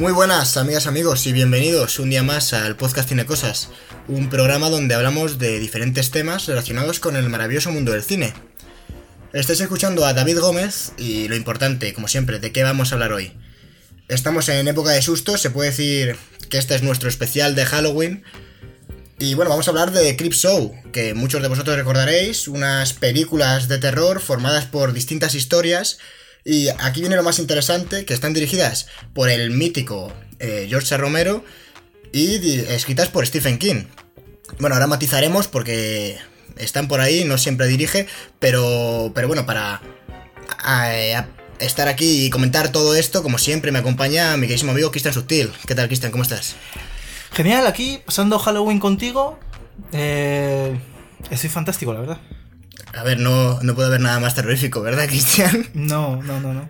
Muy buenas, amigas, amigos, y bienvenidos un día más al podcast Cine Cosas, un programa donde hablamos de diferentes temas relacionados con el maravilloso mundo del cine. Estáis escuchando a David Gómez y lo importante, como siempre, ¿de qué vamos a hablar hoy? Estamos en época de susto, se puede decir que este es nuestro especial de Halloween. Y bueno, vamos a hablar de Creep Show, que muchos de vosotros recordaréis, unas películas de terror formadas por distintas historias y aquí viene lo más interesante, que están dirigidas por el mítico eh, George Romero y escritas por Stephen King. Bueno, ahora matizaremos porque están por ahí, no siempre dirige, pero, pero bueno, para estar aquí y comentar todo esto, como siempre, me acompaña mi queridísimo amigo Cristian Sutil. ¿Qué tal, Cristian? ¿Cómo estás? Genial, aquí pasando Halloween contigo. Eh, estoy fantástico, la verdad. A ver, no, no puede haber nada más terrorífico, ¿verdad, Cristian? No, no, no, no.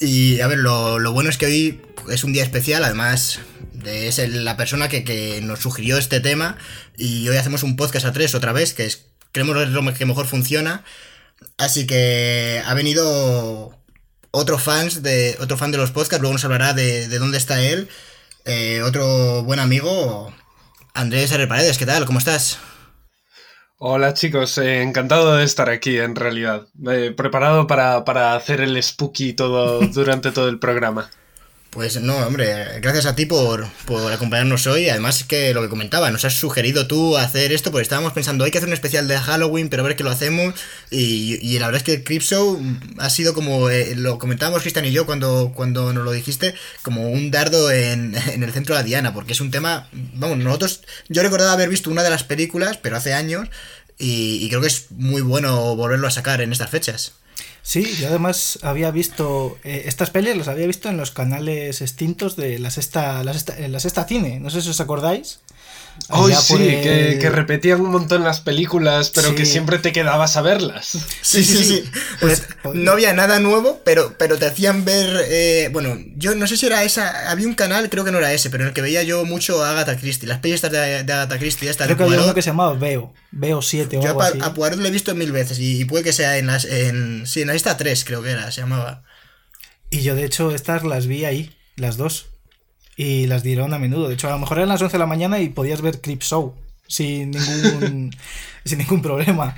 Y a ver, lo, bueno es que hoy es un día especial, además es la persona que, nos sugirió este tema y hoy hacemos un podcast a tres otra vez, que es, creemos lo que mejor funciona. Así que ha venido otro, fans de, otro fan de los podcasts, luego nos hablará de, dónde está él. Eh, otro buen amigo, Andrés R. Paredes, ¿qué tal? ¿Cómo estás? Hola chicos, eh, encantado de estar aquí en realidad. Eh, preparado para, hacer el spooky todo durante todo el programa. Pues no, hombre, gracias a ti por, acompañarnos hoy. Además que lo que comentaba, nos has sugerido tú hacer esto, porque estábamos pensando, hay que hacer un especial de Halloween, pero a ver que lo hacemos. Y, la verdad es que el Creep Show ha sido como, eh, lo comentábamos Cristian y yo cuando, cuando nos lo dijiste, como un dardo en, en, el centro de la diana, porque es un tema, vamos, nosotros, yo recordaba haber visto una de las películas, pero hace años, y, creo que es muy bueno volverlo a sacar en estas fechas. Sí, yo además había visto eh, estas pelis, las había visto en los canales extintos de la sexta, la sexta, la sexta cine, no sé si os acordáis. Hoy sí, que, repetían un montón las películas, pero que siempre te quedabas a verlas. Sí, sí, sí. Pues, pues, no había nada nuevo, pero, pero te hacían ver. Eh, bueno, yo no sé si era esa. Había un canal, creo que no era ese, pero en el que veía yo mucho a Agatha Christie. Las películas de, Agatha Christie. Esta creo que había uno que se llamaba Veo. Veo 7 o yo algo a, así. a Poirot lo he visto mil veces y, puede que sea en las. En, sí, en la lista 3, creo que era, se llamaba. Y yo, de hecho, estas las vi ahí, las dos y las dieron a menudo. De hecho, a lo mejor eran las 11 de la mañana y podías ver Clip Show sin ningún, sin ningún problema.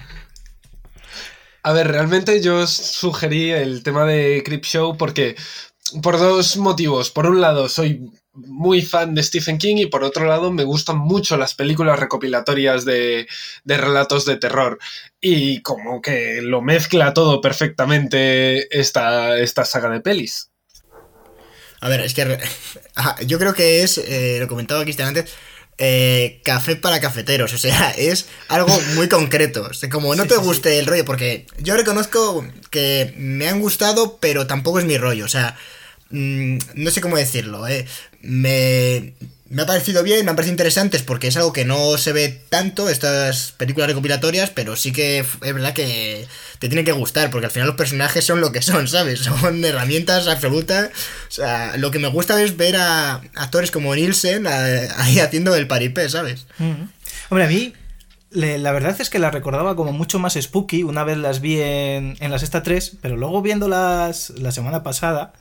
A ver, realmente yo sugerí el tema de Crip Show porque por dos motivos. Por un lado, soy muy fan de Stephen King y por otro lado me gustan mucho las películas recopilatorias de, de, relatos de terror y como que lo mezcla todo perfectamente esta, esta saga de pelis. A ver, es que yo creo que es, eh, lo comentaba Cristian antes, eh, café para cafeteros, o sea, es algo muy concreto. como no te guste el rollo, porque yo reconozco que me han gustado, pero tampoco es mi rollo, o sea, mm, no sé cómo decirlo, eh. Me, me ha parecido bien, me han parecido interesantes porque es algo que no se ve tanto, estas películas recopilatorias, pero sí que es verdad que te tiene que gustar, porque al final los personajes son lo que son, ¿sabes? Son herramientas absolutas. O sea, lo que me gusta es ver a actores como Nielsen ahí haciendo el paripé, ¿sabes? Hombre, a mí la verdad es que las recordaba como mucho más spooky, una vez las vi en, en la sexta 3, pero luego viéndolas la semana pasada...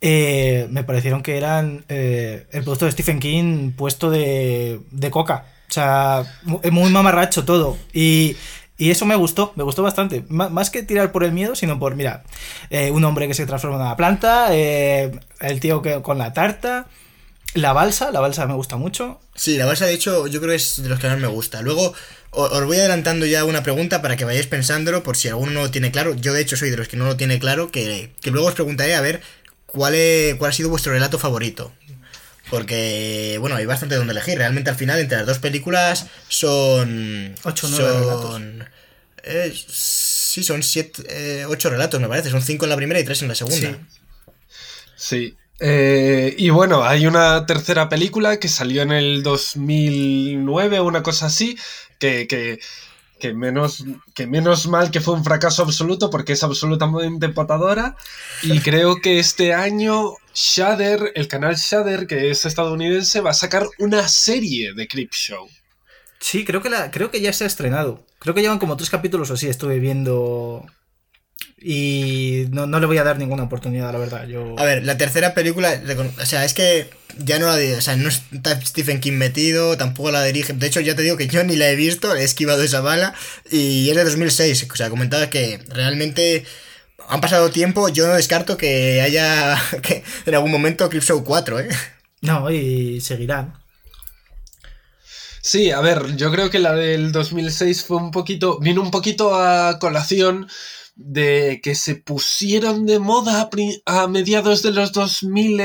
Eh, me parecieron que eran eh, el producto de Stephen King puesto de, de coca. O sea, muy mamarracho todo. Y, y, eso me gustó, me gustó bastante. más que tirar por el miedo, sino por, mira, eh, un hombre que se transforma en una planta, el tío que, con la tarta. La balsa, la balsa me gusta mucho. Sí, la balsa de hecho yo creo que es de los que más me gusta. Luego os voy adelantando ya una pregunta para que vayáis pensándolo por si alguno no lo tiene claro. Yo de hecho soy de los que no lo tiene claro, que, que luego os preguntaré a ver ¿cuál, cuál ha sido vuestro relato favorito? Porque, bueno, hay bastante donde elegir. Realmente al final, entre las dos películas, son. Ocho relatos. Eh, sí, son siete, eh, ocho relatos, me parece. Son cinco en la primera y tres en la segunda. Sí. Eh, y bueno, hay una tercera película que salió en el 2009 o una cosa así, que, que que menos, que menos mal que fue un fracaso absoluto porque es absolutamente potadora. Y creo que este año Shudder, el canal Shudder, que es estadounidense, va a sacar una serie de Creep Show. Sí, creo que, la, creo que ya se ha estrenado. Creo que llevan como tres capítulos o así, estuve viendo Y no, no le voy a dar ninguna oportunidad, la verdad. Yo... A ver, la tercera película, o sea, es que ya no la o sea, no está Stephen King metido, tampoco la dirige. De hecho, ya te digo que yo ni la he visto, he esquivado esa bala y es de 2006. O sea, comentaba que realmente han pasado tiempo, yo no descarto que haya que en algún momento Show 4, ¿eh? No, y seguirán. Sí, a ver, yo creo que la del 2006 fue un poquito, vino un poquito a colación de que se pusieron de moda a, mediados de los 2000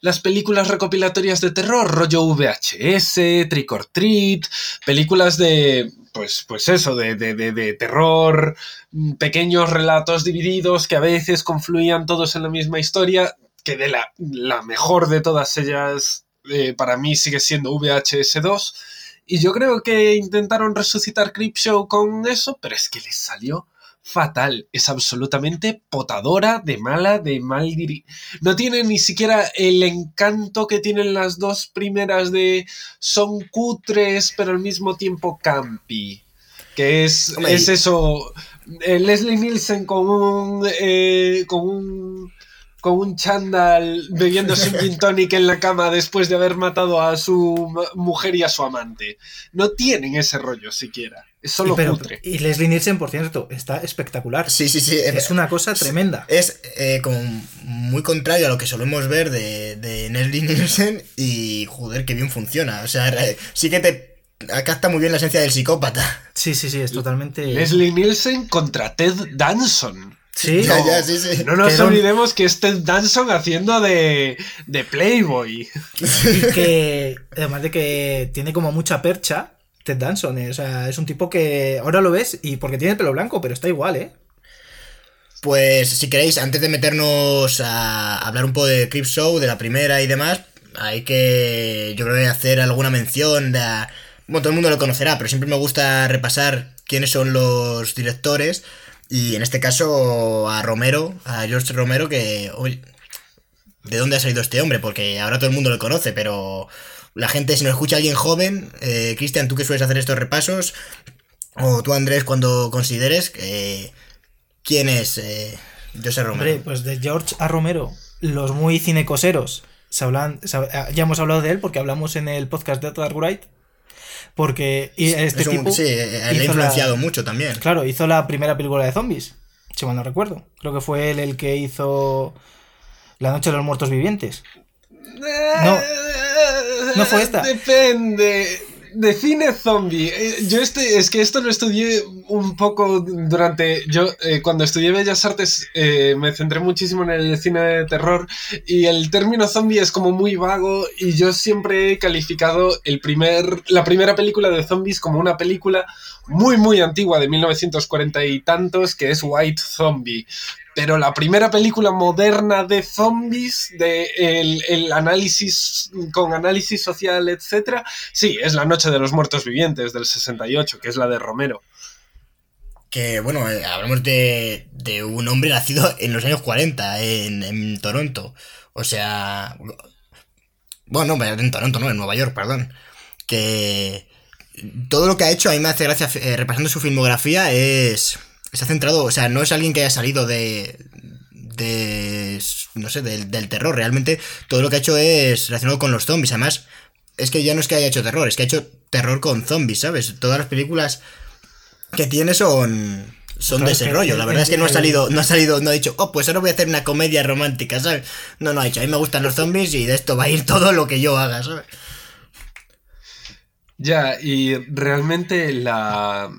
las películas recopilatorias de terror, rollo VHS, Trick or Treat, películas de, pues, pues eso, de, de, de, de terror, mm, pequeños relatos divididos que a veces confluían todos en la misma historia, que de la, la mejor de todas ellas eh, para mí sigue siendo VHS 2. Y yo creo que intentaron resucitar Creepshow con eso, pero es que les salió fatal. Es absolutamente potadora, de mala, de mal No tiene ni siquiera el encanto que tienen las dos primeras de son cutres, pero al mismo tiempo campi. Que es, Hombre, es eso. eh, Leslie Nielsen con un. eh, con un con un chándal bebiéndose un gin tonic en la cama después de haber matado a su mujer y a su amante. No tienen ese rollo siquiera. Es solo y, pero- cutre. y Leslie Nielsen, por cierto, está espectacular. Sí, sí, sí. Es una cosa tremenda. Es eh, como muy contrario a lo que solemos ver de, de Leslie Nielsen y joder, que bien funciona. O sea, sí que te capta muy bien la esencia del psicópata. Sí, sí, sí, es totalmente. Leslie Nielsen contra Ted Danson. Sí, Ya, No, ya, sí, sí. No nos olvidemos que es Ted Danson haciendo de, de Playboy. y que además de que tiene como mucha percha, Ted Danson, eh, o sea, es un tipo que ahora lo ves y porque tiene el pelo blanco, pero está igual, ¿eh? Pues si queréis, antes de meternos a hablar un poco de Crip Show, de la primera y demás, hay que, yo creo que hacer alguna mención de... Bueno, todo el mundo lo conocerá, pero siempre me gusta repasar quiénes son los directores. Y en este caso a Romero, a George Romero, que... Oye, ¿de dónde ha salido este hombre? Porque ahora todo el mundo lo conoce, pero la gente, si nos escucha alguien joven, eh, Cristian, tú que sueles hacer estos repasos, o tú Andrés, cuando consideres, eh, ¿quién es eh, José Romero? Hombre, pues de George A. Romero, los muy cinecoseros, se hablan, se- ya hemos hablado de él porque hablamos en el podcast de Dark Wright. Porque este Es un- tipo. sí, eh, le ha influenciado la- mucho también. Claro, hizo la primera película de zombies, si mal no recuerdo. Creo que fue él el que hizo La Noche de los Muertos Vivientes. No. No fue esta. Depende. De cine zombie. Eh, Yo este, es que esto lo estudié un poco durante. Yo, eh, cuando estudié Bellas Artes, eh, me centré muchísimo en el cine de terror. Y el término zombie es como muy vago. Y yo siempre he calificado el primer, la primera película de zombies como una película muy, muy antigua de 1940 y tantos, que es White Zombie. Pero la primera película moderna de zombies, de el, análisis con análisis social, etcétera, sí, es La Noche de los Muertos Vivientes del 68, que es la de Romero. Que bueno, eh, hablamos de, de un hombre nacido en los años 40 en, Toronto. O sea. Bueno, no, en Toronto, no, en Nueva York, perdón. Que todo lo que ha hecho, a mí me hace gracia, eh, repasando su filmografía, es. Se ha centrado, o sea, no es alguien que haya salido de. de. no sé, del, del terror. Realmente todo lo que ha hecho es relacionado con los zombies. Además, es que ya no es que haya hecho terror, es que ha hecho terror con zombies, ¿sabes? Todas las películas que tiene son. Son Claro, de es ese rollo. La verdad es que no ha salido, no ha salido, no ha dicho, oh, pues ahora voy a hacer una comedia romántica, ¿sabes? No, no ha dicho, a mí me gustan los zombies y de esto va a ir todo lo que yo haga, ¿sabes? Ya, y realmente la,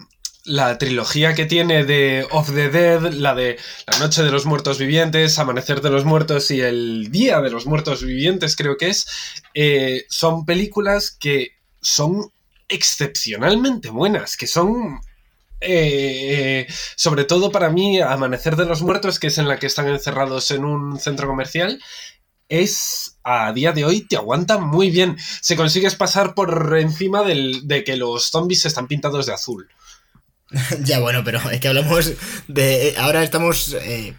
la trilogía que tiene de Of the Dead, la de La Noche de los Muertos Vivientes, Amanecer de los Muertos y El Día de los Muertos Vivientes, creo que es, eh, son películas que son excepcionalmente buenas, que son... eh, sobre todo para mí, Amanecer de los Muertos, que es en la que están encerrados en un centro comercial, es a día de hoy te aguanta muy bien. Si consigues pasar por encima del- de que los zombies están pintados de azul. ya, bueno, pero es que hablamos de. Ahora estamos. eh,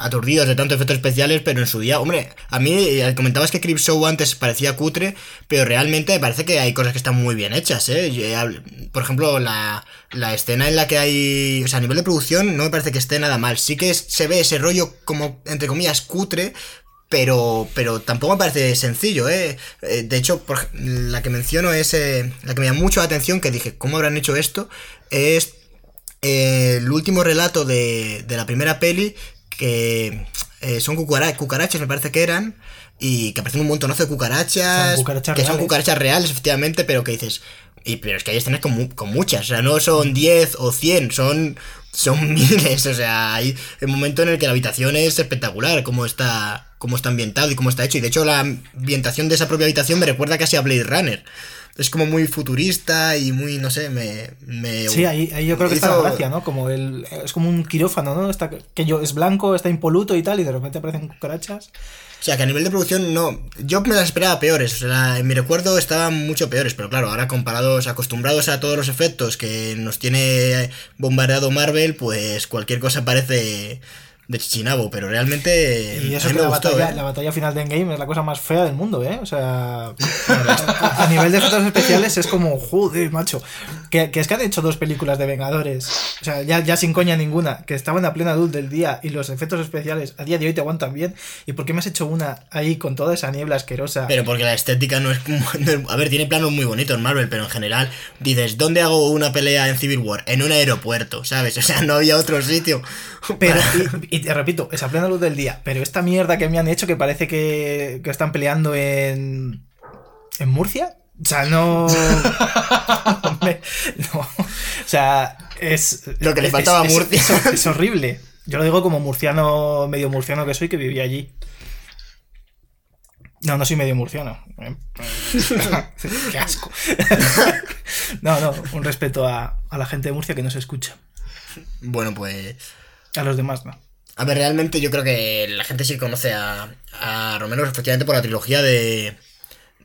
aturdidos de tantos efectos especiales, pero en su día, hombre, a mí eh, comentabas que Show antes parecía cutre, pero realmente me parece que hay cosas que están muy bien hechas, ¿eh? Por ejemplo, la, la escena en la que hay, o sea, a nivel de producción no me parece que esté nada mal, sí que se ve ese rollo como, entre comillas, cutre, pero, pero tampoco me parece sencillo, ¿eh? eh de hecho, la que menciono es, eh, la que me llama mucho la atención, que dije, ¿cómo habrán hecho esto? Es el último relato de, de la primera peli que eh, son cucarachas, me parece que eran, y que aparecen un montonazo de cucarachas, que son cucarachas reales, efectivamente, pero que dices, y, pero es que hay escenas con, con muchas, o sea, no son 10 o 100, son, son miles, o sea, hay un momento en el que la habitación es espectacular, cómo está, cómo está ambientado y cómo está hecho, y de hecho la ambientación de esa propia habitación me recuerda casi a Blade Runner es como muy futurista y muy, no sé, me... me sí, ahí, ahí, yo creo que está la gracia, ¿no? Como el, es como un quirófano, ¿no? Está, que yo, es blanco, está impoluto y tal, y de repente aparecen cucarachas. O sea, que a nivel de producción no. Yo me las esperaba peores. O sea, en mi recuerdo estaban mucho peores. Pero claro, ahora comparados, acostumbrados a todos los efectos que nos tiene bombardeado Marvel, pues cualquier cosa parece de Chichinabo, pero realmente. Y eso que la, batalla, ¿eh? la batalla final de Endgame es la cosa más fea del mundo, ¿eh? O sea. a, nivel de efectos especiales es como, joder, macho. Que, es que han hecho dos películas de Vengadores. O sea, ya, ya sin coña ninguna. Que estaban a plena luz del día y los efectos especiales a día de hoy te aguantan bien. ¿Y por qué me has hecho una ahí con toda esa niebla asquerosa? Pero porque la estética no es. A ver, tiene planos muy bonitos en Marvel, pero en general dices, ¿dónde hago una pelea en Civil War? En un aeropuerto, ¿sabes? O sea, no había otro sitio. Pero, y, te repito, es a plena luz del día. Pero esta mierda que me han hecho que parece que, que están peleando en. ¿En Murcia? O sea, no. no. O sea, es. Lo que le faltaba a Murcia. Es, horrible. Yo lo digo como murciano, medio murciano que soy, que vivía allí. No, no soy medio murciano. Qué asco. no, no, un respeto a, a la gente de Murcia que no se escucha. Bueno, pues. A los demás no. A ver, realmente yo creo que la gente sí conoce a, a Romero efectivamente por la trilogía de,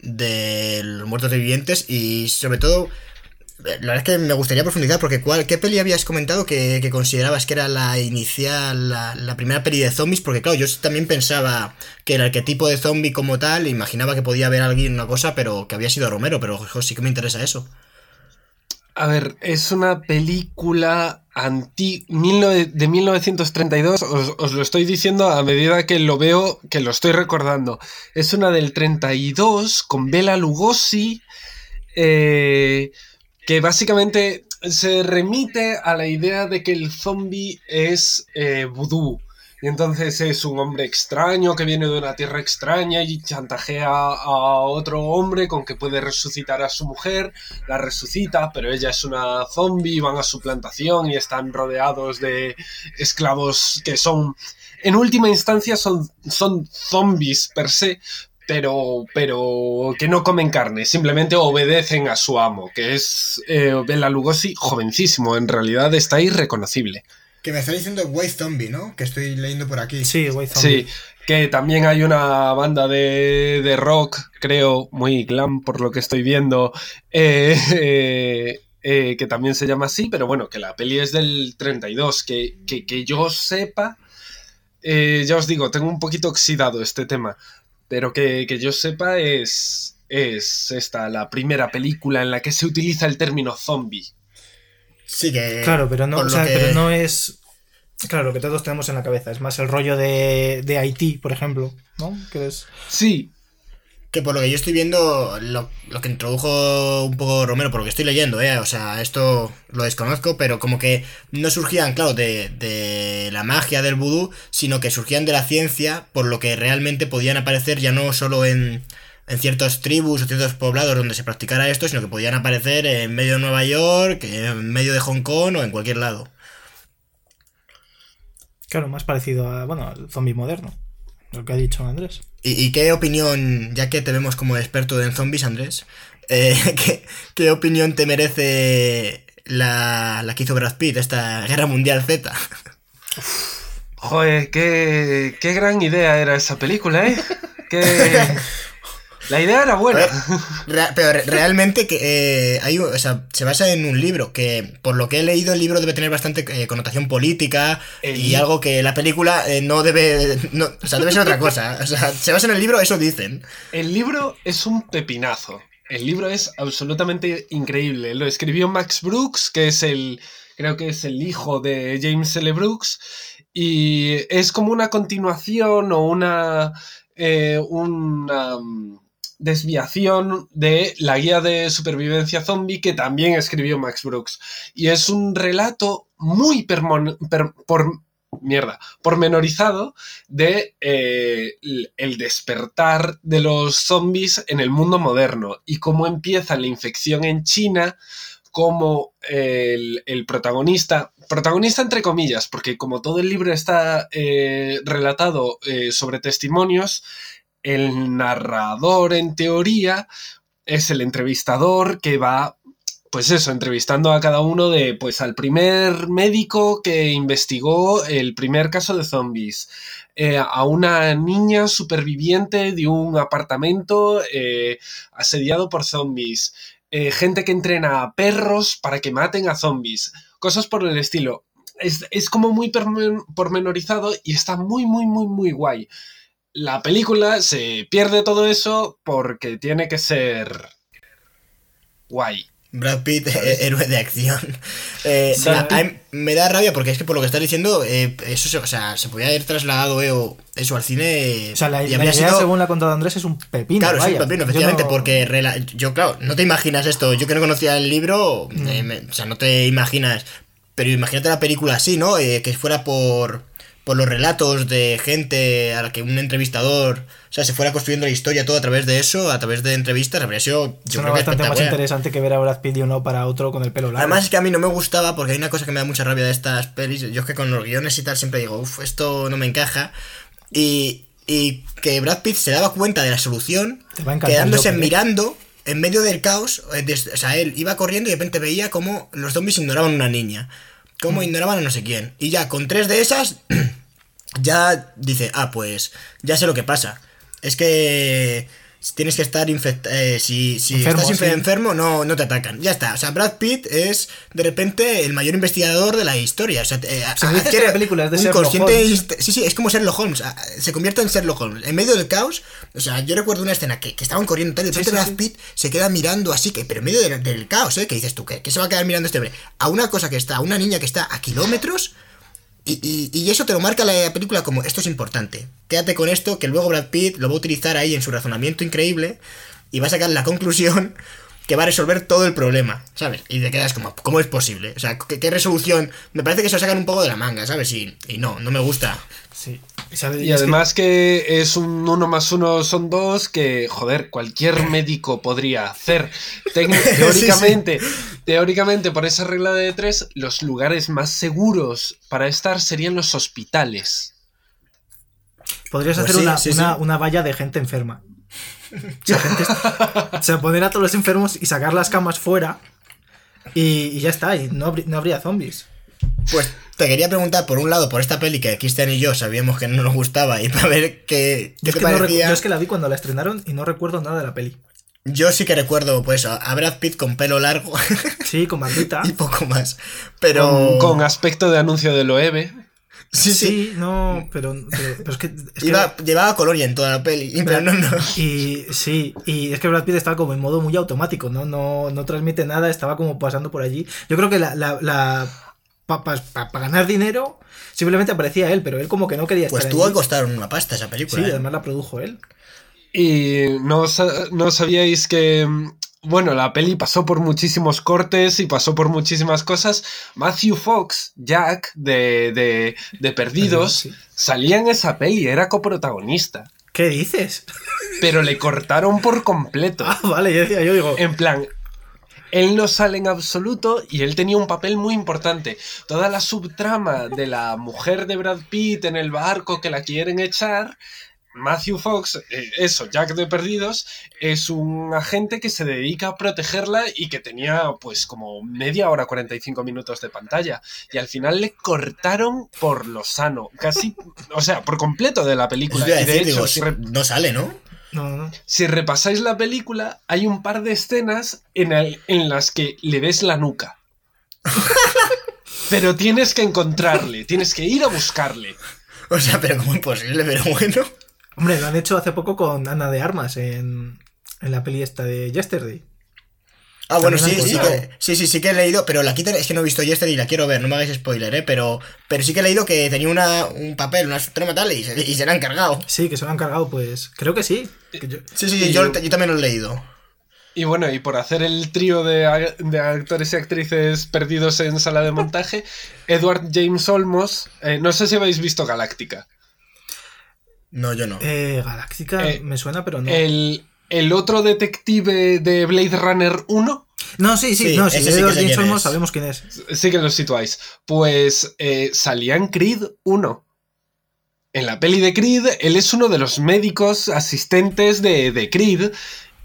de los muertos vivientes y sobre todo la verdad es que me gustaría profundizar porque ¿cuál, ¿qué peli habías comentado que, considerabas que era la inicial, la, primera peli de zombies? Porque claro, yo también pensaba que el arquetipo de zombie como tal, imaginaba que podía haber alguien una cosa, pero que había sido Romero, pero sí que me interesa eso. A ver, es una película anti de 1932, os, lo estoy diciendo a medida que lo veo, que lo estoy recordando. Es una del 32 con Bela Lugosi, eh, que básicamente se remite a la idea de que el zombie es eh, vudú. Y entonces es un hombre extraño que viene de una tierra extraña y chantajea a otro hombre con que puede resucitar a su mujer, la resucita, pero ella es una zombie, van a su plantación y están rodeados de esclavos que son, en última instancia, son, son zombies per se, pero, pero que no comen carne, simplemente obedecen a su amo, que es eh, Bela Lugosi, jovencísimo, en realidad está irreconocible. Que me está diciendo White Zombie, ¿no? Que estoy leyendo por aquí. Sí, White Zombie. Sí, que también hay una banda de, rock, creo, muy glam por lo que estoy viendo, eh, eh, eh, que también se llama así, pero bueno, que la peli es del 32, que, que, yo sepa, ya os digo, tengo un poquito oxidado este tema, pero que, yo sepa es, es esta, la primera película en la que se utiliza el término zombie. Sí que. Claro, pero no, pero no es. Claro, lo que todos tenemos en la cabeza. Es más el rollo de, de Haití, por ejemplo. ¿No? Que es... Sí. Que por lo que yo estoy viendo, lo, que introdujo un poco Romero, por lo que estoy leyendo, ¿eh? O sea, esto lo desconozco, pero como que no surgían, claro, de, de la magia del vudú, sino que surgían de la ciencia, por lo que realmente podían aparecer ya no solo en en ciertas tribus o ciertos poblados donde se practicara esto, sino que podían aparecer en medio de Nueva York, en medio de Hong Kong o en cualquier lado. Claro, más parecido a, bueno, al zombie moderno, lo que ha dicho Andrés. ¿Y, qué opinión, ya que te vemos como experto en zombies, Andrés, eh, ¿qué, opinión te merece la, la que hizo Brad Pitt, esta Guerra Mundial Z? Joder, qué, qué gran idea era esa película, ¿eh? Qué... La idea era buena. Pero, realmente que eh, hay, o sea, se basa en un libro que, por lo que he leído, el libro debe tener bastante eh, connotación política y algo que la película eh, no debe. o sea, debe ser otra cosa. O sea, se basa en el libro, eso dicen. El libro es un pepinazo. El libro es absolutamente increíble. Lo escribió Max Brooks, que es el. Creo que es el hijo de James L. Brooks. Y es como una continuación o una. una desviación de la guía de supervivencia zombie que también escribió Max Brooks. Y es un relato muy por mierda, pormenorizado de eh, el despertar de los zombies en el mundo moderno y cómo empieza la infección en China, cómo el, protagonista, protagonista entre comillas, porque como todo el libro está eh, relatado eh, sobre testimonios, el narrador, en teoría, es el entrevistador que va, pues eso, entrevistando a cada uno de, pues al primer médico que investigó el primer caso de zombies, eh, a una niña superviviente de un apartamento eh, asediado por zombies, eh, gente que entrena a perros para que maten a zombies, cosas por el estilo. Es, es como muy pormenorizado y está muy, muy, muy, muy guay la película se pierde todo eso porque tiene que ser guay. Brad Pitt, héroe de acción. Eh, me da rabia porque es que por lo que estás diciendo, eh, eso se, o sea, se podía haber trasladado eh, eso al cine. O sea, la, idea, según la ha contado Andrés, es un pepino. Claro, es un pepino, efectivamente, porque yo, claro, no te imaginas esto. Yo que no conocía el libro, o sea, no te imaginas. Pero imagínate la película así, ¿no? que fuera por por los relatos de gente a la que un entrevistador, o sea, se fuera construyendo la historia todo a través de eso, a través de entrevistas, habría sido yo creo bastante más interesante que ver a Brad Pitt y uno para otro con el pelo largo. Además es que a mí no me gustaba porque hay una cosa que me da mucha rabia de estas pelis, yo es que con los guiones y tal siempre digo, uff, esto no me encaja y, y que Brad Pitt se daba cuenta de la solución quedándose mirando en medio del caos, eh, o sea, él iba corriendo y de repente veía como los zombies ignoraban a una niña cómo ignoraban a no sé quién. Y ya con tres de esas, ya dice, ah, pues ya sé lo que pasa. Es que tienes que estar infectado. Eh, si, estás enfermo, no, no te atacan. Ya está. O sea, Brad Pitt es de repente el mayor investigador de la historia. O sea, eh, se películas de Sherlock Holmes. Sí, sí, es como Sherlock Holmes. Se convierte en Sherlock Holmes. En medio del caos. O sea, yo recuerdo una escena que, estaban corriendo tal y de repente Brad Pitt se queda mirando así, que, pero en medio del, caos, ¿eh? Que dices tú, ¿qué, ¿qué se va a quedar mirando este hombre? A una cosa que está, a una niña que está a kilómetros y, eso te lo marca la película como esto es importante. Quédate con esto, que luego Brad Pitt lo va a utilizar ahí en su razonamiento increíble y va a sacar la conclusión que va a resolver todo el problema, ¿sabes? Y te quedas como, ¿cómo es posible? O sea, ¿qué, resolución? Me parece que se lo sacan un poco de la manga, ¿sabes? Y, y no, no me gusta. Sí. Y, además que... es un uno más uno son dos que, joder, cualquier médico podría hacer. teóricamente, teóricamente, por esa regla de tres, los lugares más seguros para estar serían los hospitales. Podrías pues hacer una, una, valla de gente enferma. O sea, poner a todos los enfermos y sacar las camas fuera y, ya está, y no, no habría zombies. Pues te quería preguntar, por un lado, por esta peli que Cristian y yo sabíamos que no nos gustaba y para ver qué, yo es que yo es que la vi cuando la estrenaron y no recuerdo nada de la peli. Yo sí que recuerdo, pues, a Brad Pitt con pelo largo. Sí, con barbita. y poco más. Pero... Con, aspecto de anuncio de Loewe. Sí, sí, no, pero, es que... llevaba colonia en toda la peli, pero no, no. Y sí, y es que Brad Pitt estaba como en modo muy automático, ¿no? No, no transmite nada, estaba como pasando por allí. Yo creo que la para ganar dinero, simplemente aparecía él, pero él como que no quería pues estar. Pues tuvo que costar una pasta esa película. Sí, ¿eh? además la produjo él. Y no, no sabíais que. Bueno, la peli pasó por muchísimos cortes y pasó por muchísimas cosas. Matthew Fox, Jack, de, de, Perdidos, salía en esa peli, era coprotagonista. ¿Qué dices? Pero le cortaron por completo. Ah, vale, yo, yo digo. En plan, él no sale en absoluto y él tenía un papel muy importante. Toda la subtrama de la mujer de Brad Pitt en el barco que la quieren echar Matthew Fox, eh, eso, Jack de Perdidos, es un agente que se dedica a protegerla y que tenía pues como media hora, 45 minutos de pantalla. Y al final le cortaron por lo sano, casi, o sea, por completo de la película. de hecho, no sale, ¿no? No, no, no. Si repasáis la película, hay un par de escenas en, el- en las que le ves la nuca. Pero tienes que encontrarle, tienes que ir a buscarle. O sea, pero como imposible, pero bueno. Hombre, lo han hecho hace poco con Ana de Armas en, en la peli esta de Yesterday. Ah, bueno, sí, sí, que, sí, sí, sí que he leído, pero la quita es que no he visto Yesterday y la quiero ver, no me hagáis spoiler, ¿eh? Pero, pero sí que he leído que tenía una, un papel, una trama tal y se, y se la han cargado. Sí, que se lo han cargado, pues creo que sí. Que yo- Sí, sí, yo, yo también lo he leído. Y bueno, y por hacer el trío de, de actores y actrices perdidos en sala de montaje, Edward James Olmos, eh, no sé si habéis visto Galáctica. No, yo no. Eh, Galáctica Eh, me suena, pero no. El, el otro detective de Blade Runner 1, no, sí, sí, sí, no, si sí sé James Olmos sabemos quién es. sí que lo situáis, pues eh, salía en Creed 1. En la peli de Creed, él es uno de los médicos asistentes de, de Creed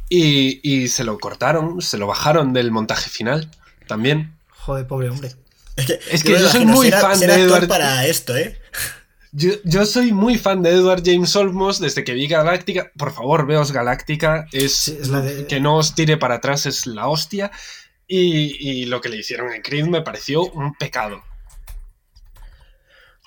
y, y se lo cortaron, se lo bajaron del montaje final también. Joder, pobre hombre. Es que, es que yo soy muy fan ser de actor Edward- para esto, ¿eh? Yo, yo soy muy fan de Edward James Olmos desde que vi Galáctica. Por favor, veos Galáctica. Es, Sí, es la de- que no os tire para atrás, es la hostia. Y, y lo que le hicieron en Creed me pareció un pecado.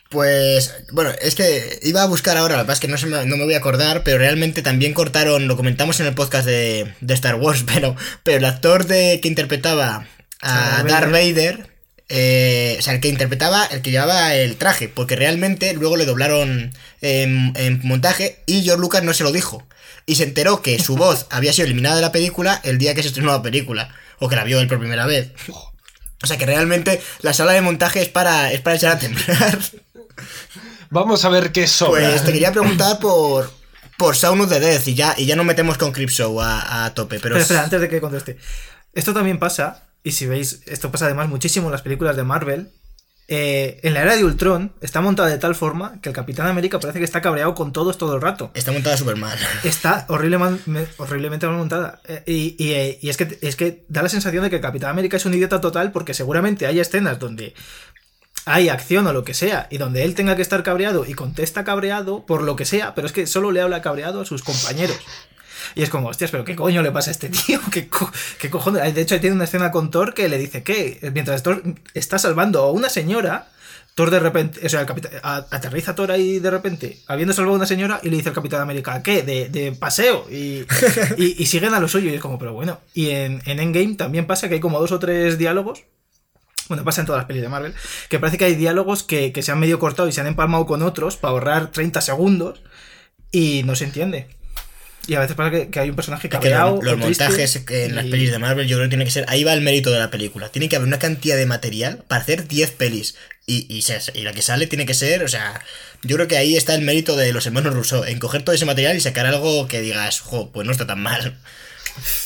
Pues, bueno, es que iba a buscar ahora, la verdad es que no, se me, no me voy a acordar, pero realmente también cortaron, lo comentamos en el podcast de, de Star Wars, pero, pero el actor de, que interpretaba a Darth Darth Vader, eh, o sea, el que interpretaba, el que llevaba el traje, porque realmente luego le doblaron en, en montaje y George Lucas no se lo dijo. Y se enteró que su voz había sido eliminada de la película el día que se estrenó la película, o que la vio él por primera vez. O sea que realmente la sala de montaje es para, es para echar a temblar. Vamos a ver qué sobra. Pues te quería preguntar por, por Sound of the Death y ya, y ya no metemos con Creepshow a, a tope. Pero es- espera, antes de que conteste. Esto también pasa, y si veis, esto pasa además muchísimo en las películas de Marvel. eh, en la era de Ultron está montada de tal forma que el Capitán América parece que está cabreado con todos todo el rato. está montada súper mal. Está horrible me- horriblemente mal montada. Eh, y y, eh, y es, que, es que da la sensación de que el Capitán América es un idiota total porque seguramente hay escenas donde hay acción o lo que sea y donde él tenga que estar cabreado y contesta cabreado por lo que sea, pero es que solo le habla cabreado a sus compañeros. Y es como, hostias, pero ¿qué coño le pasa a este tío? ¿Qué, co- qué cojones? De hecho, tiene una escena con Thor que le dice que mientras Thor está salvando a una señora, Thor de repente, o sea, el capitán, a- aterriza Thor ahí de repente, habiendo salvado a una señora, y le dice al Capitán América, ¿qué? De, de paseo. Y, y, y siguen a lo suyo, y es como, pero bueno. Y en, en Endgame también pasa que hay como dos o tres diálogos. Bueno, pasa en todas las pelis de Marvel. Que parece que hay diálogos que, que se han medio cortado y se han empalmado con otros para ahorrar 30 segundos. Y no se entiende. Y a veces pasa que, que hay un personaje Es que cabreado. los, los montajes que en las pelis de Marvel yo creo que tiene que ser. Ahí va el mérito de la película. Tiene que haber una cantidad de material para hacer 10 pelis. Y, y, se- y la que sale tiene que ser, o sea, yo creo que ahí está el mérito de los hermanos Rousseau, en coger todo ese material y sacar algo que digas, jo, pues no está tan mal.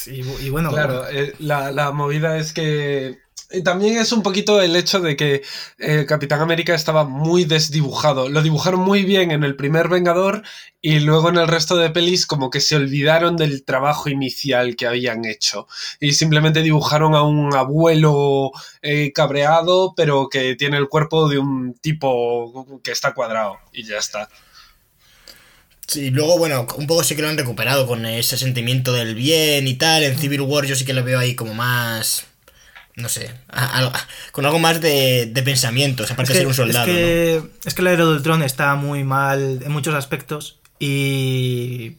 Y, y bueno, Claro, eh, la, la movida es que también es un poquito el hecho de que eh, Capitán América estaba muy desdibujado. Lo dibujaron muy bien en el primer Vengador y luego en el resto de pelis como que se olvidaron del trabajo inicial que habían hecho y simplemente dibujaron a un abuelo eh, cabreado pero que tiene el cuerpo de un tipo que está cuadrado y ya está. Sí, luego, bueno, un poco sí que lo han recuperado con ese sentimiento del bien y tal. En Civil War yo sí que lo veo ahí como más. No sé, a- a- con algo más de, de pensamientos, aparte de ser un soldado. Es que, es que la era de Ultron está muy mal en muchos aspectos. Y.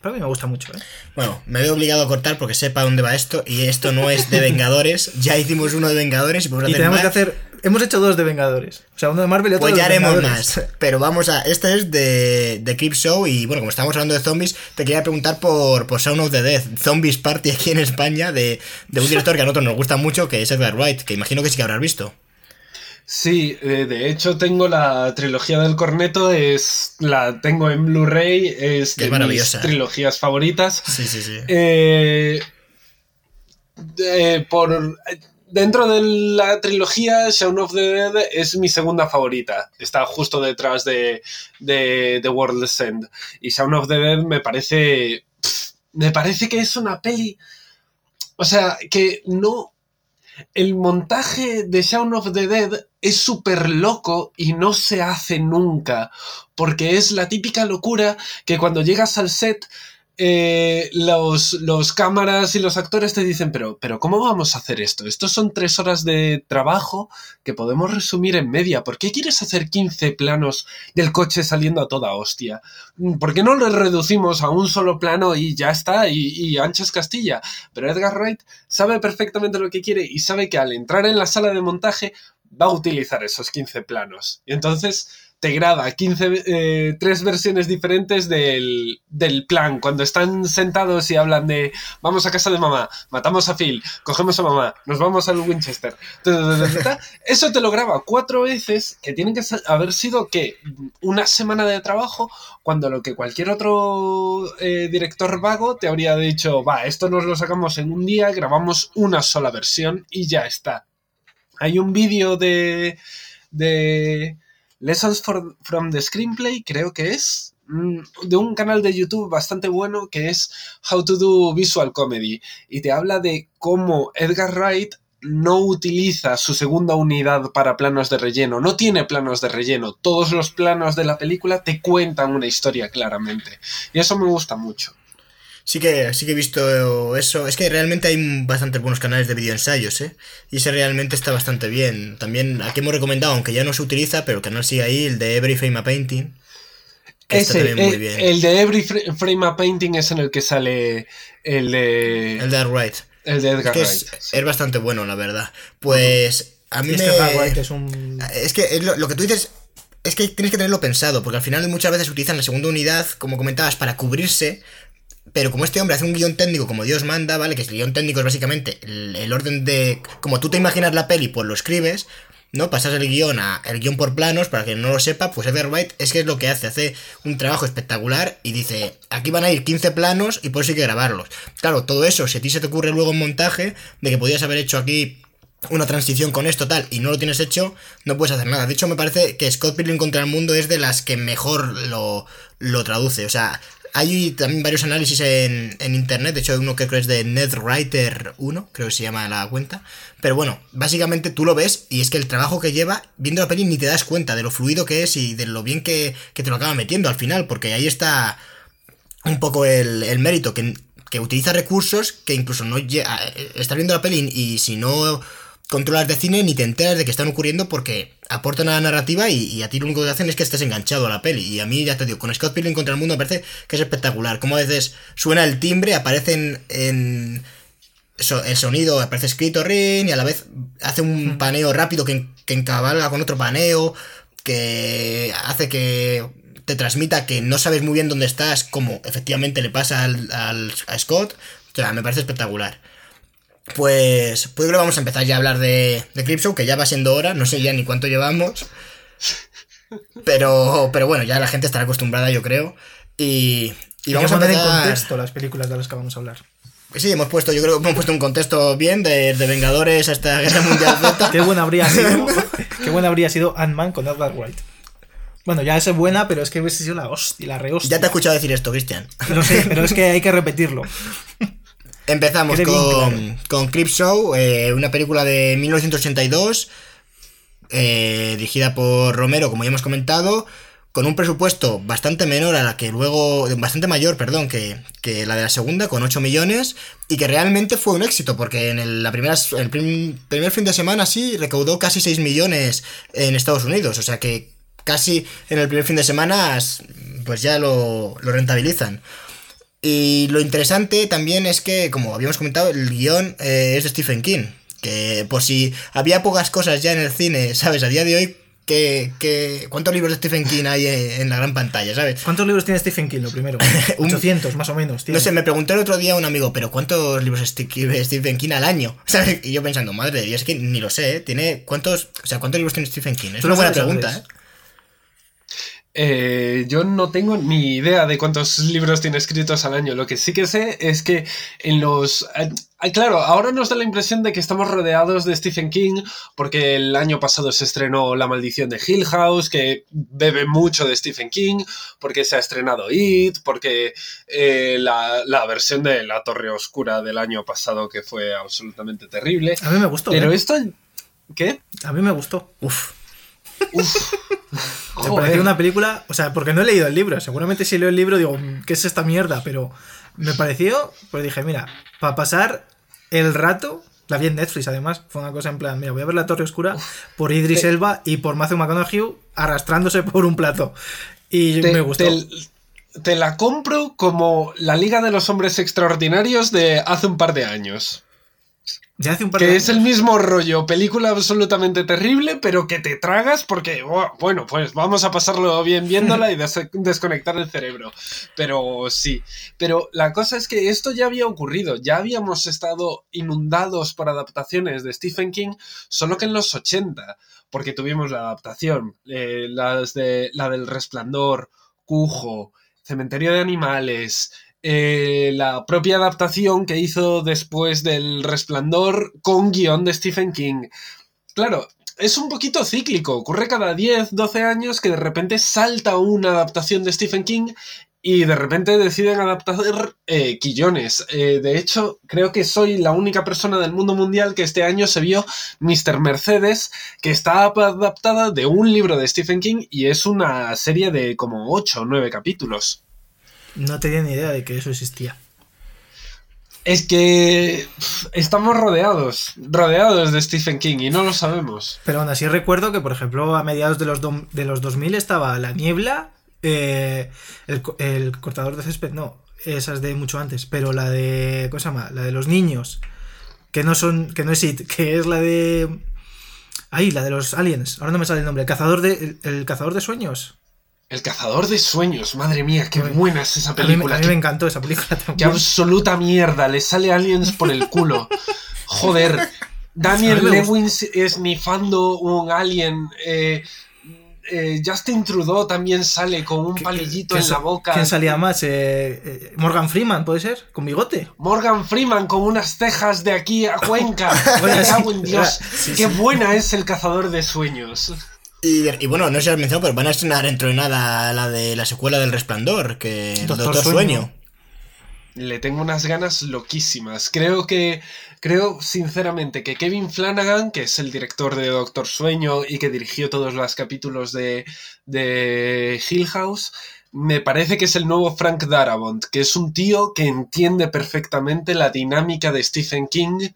Pero a mí me gusta mucho, ¿eh? ¿no? Bueno, me veo obligado a cortar porque sepa dónde va esto. Y esto no es de Vengadores. ya hicimos uno de Vengadores y podemos Y tenemos más. que hacer. Hemos hecho dos de Vengadores. O sea, uno de Marvel y otro Pues de ya haremos más. Pero vamos a. Este es de, de Creep Show. Y bueno, como estamos hablando de zombies, te quería preguntar por, por Sound of the Death. Zombies Party aquí en España. De, de un director que a nosotros nos gusta mucho, que es Edgar Wright. Que imagino que sí que habrás visto. Sí, eh, de hecho tengo la trilogía del corneto, es la tengo en Blu-ray, es Que de mis trilogías favoritas. Sí, sí, sí. Eh, por dentro de la trilogía, Shaun of the Dead es mi segunda favorita. Está justo detrás de, The World's End. Y Shaun of the Dead me parece. me parece que es una peli. O sea, que no. El montaje de Shaun of the Dead es súper loco y no se hace nunca. Porque es la típica locura que cuando llegas al set eh, los, los, cámaras y los actores te dicen, pero, pero ¿cómo vamos a hacer esto? Estos son tres horas de trabajo que podemos resumir en media. ¿Por qué quieres hacer 15 planos del coche saliendo a toda hostia? ¿Por qué no lo reducimos a un solo plano y ya está? Y, y anchas Castilla. Pero Edgar Wright sabe perfectamente lo que quiere y sabe que al entrar en la sala de montaje va a utilizar esos 15 planos. Y entonces te graba 15, eh, tres versiones diferentes del, del, plan. Cuando están sentados y hablan de vamos a casa de mamá, matamos a Phil, cogemos a mamá, nos vamos al Winchester. Eso te lo graba cuatro veces que tienen que haber sido que una semana de trabajo cuando lo que cualquier otro eh, director vago te habría dicho, va, esto nos lo sacamos en un día, grabamos una sola versión y ya está. Hay un vídeo de... de Lessons from the Screenplay, creo que es, mm, de un canal de YouTube bastante bueno que es How to Do Visual Comedy y te habla de cómo Edgar Wright no utiliza su segunda unidad para planos de relleno, no tiene planos de relleno, todos los planos de la película te cuentan una historia claramente y eso me gusta mucho. Sí que, sí que he visto eso. Es que realmente hay bastantes buenos canales de videoensayos, ¿eh? Y ese realmente está bastante bien. También aquí hemos recomendado, aunque ya no se utiliza, pero el canal sigue ahí, el de Every Frame a Painting. ese, muy bien. el de Every Frame a Painting es en el que sale el de... El de Edgar Wright. El de Edgar Wright. Es, bastante bueno, la verdad. Pues a mí me... es, un... es que lo, que tú dices es que tienes que tenerlo pensado, porque al final muchas veces utilizan la segunda unidad, como comentabas, para cubrirse, pero como este hombre hace un guion técnico como Dios manda, ¿vale? Que el guion técnico es básicamente el, orden de... Como tú te imaginas la peli, pues lo escribes, ¿no? Pasas el guion a el guion por planos, para que no lo sepa, pues Wright es que es lo que hace, hace un trabajo espectacular y dice, aquí van a ir 15 planos y por eso hay que grabarlos. Claro, todo eso, si a ti se te ocurre luego en montaje, de que podías haber hecho aquí una transición con esto tal y no lo tienes hecho, no puedes hacer nada. De hecho, me parece que Scott Pilgrim contra el mundo es de las que mejor lo, lo traduce. O sea, hay también varios análisis en, internet, de hecho hay uno que creo es de NetWriter1, creo que se llama la cuenta. Pero bueno, básicamente tú lo ves y es que el trabajo que lleva, viendo la peli ni te das cuenta de lo fluido que es y de lo bien que, te lo acaba metiendo al final, porque ahí está un poco el, mérito, que, que utiliza recursos que incluso no... Estás viendo la peli y si no controlas de cine ni te enteras de que están ocurriendo porque aportan a la narrativa y, a ti lo único que hacen es que estés enganchado a la peli. Y a mí, ya te digo, con Scott Pilgrim contra el mundo me parece que es espectacular. Como a veces suena el timbre, aparecen en... el sonido aparece escrito ring y a la vez hace un paneo rápido que, que encabalga con otro paneo que hace que te transmita que no sabes muy bien dónde estás, como efectivamente le pasa al, a Scott. O sea, me parece espectacular. Pues, pues creo que vamos a empezar ya a hablar de, de Cripshow, que ya va siendo hora, no sé ya ni cuánto llevamos. Pero, pero bueno, ya la gente estará acostumbrada, yo creo. Y, y vamos a poner en contexto las películas de las que vamos a hablar. Sí, hemos puesto, yo creo que hemos puesto un contexto bien de, de Vengadores hasta Guerra Mundial Z. qué buena habría sido, qué buena habría sido Ant-Man con Edward White. Bueno, ya es buena, pero es que hubiese sido la hostia, la re Ya te he escuchado decir esto, Cristian. Lo sé, pero es que hay que repetirlo. Empezamos con, con Crip Show, eh, una película de 1982, eh, dirigida por Romero, como ya hemos comentado, con un presupuesto bastante menor a la que luego, bastante mayor, perdón, que, la de la segunda, con 8 millones, y que realmente fue un éxito, porque en el, la primera, el primer fin de semana sí recaudó casi 6 millones en Estados Unidos, o sea que casi en el primer fin de semana pues ya lo, lo rentabilizan. Y lo interesante también es que, como habíamos comentado, el guion eh, es de Stephen King. Que por si había pocas cosas ya en el cine, ¿sabes? A día de hoy, ¿qué, cuántos libros de Stephen King hay en, la gran pantalla, ¿sabes? ¿Cuántos libros tiene Stephen King, lo primero? 800, más o menos. No sé, me preguntó el otro día un amigo, ¿pero cuántos libros escribe Stephen King al año? ¿Sabes? Y yo pensando, madre de Dios, es que ni lo sé, ¿eh? Tiene, ¿cuántos, o sea, ¿cuántos libros tiene Stephen King? Es una buena pregunta, ¿eh? Eh, yo no tengo ni idea de cuántos libros tiene escritos al año. Lo que sí que sé es que en los... Eh, claro, ahora nos da la impresión de que estamos rodeados de Stephen King porque el año pasado se estrenó La maldición de Hill House, que bebe mucho de Stephen King, porque se ha estrenado It, porque eh, la, la, versión de La Torre Oscura del año pasado que fue absolutamente terrible. A mí me gustó. Pero esto... ¿Qué? A mí me gustó. Uf. Uf. Me pareció una película, o sea, porque no he leído el libro. Seguramente si leo el libro digo, ¿qué es esta mierda? Pero Me pareció, pues dije, mira, para pasar el rato, la vi en Netflix además, fue una cosa en plan, mira, voy a ver La Torre Oscura por Idris Elba y por Matthew McConaughey arrastrándose por un plato. Y Te- me gustó. Te, te la compro como la Liga de los Hombres Extraordinarios de hace un par de años. Ya hace un par de Que es el mismo rollo, película absolutamente terrible, pero que te tragas porque, oh, bueno, pues vamos a pasarlo bien viéndola y des- desconectar el cerebro. Pero sí, pero la cosa es que esto ya había ocurrido, ya habíamos estado inundados por adaptaciones de Stephen King, solo que en los 80, porque tuvimos la adaptación, eh, las de, la del Resplandor, Cujo, Cementerio de Animales, eh, la propia adaptación que hizo después del Resplandor con guion de Stephen King. Claro, es un poquito cíclico, ocurre cada 10, 12 años que de repente salta una adaptación de Stephen King y de repente deciden adaptar eh, quillones. Eh, de hecho, creo que soy la única persona del mundo mundial que este año se vio Mr. Mercedes, que está adaptada de un libro de Stephen King y es una serie de como 8 o 9 capítulos. No tenía ni idea de que eso existía. Es que estamos rodeados, rodeados de Stephen King y no lo sabemos. Pero aún así recuerdo que, por ejemplo, a mediados de los, de los 2000 estaba La Niebla, eh, el, el cortador de césped, no, esa es de mucho antes, pero la de, ¿cómo se llama? La de los niños, que no son, que no es It, que es la de... Ahí, la de los aliens, ahora no me sale el nombre, el cazador de, el, el cazador de sueños. El cazador de sueños, madre mía, qué buena es esa A mí, me- película. a mí qué me encantó esa película Qué también. absoluta mierda, le sale aliens por el culo. Joder, Daniel Lewis esnifando un alien. eh, eh, Justin Trudeau también sale con un ¿Qué- palillito en la boca. ¿Quién salía más? Eh, Morgan Freeman, ¿puede ser? ¿Con bigote? Morgan Freeman con unas cejas de aquí a Cuenca. Bueno, sí, Dios. sí, Qué buena es el cazador de sueños. Y, y bueno, no sé si has mencionado, pero van a estrenar dentro de nada la de la secuela del Resplandor, que Doctor Doctor, Sueño. Sueño. Le tengo unas ganas loquísimas. Creo que. Creo sinceramente que Kevin Flanagan, que es el director de Doctor Sueño y que dirigió todos los capítulos de, de Hill House, me parece que es el nuevo Frank Darabont, que es un tío que entiende perfectamente la dinámica de Stephen King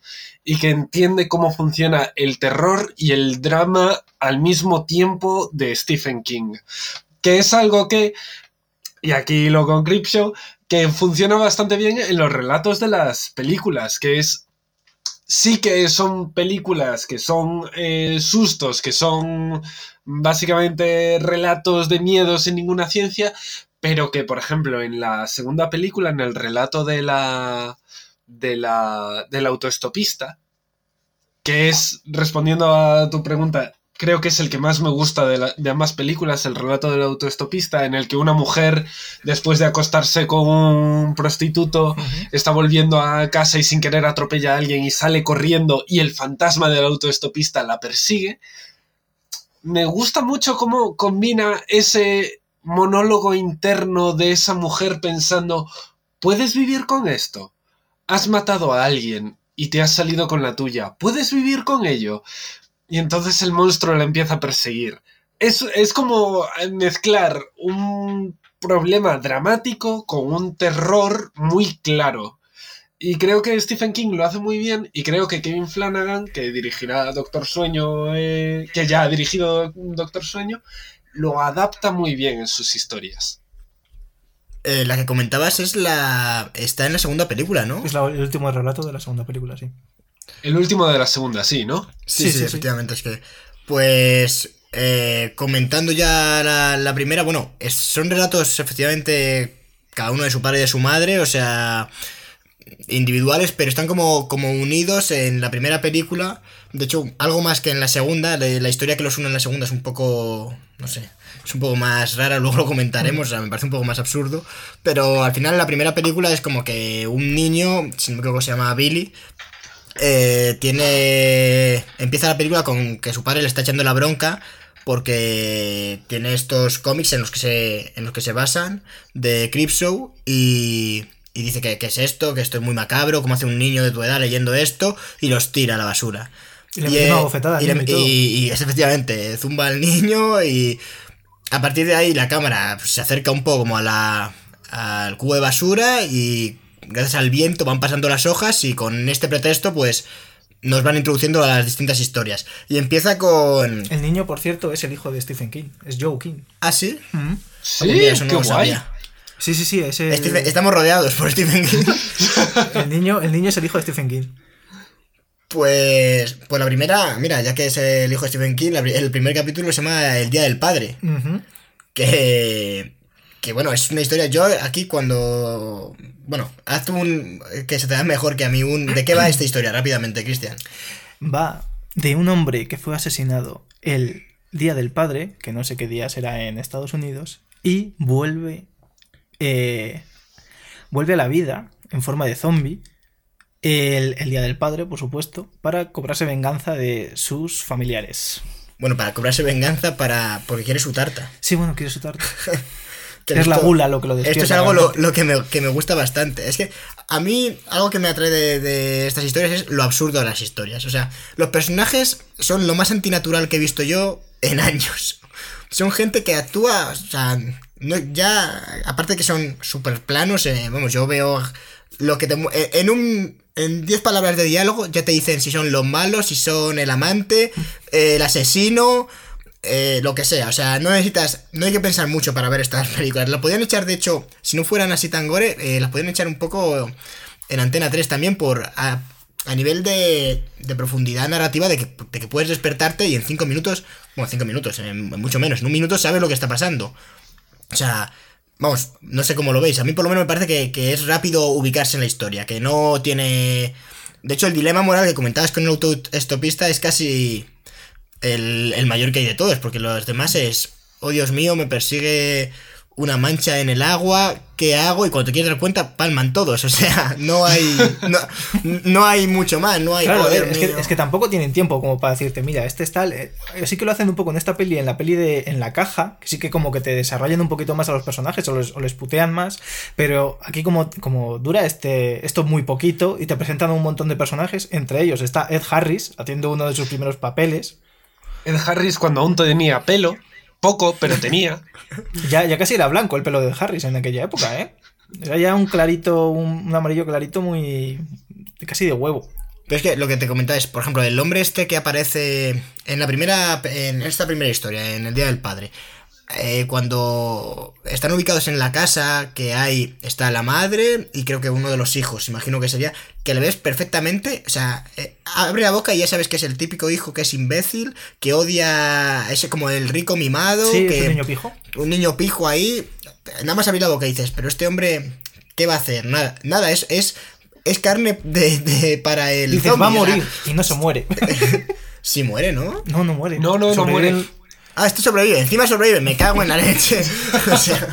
y que entiende cómo funciona el terror y el drama al mismo tiempo de Stephen King. Que es algo que, y aquí lo con Creepshow, que funciona bastante bien en los relatos de las películas, que es sí que son películas que son eh, sustos, que son básicamente relatos de miedo sin ninguna ciencia, pero que, por ejemplo, en la segunda película, en el relato de la. de la. del autoestopista, que es, respondiendo a tu pregunta, creo que es el que más me gusta de, la- de ambas películas, el relato del autoestopista, en el que una mujer, después de acostarse con un prostituto, está volviendo a casa y sin querer atropella a alguien y sale corriendo y el fantasma del autoestopista la persigue. Me gusta mucho cómo combina ese monólogo interno de esa mujer pensando, ¿puedes vivir con esto? Has matado a alguien y te has salido con la tuya. ¿Puedes vivir con ello? Y entonces el monstruo la empieza a perseguir. Es, es como mezclar un problema dramático con un terror muy claro. Y creo que Stephen King lo hace muy bien y creo que Kevin Flanagan, que dirigirá Doctor Sueño, eh, que ya ha dirigido Doctor Sueño, lo adapta muy bien en sus historias. Eh, la que comentabas es la. está en la segunda película, ¿no? Es la- el último relato de la segunda película, sí. El último de la segunda, sí, ¿no? Sí, Sí, sí, sí, efectivamente. Es que. Pues. eh, comentando ya la, la primera, bueno, es- son relatos efectivamente. Cada uno de su padre y de su madre, o sea. Individuales, pero están como, como unidos en la primera película. De hecho, algo más que en la segunda. la historia que los une en la segunda es un poco. no sé. Es un poco más rara, luego lo comentaremos, o sea, me parece un poco más absurdo. Pero al final la primera película es como que un niño, si no me equivoco se llama Billy, eh, tiene. Empieza la película con que su padre le está echando la bronca porque tiene estos cómics en los que se, en los que se basan de Creepshow y, y dice que, que es esto, que esto es muy macabro, como hace un niño de tu edad leyendo esto y los tira a la basura. Y le mete una bofetada y, le- y todo. y- y es efectivamente, zumba al niño y a partir de ahí la cámara pues, se acerca un poco como a la, al cubo de basura y gracias al viento van pasando las hojas y con este pretexto pues nos van introduciendo a las distintas historias. Y empieza con... El niño, por cierto, es el hijo de Stephen King, es Joe King. ¿Ah, sí? Sí, Mira, eso no qué lo guay. sabía. Sí, sí, sí, Stephen- Estamos rodeados por Stephen King. el niño, el niño es el hijo de Stephen King. Pues, pues la primera, mira, ya que es el hijo de Stephen King, la el primer capítulo se llama El Día del Padre. Que, que bueno, es una historia. Yo aquí cuando. Bueno, haz un. que se te da mejor que a mí un. ¿De qué va esta historia? Rápidamente, Cristian. Va de un hombre que fue asesinado el Día del Padre, que no sé qué día será en Estados Unidos, y vuelve, eh, vuelve a la vida en forma de zombie el, el Día del Padre, por supuesto, para cobrarse venganza de sus familiares. Bueno, para cobrarse venganza para. porque quiere su tarta. Sí, bueno, quiero su tarta. Que es la gula lo que lo despierta. Esto es algo lo que, me, que me gusta bastante. Es que a mí algo que me atrae de, de estas historias es lo absurdo de las historias. O sea, los personajes son lo más antinatural que he visto yo en años. Son gente que actúa, o sea, no, ya, aparte de que son súper planos, eh, vamos, yo veo lo que te... eh, En un... En 10 palabras de diálogo ya te dicen si son los malos, si son el amante, eh, el asesino, eh, lo que sea. O sea, no necesitas, no hay que pensar mucho para ver estas películas. La podían echar, de hecho, si no fueran así tan gore, eh, las podían echar un poco en Antena 3 también por a, a nivel de, de profundidad narrativa de que, de que puedes despertarte y en 5 minutos, bueno, 5 minutos, en, en mucho menos, en un minuto sabes lo que está pasando. O sea, vamos, no sé cómo lo veis. A mí por lo menos me parece que, que es rápido ubicarse en la historia, que no tiene... De hecho, el dilema moral que comentabas con el autoestopista es casi el, el mayor que hay de todos, porque los demás es, oh Dios mío, me persigue una mancha en el agua, ¿qué hago? Y cuando te quieres dar cuenta, palman todos, o sea, no hay, no, no hay mucho más, no hay... Claro, Dios es, que, mío. es que tampoco tienen tiempo como para decirte, mira, este es tal. eh, sí que lo hacen un poco en esta peli, en la peli de En la caja, que sí que como que te desarrollan un poquito más a los personajes o les, o les putean más, pero aquí como, como dura este, esto muy poquito y te presentan un montón de personajes, entre ellos está Ed Harris haciendo uno de sus primeros papeles. Ed Harris cuando aún tenía pelo, poco, pero tenía. Ya, ya casi era blanco el pelo de Harris en aquella época, ¿eh? Era ya un clarito, un, un amarillo clarito muy... casi de huevo. Pero es que lo que te comentaba es, por ejemplo, el hombre este que aparece en la primera, en esta primera historia, en el Día del Padre, eh, cuando están ubicados en la casa, que hay, está la madre y creo que uno de los hijos, imagino que sería, que le ves perfectamente, o sea, eh, abre la boca y ya sabes que es el típico hijo que es imbécil, que odia, ese como el rico mimado, Sí, que es un niño pijo. un niño pijo ahí, nada más abrir la boca y dices, pero este hombre, ¿qué va a hacer? Nada, nada, es, es, es carne de, de- para el Dices, zombie, va a o sea, morir y no se muere. Sí muere, ¿no? No, no muere. No, no, no Sobrevive muere. Ah, este sobrevive, encima sobrevive, me cago en la leche. O sea,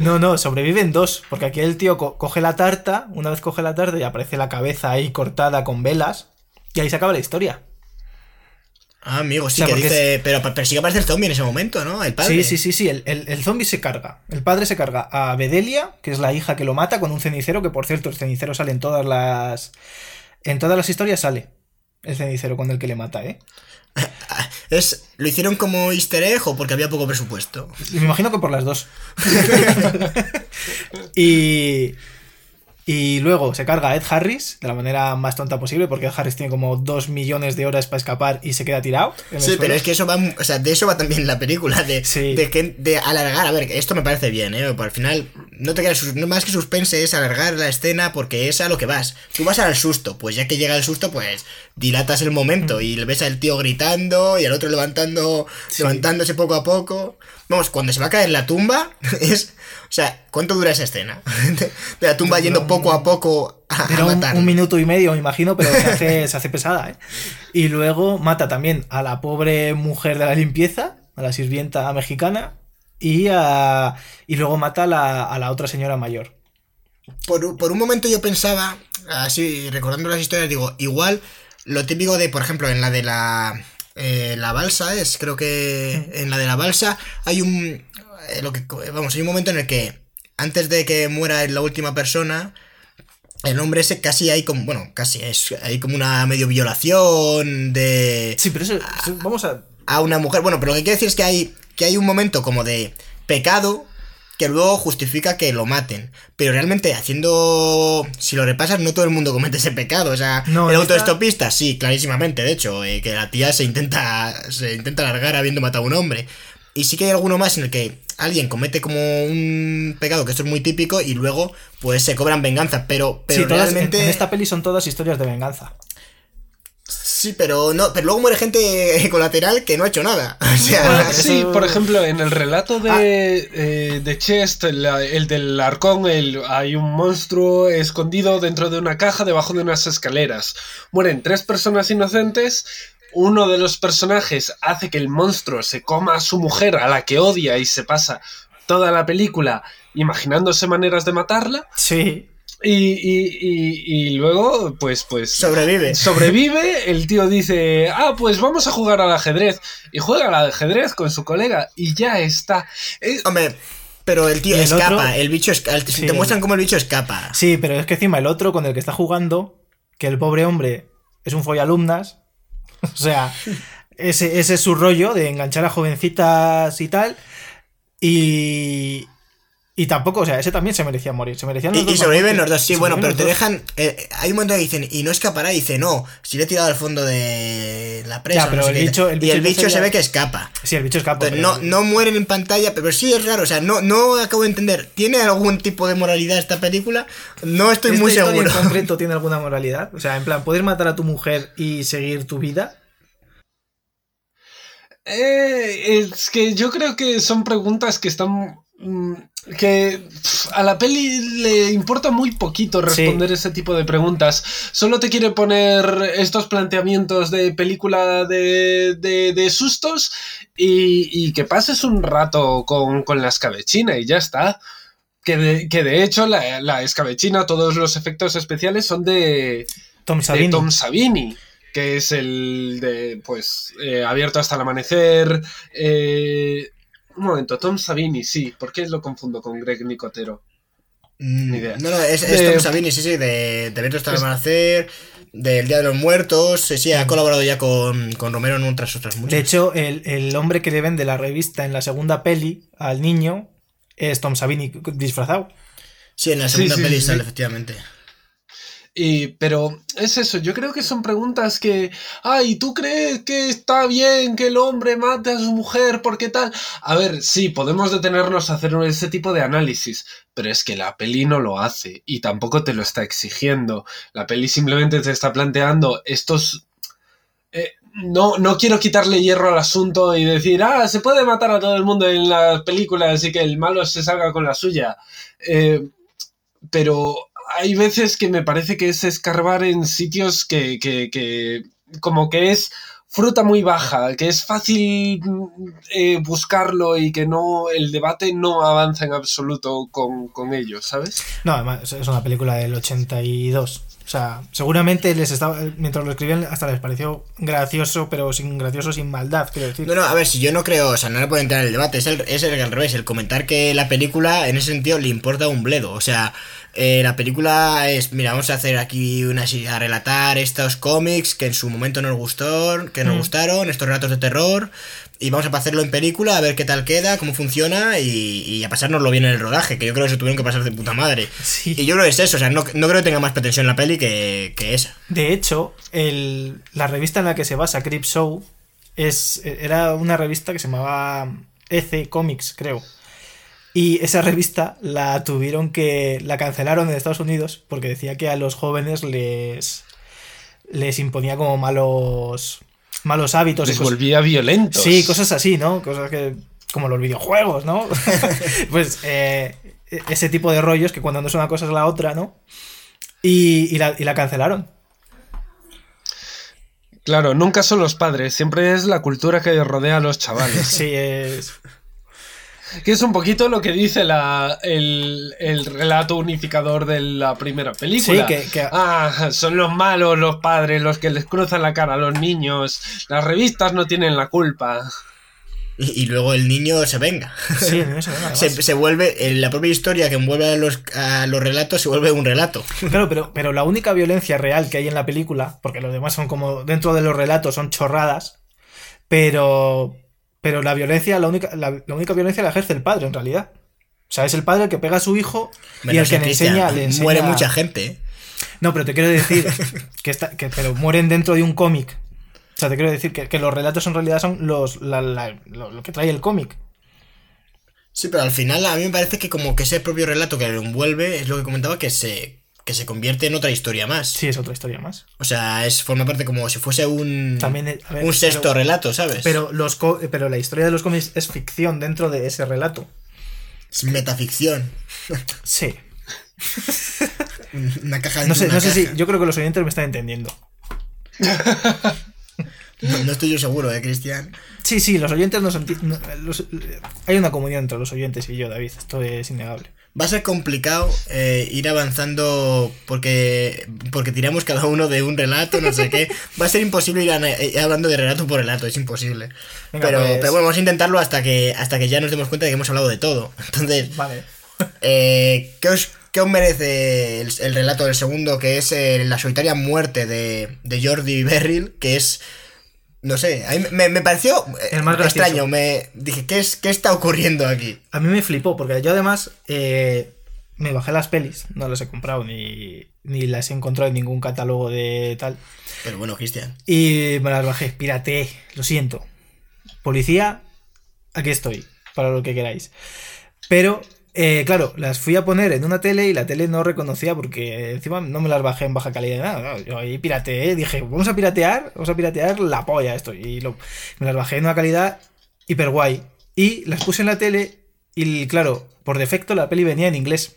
No, no, sobreviven dos, porque aquí el tío co- coge la tarta, una vez coge la tarta y aparece la cabeza ahí cortada con velas, y ahí se acaba la historia. ah, amigo, sí O sea, que dice, pero, pero sí que aparece el zombie en ese momento, ¿no? El padre. Sí, sí, sí, sí, el, el, el zombie se carga. El padre se carga a Bedelia, que es la hija que lo mata, con un cenicero, que por cierto, el cenicero sale en todas las... En todas las historias sale el cenicero con el que le mata, ¿eh? Es, ¿Lo hicieron como easter egg o porque había poco presupuesto? Me imagino que por las dos. y. Y luego se carga a Ed Harris de la manera más tonta posible, porque Ed Harris tiene como dos millones de horas para escapar y se queda tirado. Sí, suelo. pero es que eso va, o sea, de eso va también la película, de, Sí. de, que, de alargar, a ver, esto me parece bien, ¿eh? Pero al final, no te quedas, no más que suspense es alargar la escena porque es a lo que vas. Tú vas al susto, pues ya que llega el susto, pues dilatas el momento y le ves al tío gritando y al otro levantando, Sí. levantándose poco a poco. Vamos, cuando se va a caer la tumba, es, o sea, ¿cuánto dura esa escena? De, la tumba yendo poco a poco a, a Era un, matar. un minuto y medio, me imagino, pero se hace, se hace pesada, ¿eh? Y luego mata también a la pobre mujer de la limpieza, a la sirvienta mexicana, y, a, y luego mata a la, a la otra señora mayor. por, por un momento yo pensaba, así recordando las historias, digo, igual lo típico de, por ejemplo, en la de la, eh, la balsa, es, creo que en la de la balsa hay un, eh, lo que, vamos, hay un momento en el que antes de que muera la última persona, el hombre ese casi hay como, bueno, casi es, hay como una medio violación de Sí, pero eso, eso- vamos a... a una mujer. Bueno, pero lo que quiero decir es que hay, que hay un momento como de pecado que luego justifica que lo maten. Pero realmente haciendo, si lo repasas, no todo el mundo comete ese pecado. O sea, No, el esta- autoestopista, sí, clarísimamente. De hecho, eh, que la tía se intenta, se intenta largar habiendo matado a un hombre. Y sí que hay alguno más en el que alguien comete como un pecado, que esto es muy típico, y luego pues se cobran venganza. Pero, pero sí, todas, en- realmente... en, esta peli son todas historias de venganza. Sí, pero no, pero luego muere gente colateral que no ha hecho nada. O sea, pero sí, por ejemplo, en el relato de, Ah. eh, de Chest, la- el del arcón, el- hay un monstruo escondido dentro de una caja debajo de unas escaleras. Mueren tres personas inocentes. Uno de los personajes hace que el monstruo se coma a su mujer, a la que odia, y se pasa toda la película imaginándose maneras de matarla. Sí. Y, y- y- y luego, pues, pues. sobrevive. Sobrevive, el tío dice, ah, pues vamos a jugar al ajedrez. Y juega al ajedrez con su colega y ya está. Eh, Hombre, pero el tío ¿Y el escapa, otro? el bicho escapa. Sí. Te muestran cómo el bicho escapa. Sí, pero es que encima el otro con el que está jugando, que el pobre hombre es un follalumnas, o sea, ese, ese es su rollo de enganchar a jovencitas y tal, y, y tampoco, o sea, ese también se merecía morir, se merecían los Y, dos y sobreviven los dos, sí, bueno, pero te dos. dejan. eh, hay un momento que dicen, y no escapará, y dice, no, si le he tirado al fondo de la presa. Ya, pero el qué". bicho- el y el bicho bicho se ve que escapa. Sí, el bicho escapa. Entonces, pero- no, no mueren en pantalla, pero sí es raro, o sea, no, no acabo de entender. ¿Tiene algún tipo de moralidad esta película? No estoy ¿Esta muy seguro. en concreto tiene alguna moralidad? O sea, en plan, ¿puedes matar a tu mujer y seguir tu vida? eh, es que yo creo que son preguntas que están. Que a la peli le importa muy poquito responder ese tipo de preguntas. Solo te quiere poner estos planteamientos de película de, de- de sustos y, y que pases un rato con, con la escabechina y ya está. Que de, que de hecho la, la escabechina, todos los efectos especiales son de, Tom de Savini. Tom Savini, que es el de, pues, eh, abierto hasta el amanecer. eh, un momento, Tom Savini, sí, ¿por qué lo confundo con Greg Nicotero? Mm, Ni idea. No, no, es, Tom Savini, sí, sí, de, de Beto hasta el Es- amanecer, del Día de los Muertos, sí, sí, ha colaborado ya con, con Romero en otras otras muchas. De hecho, el, el hombre que le vende la revista en la segunda peli al niño es Tom Savini disfrazado. sí, en la Sí, segunda sí, peli sí, sale, sí. efectivamente. Y, pero es eso, yo creo que son preguntas que, ay, ¿tú crees que está bien que el hombre mate a su mujer? ¿Por qué tal? A ver, sí, podemos detenernos a hacer ese tipo de análisis, pero es que la peli no lo hace y tampoco te lo está exigiendo. La peli simplemente te está planteando estos... eh, no, no quiero quitarle hierro al asunto y decir, ah, se puede matar a todo el mundo en las películas y que el malo se salga con la suya. Eh, pero hay veces que me parece que es escarbar en sitios que, que- que como que es fruta muy baja, que es fácil eh, buscarlo y que no el debate no avanza en absoluto con, con ello, ¿sabes? No, además es una película del 82. O sea, seguramente les estaba, mientras lo escribían hasta les pareció gracioso, pero sin gracioso, sin maldad, quiero decir. No, no, a ver, si yo no creo, o sea, no le puedo entrar en el debate, es el, es el al revés, el comentar que la película en ese sentido le importa un bledo, o sea, eh, la película es, mira, vamos a hacer aquí una, a relatar estos cómics que en su momento nos gustó, que nos Mm. gustaron, estos relatos de terror, y vamos a hacerlo en película, a ver qué tal queda, cómo funciona, y, y a pasárnoslo bien en el rodaje, que yo creo que se tuvieron que pasar de puta madre. Sí. Y yo creo que es eso, o sea, no, no creo que tenga más pretensión la peli que, que esa. De hecho, el- la revista en la que se basa Crip Show es, era una revista que se llamaba EC Comics, creo. Y esa revista la tuvieron que. la cancelaron en Estados Unidos porque decía que a los jóvenes les. les imponía como malos. malos hábitos. Les volvía violentos. Sí, cosas así, ¿no? Cosas que. como los videojuegos, ¿no? pues eh, ese tipo de rollos que cuando no es una cosa es la otra, ¿no? Y, y la, y la cancelaron. Claro, nunca son los padres, siempre es la cultura que rodea a los chavales. Sí, es. Que es un poquito lo que dice la, el, el relato unificador de la primera película. Sí, que- que- Ah, son los malos los padres los que les cruzan la cara a los niños. Las revistas no tienen la culpa. Y, y luego el niño se venga. Sí, se, se vuelve, en la propia historia que envuelve a los, a los relatos se vuelve un relato. Claro, pero, pero la única violencia real que hay en la película, porque los demás son como. dentro de los relatos son chorradas, pero. Pero la violencia, la única, la, la única violencia la ejerce el padre, en realidad. O sea, es el padre el que pega a su hijo y el que le enseña, le enseña- Muere mucha gente. ¿eh? No, pero te quiero decir que, está, que pero mueren dentro de un cómic. O sea, te quiero decir que, que los relatos en realidad son los, la- la- lo, lo que trae el cómic. Sí, pero al final a mí me parece que como que ese propio relato que lo envuelve es lo que comentaba que se, que se convierte en otra historia más. Sí, es otra historia más. O sea, es forma parte como si fuese un, También, ver, un sexto pero- relato, ¿sabes? Pero, los pero la historia de los cómics es ficción dentro de ese relato. Es metaficción. Sí. Una caja No sé, una no sé si. Yo creo que los oyentes me están entendiendo. No, no estoy yo seguro, ¿eh, Cristian? Sí, sí, los oyentes nos Hay una comunión entre los oyentes y yo, David. Esto es innegable. Va a ser complicado eh, ir avanzando porque porque tiramos cada uno de un relato, no sé qué. Va a ser imposible ir, a- ir hablando de relato por relato, es imposible. Venga, pero, pues. pero bueno, vamos a intentarlo hasta que hasta que ya nos demos cuenta de que hemos hablado de todo. Entonces, Vale. eh, ¿qué, os, qué os merece el, el relato del segundo? Que es eh, la solitaria muerte de, de Jordi Berril, que es... No sé, a mí me, me pareció eh, El más gracioso. extraño. Me dije, ¿qué, es, ¿qué está ocurriendo aquí? A mí me flipó, porque yo además eh, me bajé las pelis, no las he comprado ni, ni las he encontrado en ningún catálogo de tal. Pero bueno, Cristian. Y me las bajé, pirateé, lo siento. Policía, aquí estoy, para lo que queráis. Pero, eh, claro, las fui a poner en una tele y la tele no reconocía porque encima no me las bajé en baja calidad. Nada, yo ahí pirateé, dije, vamos a piratear, vamos a piratear la polla esto. Y lo- me las bajé en una calidad hiper guay. Y las puse en la tele y, claro, por defecto la peli venía en inglés.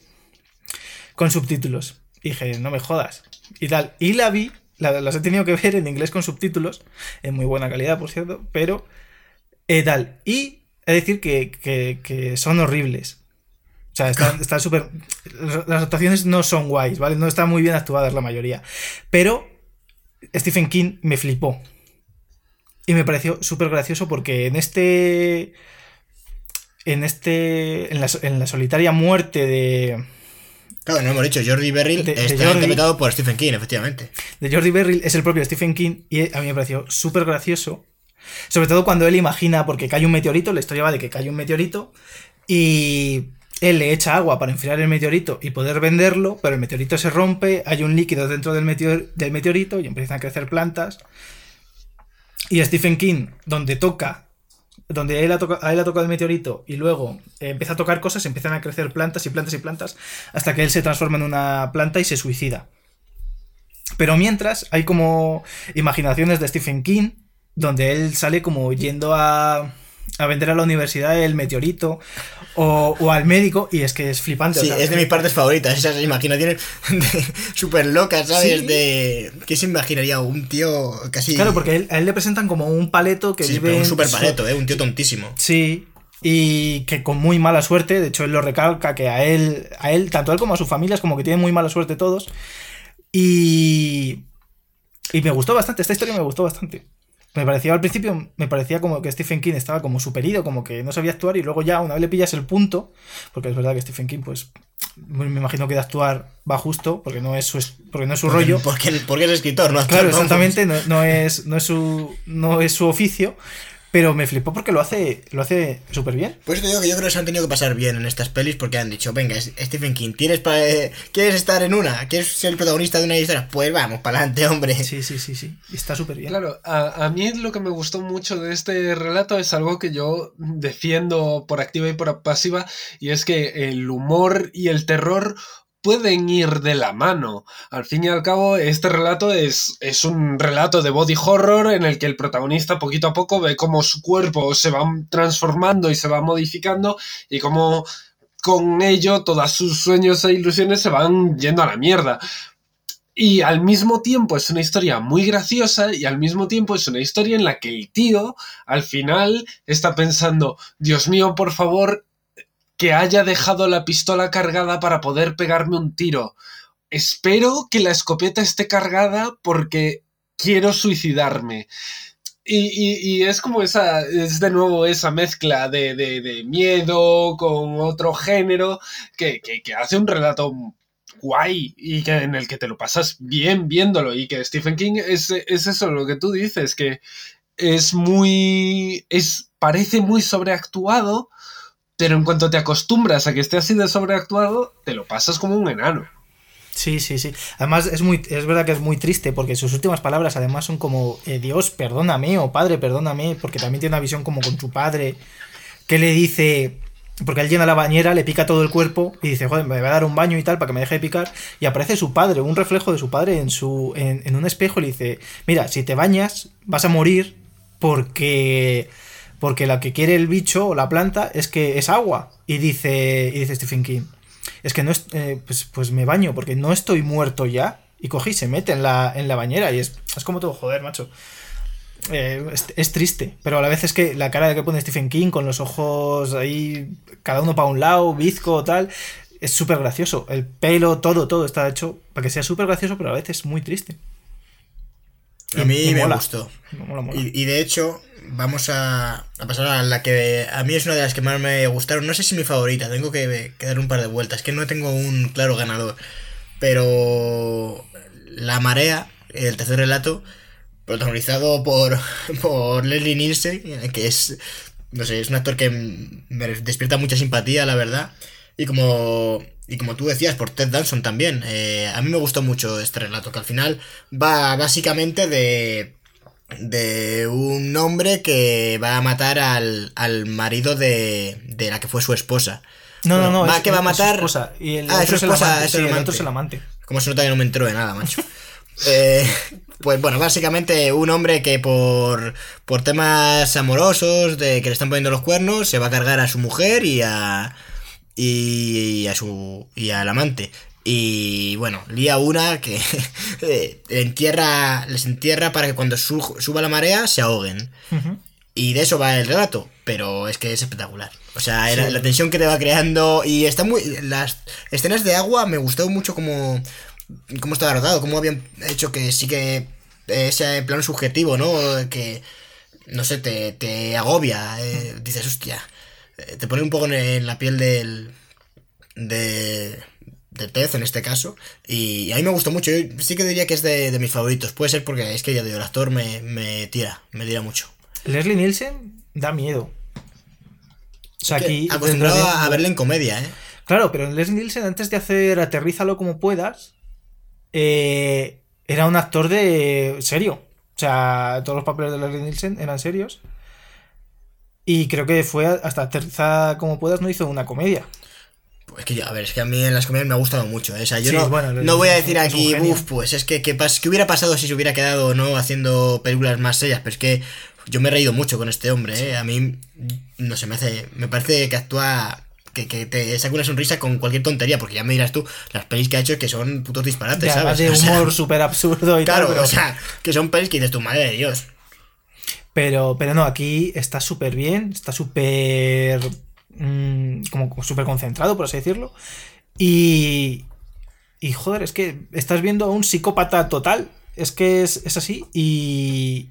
Con subtítulos. Y dije, no me jodas. Y tal. Y la vi, la- las he tenido que ver en inglés con subtítulos. En muy buena calidad, por cierto. Pero, eh, tal. Y de decir que- que son horribles. O sea, están están súper. Las actuaciones no son guays, ¿vale? No están muy bien actuadas la mayoría. Pero Stephen King me flipó. Y me pareció súper gracioso porque en este. En este. En la, en la solitaria muerte de. Claro, no hemos dicho, Jordi de está interpretado por Stephen King, efectivamente. de Jordi Berril es el propio Stephen King y a mí me pareció súper gracioso. Sobre todo cuando él imagina, porque cae un meteorito, la historia va de que cae un meteorito y él le echa agua para enfriar el meteorito y poder venderlo, pero el meteorito se rompe, hay un líquido dentro del, meteor- del meteorito y empiezan a crecer plantas. Y Stephen King, donde toca, donde él ha toca- a él ha tocado el meteorito y luego empieza a tocar cosas, empiezan a crecer plantas y plantas y plantas hasta que él se transforma en una planta y se suicida. Pero mientras hay como imaginaciones de Stephen King, donde él sale como yendo a, a vender a la universidad el meteorito o, o al médico, y es que es flipante. o Sí, sea, es de mis partes favoritas, esas imaginaciones súper locas, ¿sabes? Sí. De... ¿Qué se imaginaría un tío casi... Claro, porque a él, a él le presentan como un paleto que Sí, vive pero un en súper su- paleto, ¿eh? Un tío tontísimo. Sí, y que con muy mala suerte, de hecho él lo recalca que a él, a él, tanto a él como a su familia, es como que tienen muy mala suerte todos. Y, y me gustó bastante, esta historia me gustó bastante. Me parecía al principio, me parecía como que Stephen King estaba como superido, como que no sabía actuar, y luego ya una vez le pillas el punto, porque es verdad que Stephen King, pues me imagino que de actuar va justo, porque no es su, porque no es su rollo. Porque, porque es escritor, ¿no? Claro, Vamos. exactamente, no, no es, no, es su, no es su oficio, pero me flipó porque lo hace lo hace súper bien. Por eso te digo que yo creo que se han tenido que pasar bien en estas pelis porque han dicho, venga, Stephen King, ¿tienes pa- eh, ¿quieres estar en una? ¿Quieres ser el protagonista de una historia? Pues vamos, para adelante, hombre. Sí, sí, sí, sí, está súper bien. Claro, a, a mí lo que me gustó mucho de este relato es algo que yo defiendo por activa y por pasiva, y es que el humor y el terror pueden ir de la mano. Al fin y al cabo, este relato es, es un relato de body horror en el que el protagonista poquito a poco ve cómo su cuerpo se va transformando y se va modificando y cómo con ello todos sus sueños e ilusiones se van yendo a la mierda. Y al mismo tiempo es una historia muy graciosa y al mismo tiempo es una historia en la que el tío al final está pensando, Dios mío, por favor, que haya dejado la pistola cargada para poder pegarme un tiro. Espero que la escopeta esté cargada porque quiero suicidarme. Y, y- es como esa, es de nuevo esa mezcla de, de- de miedo con otro género que, que- que hace un relato guay y que en el que te lo pasas bien viéndolo y que Stephen King es, es eso lo que tú dices que es muy es parece muy sobreactuado pero en cuanto te acostumbras a que esté así de sobreactuado, te lo pasas como un enano. Sí, sí, sí. Además, es, muy, es verdad que es muy triste porque sus últimas palabras además son como, eh, Dios, perdóname, o Padre, perdóname, porque también tiene una visión como con su padre, que le dice, porque él llena la bañera, le pica todo el cuerpo y dice, joder, me va a dar un baño y tal para que me deje de picar. Y aparece su padre, un reflejo de su padre en, su, en, en un espejo y le dice, mira, si te bañas vas a morir porque porque lo que quiere el bicho o la planta es que es agua. Y dice, y dice Stephen King, es que no es, eh, pues, pues me baño porque no estoy muerto ya. Y cogí y se mete en la, en la bañera y es, es como todo, joder, macho. Eh, es, es, triste, pero a la vez es que la cara de que pone Stephen King con los ojos ahí, cada uno para un lado, bizco, tal, es súper gracioso. El pelo, todo, todo está hecho para que sea súper gracioso, pero a veces es muy triste. A mí y me mola. gustó. Mola, mola. Y, y, de hecho, vamos a, a, pasar a la que a mí es una de las que más me gustaron. No sé si mi favorita, tengo que, que dar un par de vueltas, que no tengo un claro ganador. Pero La Marea, el tercer relato, protagonizado por, por Leslie Nielsen, que es, no sé, es un actor que me despierta mucha simpatía, la verdad. Y como, y como tú decías, por Ted Danson también. Eh, a mí me gustó mucho este relato, que al final va básicamente de de un hombre que va a matar al, al marido de, de, la que fue su esposa. No, bueno, no, no. Va, es, que va a matar. Es su esposa. Y el ah, otro es su esposa, es el amante. es Sí, el el amante. otro es el amante. Como se nota que no me entró de nada, macho. eh, pues bueno, básicamente un hombre que por, por temas amorosos, de que le están poniendo los cuernos, se va a cargar a su mujer y a. y a su. y al amante. Y bueno, lía una que entierra, les entierra para que cuando su, suba la marea se ahoguen. Uh -huh. Y de eso va el relato, pero es que es espectacular. O sea, sí. la tensión que te va creando y está muy... Las escenas de agua me gustó mucho como... Cómo estaba rodado, cómo habían hecho que sí que ese plano subjetivo, ¿no? Que, no sé, te, te agobia. Eh, dices, hostia, te pone un poco en la piel del... De, de Tez en este caso. Y a mí me gustó mucho. Yo sí que diría que es de, de mis favoritos. Puede ser porque es que ya digo, el actor me, me tira, me tira mucho. Leslie Nielsen da miedo. O sea, aquí. Acostumbrado de... a verle en comedia, ¿eh? Claro, pero Leslie Nielsen, antes de hacer Aterrízalo como puedas, eh, era un actor de serio. O sea, todos los papeles de Leslie Nielsen eran serios. Y creo que fue hasta Aterriza como puedas, no hizo una comedia. Es que yo, a ver, es que a mí en las comedias me ha gustado mucho. ¿eh? O sea, yo sí, no, bueno, no voy a decir aquí, uff, pues es que ¿qué, ¿qué, hubiera pasado si se hubiera quedado o no haciendo películas más serias. Pero es que yo me he reído mucho con este hombre, ¿eh? A mí, no sé, me hace. Me parece que actúa. Que, que te saca una sonrisa con cualquier tontería, porque ya me dirás tú, las pelis que ha hecho que son putos disparates, ya, ¿sabes? de humor o sea, súper absurdo y claro, tal. Pero... o sea, que son pelis que dices tu madre de Dios. Pero, pero no, aquí está súper bien, está súper. Mmm, como súper concentrado, por así decirlo. Y. Y joder, es que estás viendo a un psicópata total. Es que es, es así. Y.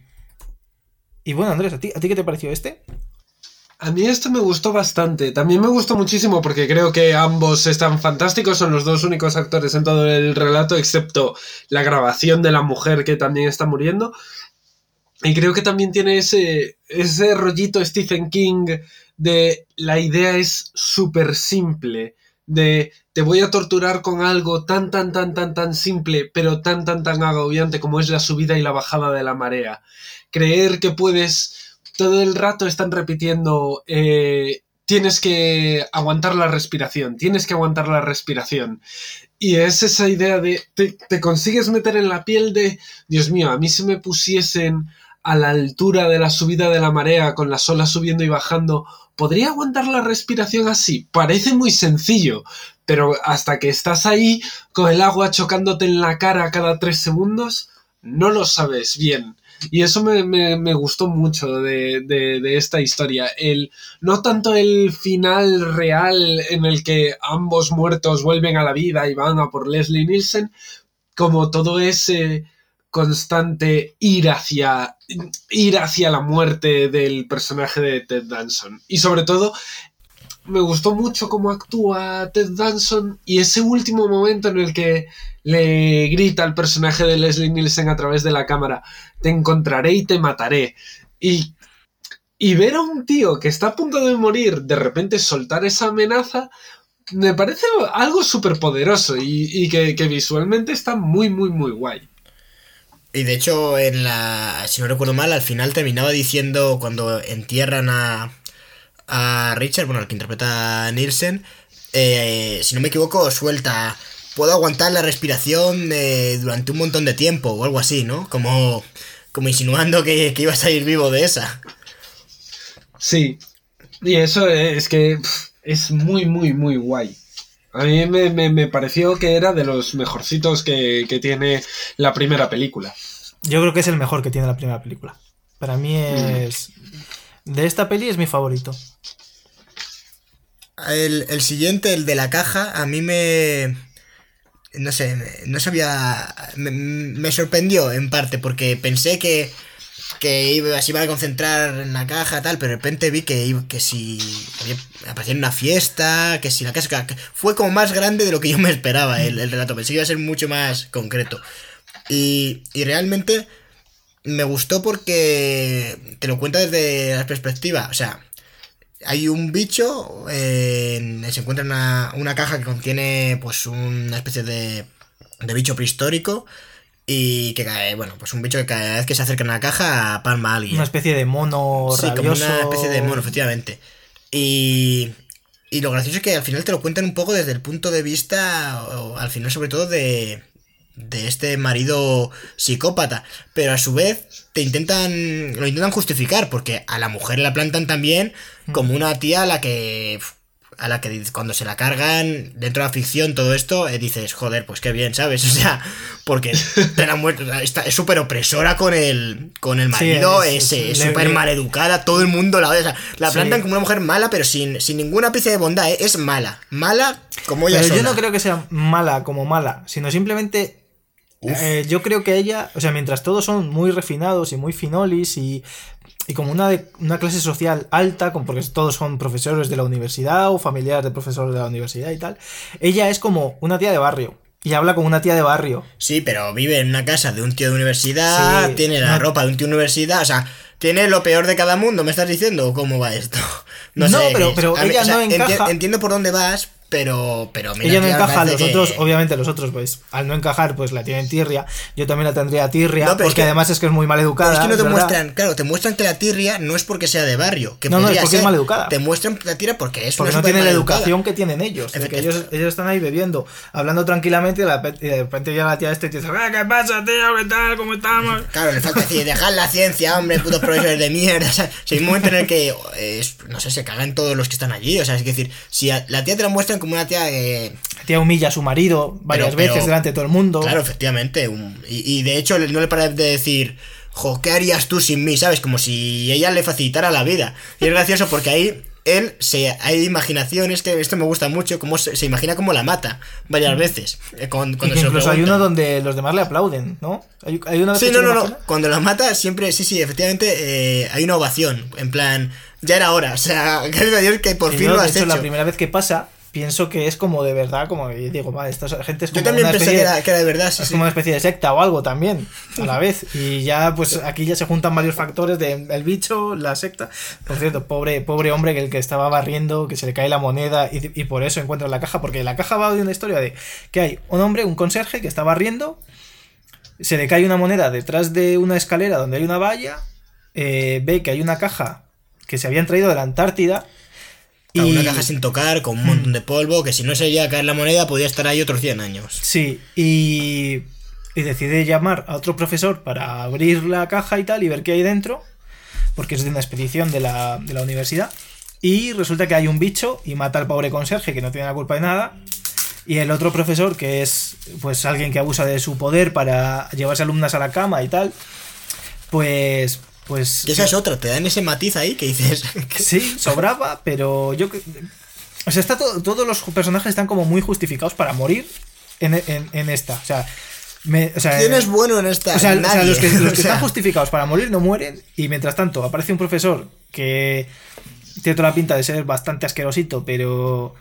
Y bueno, Andrés, ¿a ti, ¿a ti qué te pareció este? A mí esto me gustó bastante. También me gustó muchísimo porque creo que ambos están fantásticos. Son los dos únicos actores en todo el relato, excepto la grabación de la mujer que también está muriendo. Y creo que también tiene ese, ese rollito Stephen King de la idea es súper simple. De te voy a torturar con algo tan, tan, tan, tan, tan simple, pero tan, tan, tan agobiante como es la subida y la bajada de la marea. Creer que puedes todo el rato están repitiendo, eh, tienes que aguantar la respiración, tienes que aguantar la respiración. Y es esa idea de, te, consigues meter en la piel de, Dios mío, a mí se me pusiesen a la altura de la subida de la marea, con las olas subiendo y bajando, ¿podría aguantar la respiración así? Parece muy sencillo, pero hasta que estás ahí, con el agua chocándote en la cara cada tres segundos, no lo sabes bien. Y eso me, gustó mucho de, de, de, esta historia. El, no tanto el final real en el que ambos muertos vuelven a la vida y van a por Leslie Nielsen, como todo ese constante ir hacia, ir hacia la muerte del personaje de Ted Danson. Y sobre todo, me gustó mucho cómo actúa Ted Danson y ese último momento en el que le grita al personaje de Leslie Nielsen a través de la cámara, te encontraré y te mataré. Y, Y ver a un tío que está a punto de morir de repente soltar esa amenaza, me parece algo súper poderoso y, y que, que visualmente está muy, muy, muy guay. Y de hecho, en la. Si no recuerdo mal, al final terminaba diciendo cuando entierran a. a Richard, bueno, el que interpreta a Nielsen. eh, si no me equivoco, suelta. Puedo aguantar la respiración eh, durante un montón de tiempo o algo así, ¿no? Como. Como insinuando que, que iba a salir vivo de esa. Sí. Y eso es que es muy, muy, muy guay. A mí me, me- me pareció que era de los mejorcitos que, que tiene la primera película. Yo creo que es el mejor que tiene la primera película. Para mí es. De esta peli es mi favorito. El, el siguiente, el de la caja, a mí me. No sé, me- no sabía. Me, me sorprendió en parte, porque pensé que. Que iba, se iba a concentrar en la caja, tal, pero de repente vi que, que si. aparecía en una fiesta, que si la casa. fue como más grande de lo que yo me esperaba el, el relato. Pensé que iba a ser mucho más concreto. Y, y realmente me gustó porque te lo cuenta desde la perspectiva. O sea, hay un bicho, se encuentra una, una caja que contiene pues una especie de, de bicho prehistórico y que cae, bueno, pues un bicho que cada vez que se acerca a la caja palma a alguien. Una especie de mono Sí, como una especie de mono, efectivamente. Y, y lo gracioso es que al final te lo cuentan un poco desde el punto de vista, o al final sobre todo de, de este marido psicópata. Pero a su vez te intentan, lo intentan justificar, porque a la mujer la plantan también como una tía a la que... A la que cuando se la cargan dentro de la ficción, todo esto, eh, dices, joder, pues qué bien, ¿sabes? O sea, porque te la muerte, está, es súper opresora con el, con el marido, es- es es- súper le- maleducada, todo el mundo la odia. O sea, la Sí. plantan como una mujer mala, pero sin, sin ninguna pizca de bondad, ¿eh? es mala. Mala como ella Pero yo no creo que sea mala como mala, sino simplemente. eh, yo creo que ella, o sea, mientras todos son muy refinados y muy finolis y, y como una, de- una clase social alta, como porque todos son profesores de la universidad o familiares de profesores de la universidad y tal, ella es como una tía de barrio y habla como una tía de barrio. Sí, pero vive en una casa de un tío de universidad, Sí, tiene la no- ropa de un tío de universidad, o sea, tiene lo peor de cada mundo, ¿me estás diciendo? ¿O ¿Cómo va esto? No, pero- pero A ella no enti- encaja. entiendo por dónde vas, pero... pero mira, ella no encaja, parece los que- otros, obviamente los otros, pues al no encajar, pues la tienen tirria. Yo también la tendría tirria, No, pero es porque que- además es que es muy mal educada. es que no te ¿verdad? muestran, claro, te muestran que la tirria no es porque sea de barrio, que No, no, es porque es ser. maleducada. Te muestran la tirria porque es Porque una no tienen la educación que tienen ellos. de que ellos, ellos están ahí bebiendo, hablando tranquilamente y de repente- llega la tía este y te dice, "Ah, ¿qué pasa, tío? ¿Qué tal? ¿Cómo estamos? Claro, le falta decir, dejad la ciencia, hombre, putos profesores de mierda. O sea, si hay un momento en el que, eh, no sé, se cagan todos los que están allí. O sea, es decir, si a- la tía te la muestran como una tía eh, La tía humilla a su marido varias Pero- pero- veces delante de todo el mundo. Claro, efectivamente. un- y, y de hecho no le para de decir, jo, ¿qué harías tú sin mí? ¿Sabes? Como si ella le facilitara la vida. Y es gracioso porque ahí él se hay imaginaciones que esto me gusta mucho, como se, se imagina como la mata varias veces. eh, con- y cuando que se incluso hay uno donde los demás le aplauden, ¿no? Hay, hay una vez Sí, que no, no, no. Cuando la mata, siempre, sí, sí, efectivamente, eh, hay una ovación. En plan, ya era hora. O sea, gracias a Dios que por Y fin yo, lo de has hecho, hecho. la primera vez que pasa, pienso que es como de verdad, como digo, vale, esta gente es como Yo también una pensé especie que de- era, que era de verdad, sí, es sí. como una especie de secta o algo también, a la vez. Y ya, pues aquí ya se juntan varios factores de el bicho, la secta. Por cierto, pobre, pobre hombre que el que estaba barriendo, que se le cae la moneda y, y por eso encuentra la caja, porque la caja va de una historia de que hay un hombre, un conserje, que está barriendo, se le cae una moneda detrás de una escalera donde hay una valla, eh, ve que hay una caja que se habían traído de la Antártida. Claro, y- Una caja sin tocar, con un montón de polvo, que si no se llega a caer la moneda, podría estar ahí otros 100 años. Sí, y, y decide llamar a otro profesor para abrir la caja y tal y ver qué hay dentro, porque es de una expedición de la, de la universidad. Y resulta que hay un bicho y mata al pobre conserje que no tiene la culpa de nada. Y el otro profesor, que es pues alguien que abusa de su poder para llevarse alumnas a la cama y tal, pues. Pues. Y esa es otra, te dan ese matiz ahí que dices. Sí, sobraba, pero yo. O sea, está todo- todos los personajes están como muy justificados para morir en, en- en esta. O sea, me- o sea, ¿Quién es bueno en esta? o sea, o sea, Nadie. los que, los que están justificados para morir no mueren. Y mientras tanto, aparece un profesor que tiene toda la pinta de ser bastante asquerosito, pero.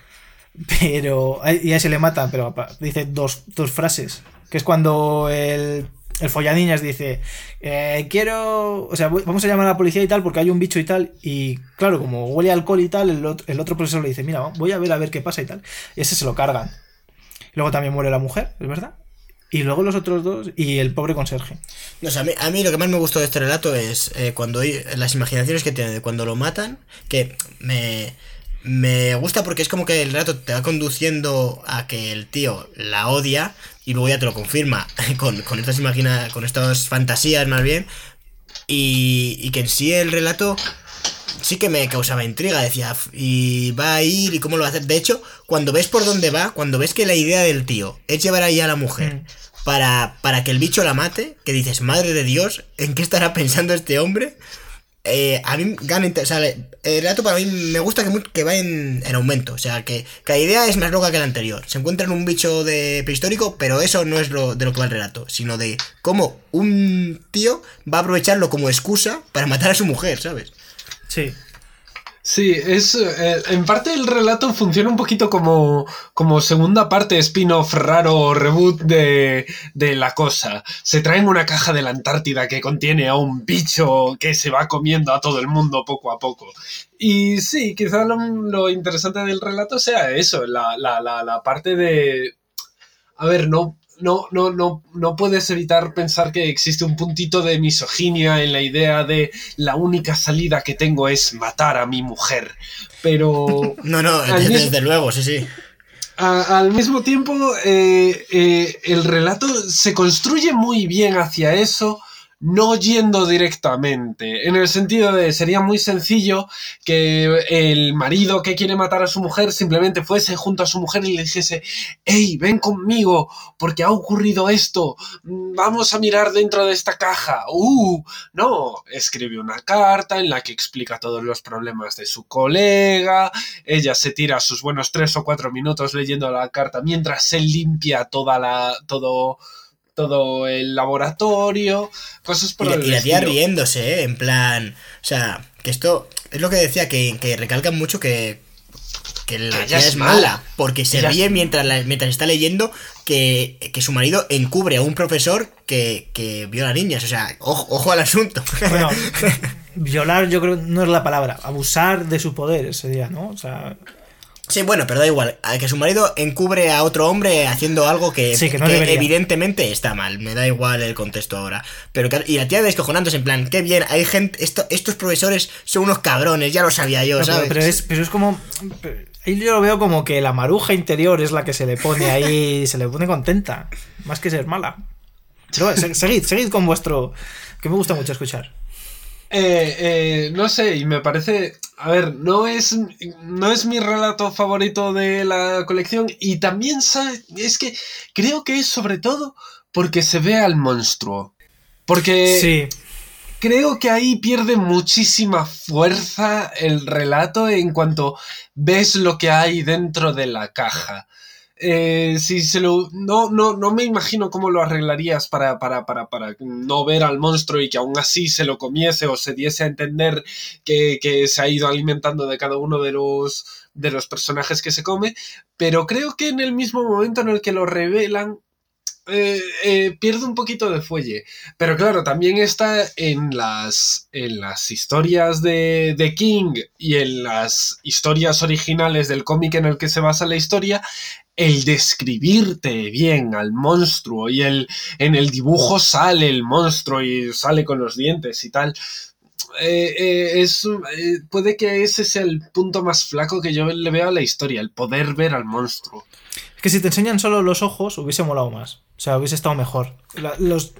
Pero. Y a ese le matan, pero dice dos, dos frases. Que es cuando el, el follaniñas dice, eh, quiero, o sea, vamos a llamar a la policía y tal porque hay un bicho y tal. Y claro, como huele alcohol y tal, el otro, el otro profesor le dice, mira, voy a ver a ver qué pasa y tal. Y ese se lo cargan. Luego también muere la mujer, es verdad. Y luego los otros dos y el pobre conserje. No, a, mí, a mí lo que más me gustó de este relato es eh, cuando las imaginaciones que tiene de cuando lo matan, que me, me gusta porque es como que el relato te va conduciendo a que el tío la odia y luego ya te lo confirma con, con estas imagina con estas fantasías más bien y, y que en sí el relato sí que me causaba intriga, decía, y va a ir y cómo lo va a hacer. De hecho, cuando ves por dónde va, cuando ves que la idea del tío es llevar ahí a la mujer mm. para, para que el bicho la mate, que dices, madre de Dios, ¿en qué estará pensando este hombre? Eh, a mí gana, o sea, el relato para mí me gusta que, va en, aumento, o sea, que, que, la idea es más loca que la anterior. Se encuentra en un bicho de prehistórico, pero eso no es lo de lo que va el relato, sino de cómo un tío va a aprovecharlo como excusa para matar a su mujer, ¿sabes? Sí. Sí, es eh, en parte el relato funciona un poquito como, como segunda parte spin-off raro reboot de, de, la cosa. Se traen una caja de la Antártida que contiene a un bicho que se va comiendo a todo el mundo poco a poco. Y sí, quizá lo, lo interesante del relato sea eso, la, la, la, la parte de... A ver, no, no, no, no, no puedes evitar pensar que existe un puntito de misoginia en la idea de la única salida que tengo es matar a mi mujer. Pero. No, no, desde, luego, sí, sí. al mismo tiempo, eh, eh, el relato se construye muy bien hacia eso no yendo directamente, en el sentido de sería muy sencillo que el marido que quiere matar a su mujer simplemente fuese junto a su mujer y le dijese, hey, ven conmigo, porque ha ocurrido esto, vamos a mirar dentro de esta caja. Uh, no, escribe una carta en la que explica todos los problemas de su colega, ella se tira sus buenos tres o cuatro minutos leyendo la carta mientras se limpia toda la, todo, todo el laboratorio, cosas por y, el Y la tía riéndose, ¿eh? en plan. O sea, que esto es lo que decía, que, que recalcan mucho que, que la tía es mala, porque se ríe mientras, mientras está leyendo que, que, su marido encubre a un profesor que, que viola niñas. O sea, ojo, ojo al asunto. Bueno, violar yo creo no es la palabra, abusar de su poder ese día, ¿no? O sea... Sí, bueno, pero da igual. Que su marido encubre a otro hombre haciendo algo que, evidentemente está mal. Me da igual el contexto ahora. Pero y la tía descojonándose en plan, qué bien, hay gente, estos profesores son unos cabrones, ya lo sabía yo, ¿sabes? Pero, es, pero es como... Ahí yo lo veo como que la maruja interior es la que se le pone ahí, se le pone contenta, más que ser mala. Pero seguid, seguid con vuestro... que me gusta mucho escuchar. Eh, eh, no sé, y me parece. A ver, no es, no es mi relato favorito de la colección. Y también es que creo que es sobre todo porque se ve al monstruo. Porque. Sí. Creo que ahí pierde muchísima fuerza el relato en cuanto ves lo que hay dentro de la caja. Eh, si se lo. No, no, no me imagino cómo lo arreglarías para, para, para, para, no ver al monstruo y que aún así se lo comiese o se diese a entender que, que, se ha ido alimentando de cada uno de los, de los personajes que se come. Pero creo que en el mismo momento en el que lo revelan, eh, eh, pierde un poquito de fuelle. Pero claro, también está en las, en las historias de, de, King y en las historias originales del cómic en el que se basa la historia, el describirte bien al monstruo y el, en el dibujo sale el monstruo y sale con los dientes y tal. Eh, es, puede que ese sea el punto más flaco que yo le veo a la historia, el poder ver al monstruo. Es que si te enseñan solo los ojos, hubiese molado más. O sea, hubiese estado mejor. los,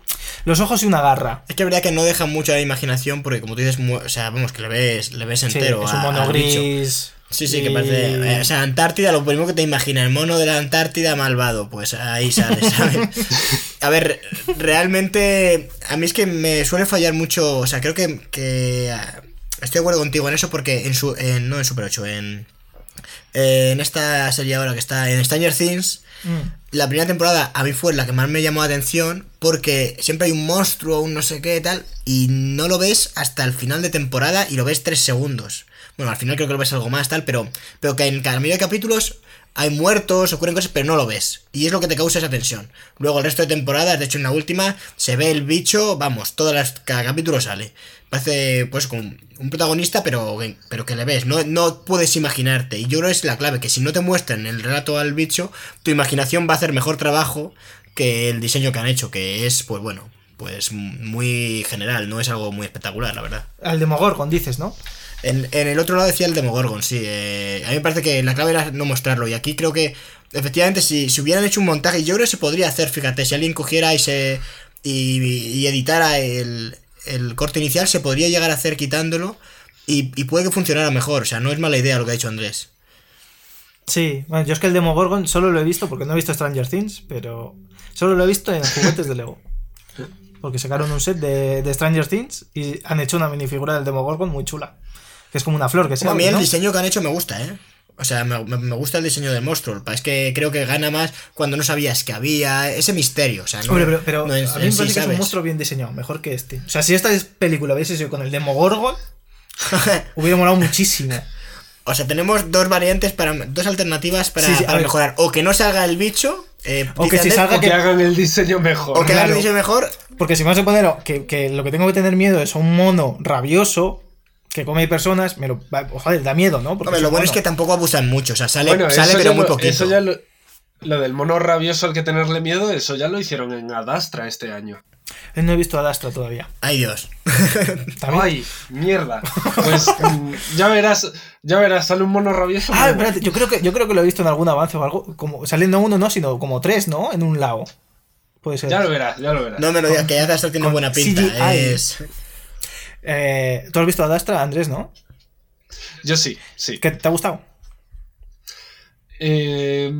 los, ojos y una garra. Es que verdad que no deja mucho a la imaginación porque como tú dices, o sea, vamos, que le ves, le ves entero. es un mono gris. Sí, sí, que parece. Eh, o sea, Antártida, lo primero que te imaginas, el mono de la Antártida malvado, pues ahí sale, ¿sabes? A ver, realmente. A mí es que me suele fallar mucho. O sea, creo que. que estoy de acuerdo contigo en eso porque en su. no en Super 8, en. En esta serie ahora que está en Stranger Things. Mm la primera temporada a mí fue la que más me llamó la atención porque siempre hay un monstruo, un no sé qué tal, y no lo ves hasta el final de temporada y lo ves tres segundos. Bueno, al final creo que lo ves algo más tal, pero, pero que en cada medio de capítulos hay muertos, ocurren cosas, pero no lo ves. Y es lo que te causa esa tensión. Luego el resto de temporadas, de hecho en la última, se ve el bicho, vamos, todas las, cada capítulo sale. Parece pues como un protagonista, pero, pero que le ves, no, no puedes imaginarte. Y yo creo que es la clave, que si no te muestran el relato al bicho, tu imaginación va a hacer mejor trabajo que el diseño que han hecho, que es, pues bueno, pues muy general, no es algo muy espectacular, la verdad. Al Demogorgon, dices, ¿no? En, el otro lado decía el Demogorgon, sí. Eh, a mí me parece que la clave era no mostrarlo. Y aquí creo que, efectivamente, si, si hubieran hecho un montaje, yo creo que se podría hacer, fíjate, si alguien cogiera y se. y, editara el, el, corte inicial, se podría llegar a hacer quitándolo. Y, puede que funcionara mejor. O sea, no es mala idea lo que ha dicho Andrés. Sí, bueno, yo es que el Demogorgon solo lo he visto porque no he visto Stranger Things, pero solo lo he visto en juguetes de Lego. Porque sacaron un set de, de Stranger Things y han hecho una minifigura del Demogorgon muy chula que es como una flor que se A mí el diseño que han hecho me gusta, ¿eh? O sea, me, gusta el diseño del monstruo. Es que creo que gana más cuando no sabías que había ese misterio. O sea, no, Hombre, pero, a mí me parece que es un monstruo bien diseñado, mejor que este. O sea, si esta película hubiese sido con el Demogorgon, hubiera molado muchísimo. O sea, tenemos dos variantes para. dos alternativas para, mejorar. O que no salga el bicho. Eh, o que si salga que, hagan el diseño mejor. O que hagan el diseño mejor. Porque si me vas a poner que, que lo que tengo que tener miedo es un mono rabioso que come personas, me lo, joder, da miedo, ¿no? Porque lo bueno, es que tampoco abusan mucho, o sea, sale, sale pero muy poquito. Eso ya lo, del mono rabioso al que tenerle miedo, eso ya lo hicieron en Adastra este año. Eh, no he visto Adastra todavía. Ay Dios. Ay, mierda. Pues mm, ya verás, ya verás, sale un mono rabioso. Ah, espérate, yo creo que yo creo que lo he visto en algún avance o algo, como saliendo uno no, sino como tres, ¿no? En un lado. Puede ser. Ya lo verás, ya lo verás. No me lo digas, que Adastra tiene buena pinta. Es eh, Tú has visto a Dastra, Andrés, ¿no? Yo sí, sí. ¿Qué te ha gustado? Eh,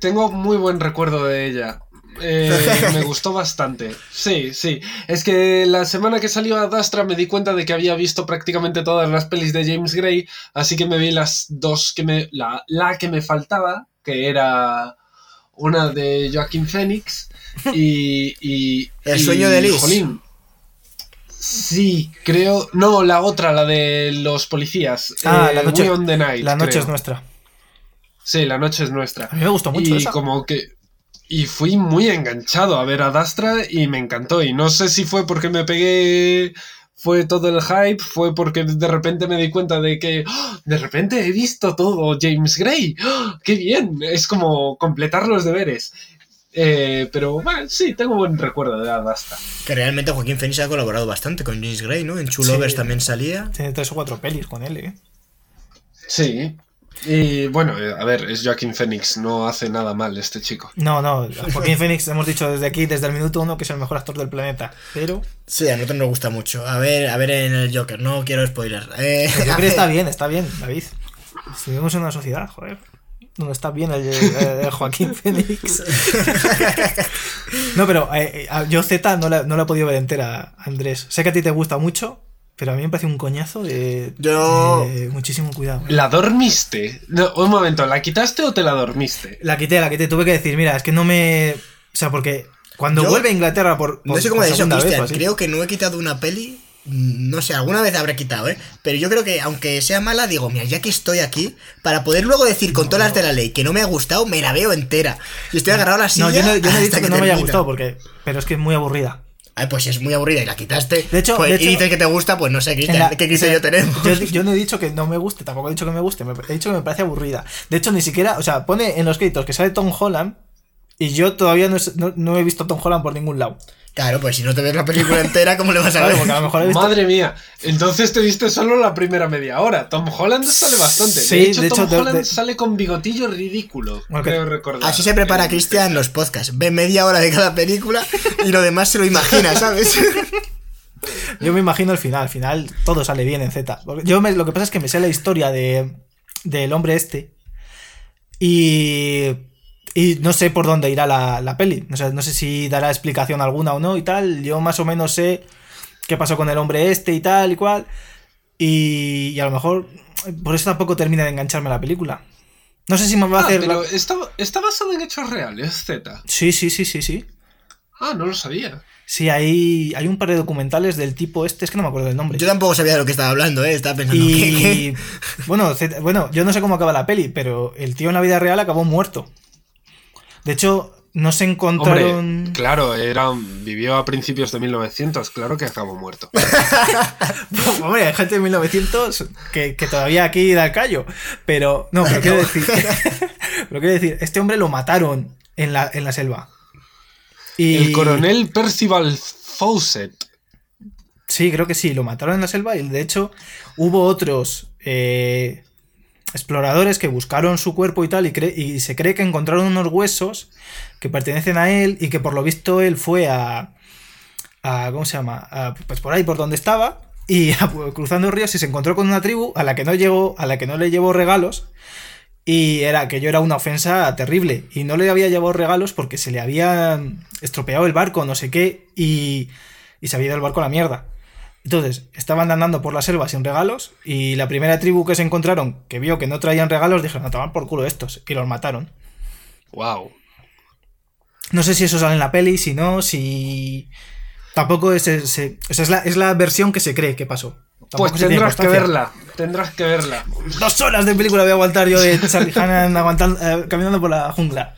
tengo muy buen recuerdo de ella. Eh, me gustó bastante. Sí, sí. Es que la semana que salió a Dastra me di cuenta de que había visto prácticamente todas las pelis de James Gray, así que me vi las dos que me. La, que me faltaba, que era una de Joaquín Phoenix y. El sueño de Liz. Sí, creo. No, la otra, la de los policías. Ah, la noche. la noche es nuestra. Sí, la noche es nuestra. A mí me gustó mucho. Y como que. Y fui muy enganchado a ver a Dastra y me encantó. Y no sé si fue porque me pegué. Fue todo el hype, fue porque de repente me di cuenta de que ¡oh! de repente he visto todo James Gray. ¡Oh! ¡Qué bien! Es como completar los deberes. Eh, pero bueno, sí, tengo buen recuerdo de Adasta. Que realmente Joaquín Phoenix ha colaborado bastante con James Gray, ¿no? En Chulovers también salía. Tiene tres o cuatro pelis con él, ¿eh? Sí. Y bueno, eh, a ver, es Joaquín Phoenix, no hace nada mal este chico. No, no, Joaquín Phoenix hemos dicho desde aquí, desde el minuto uno, que es el mejor actor del planeta, pero... Sí, a nosotros nos gusta mucho. A ver, a ver en el Joker, no quiero spoiler. Eh, el Joker está bien, está bien, David. Vivimos en una sociedad, joder no está bien el, Joaquín Phoenix. no, pero eh, eh, yo Z no la, no la he podido ver entera, Andrés. Sé que a ti te gusta mucho, pero a mí me parece un coñazo de, yo... muchísimo cuidado. ¿La dormiste? un momento, ¿la quitaste o te la dormiste? La quité, la quité. Tuve que decir, mira, es que no me... O sea, porque cuando vuelve a Inglaterra por... no sé cómo decir Cristian, creo que no he quitado una peli no sé, alguna vez habré quitado, ¿eh? Pero yo creo que aunque sea mala, digo, mira, ya que estoy aquí, para poder luego decir con todas las de la ley que no me ha gustado, me la veo entera. Y estoy agarrado a la silla. No, yo no, yo no he dicho que, no me haya gustado, porque, pero es que es muy aburrida. Ay, pues si es muy aburrida y la quitaste. De hecho, pues, y dices que te gusta, pues no sé, ¿qué quise yo tener? Yo, no he dicho que no me guste, tampoco he dicho que me guste, he dicho que me parece aburrida. De hecho, ni siquiera, o sea, pone en los créditos que sale Tom Holland y yo todavía no, no he visto Tom Holland por ningún lado. Claro, pues si no te ves la película entera, ¿cómo le vas a ver? Madre mía, entonces te viste solo la primera media hora. Tom Holland sale bastante. de hecho, Tom Holland sale con bigotillo ridículo, creo recordar. Así se prepara Cristian los podcasts. Ve media hora de cada película y lo demás se lo imagina, ¿sabes? Yo me imagino el final. Al final todo sale bien en Z. Yo lo que pasa es que me sé la historia de, del hombre este. Y y no sé por dónde irá la, la peli. No sé, no sé si dará explicación alguna o no y tal. Yo más o menos sé qué pasó con el hombre este y tal y cual. Y, a lo mejor por eso tampoco termina de engancharme la película. No sé si me va a ah, hacer. está, está basado en hechos reales, Z. Sí, sí, sí, sí, sí. Ah, no lo sabía. Sí, hay, hay un par de documentales del tipo este, es que no me acuerdo del nombre. Yo tampoco sabía de lo que estaba hablando, ¿eh? Estaba pensando que... Y bueno, Z- bueno, yo no sé cómo acaba la peli, pero el tío en la vida real acabó muerto. De hecho, no se encontraron. Hombre, claro, era, vivió a principios de 1900, claro que acabó muerto. Hombre, hay gente de 1900 que, que todavía aquí da el callo. Pero, no, pero quiero decir. pero quiero decir, este hombre lo mataron en la, en la selva. Y, El coronel Percival Fawcett. Sí, creo que sí, lo mataron en la selva y de hecho hubo otros eh, exploradores que buscaron su cuerpo y tal y, y se cree que encontraron unos huesos que pertenecen a él y que por lo visto él fue a... a ¿Cómo se llama? Pues por ahí, por donde estaba y cruzando ríos y se encontró con una tribu a la que no llegó, a la que no le llevó regalos y era que yo era una ofensa terrible y no le había llevado regalos porque se le había estropeado el barco, no sé qué y, y se había ido el barco a la mierda. Entonces, estaban andando por la selva sin regalos y la primera tribu que se encontraron, que vio que no traían regalos, dijeron, a tomar por culo estos, y los mataron. Wow. No sé si eso sale en la peli, si no, si... Tampoco es... ese- esa es la, es la versión que se cree que pasó. Tampoco Pues tendrás que verla. Tendrás que verla. Dos horas de película voy a aguantar yo de Charlie Hannan aguantando, eh, caminando por la jungla.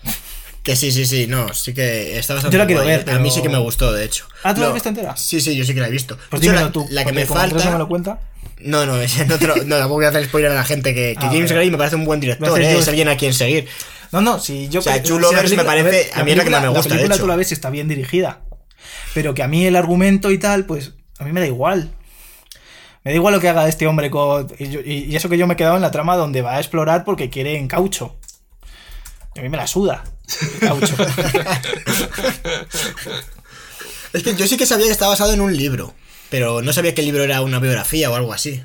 Que sí, sí, sí, no, sí que está bastante Yo la quiero guay. ver, A mí sí que me gustó, de hecho. Ah, ¿tú la has visto entera? Sí, sí, yo sí que la he visto. Pues De hecho, dímelo la, tú. la que me falta... no me lo cuenta. No, no, no, te lo- no, tampoco voy a hacer spoiler a la gente que, que Ah, James. Gray me parece un buen director, ¿eh? yo- es alguien a quien seguir. No, no, si yo... O sea, si la Lovers me parece- a mí es la que más me gusta, de La película hecho. tú la ves y está bien dirigida. Pero que a mí el argumento y tal, pues a mí me da igual. Me da igual lo que haga este hombre con... Y, yo- y- eso que yo me he quedado en la trama donde va a explorar porque quiere en caucho. A mí me la suda. Caucho. Es que yo sí que sabía que estaba basado en un libro, pero no sabía que el libro era una biografía o algo así.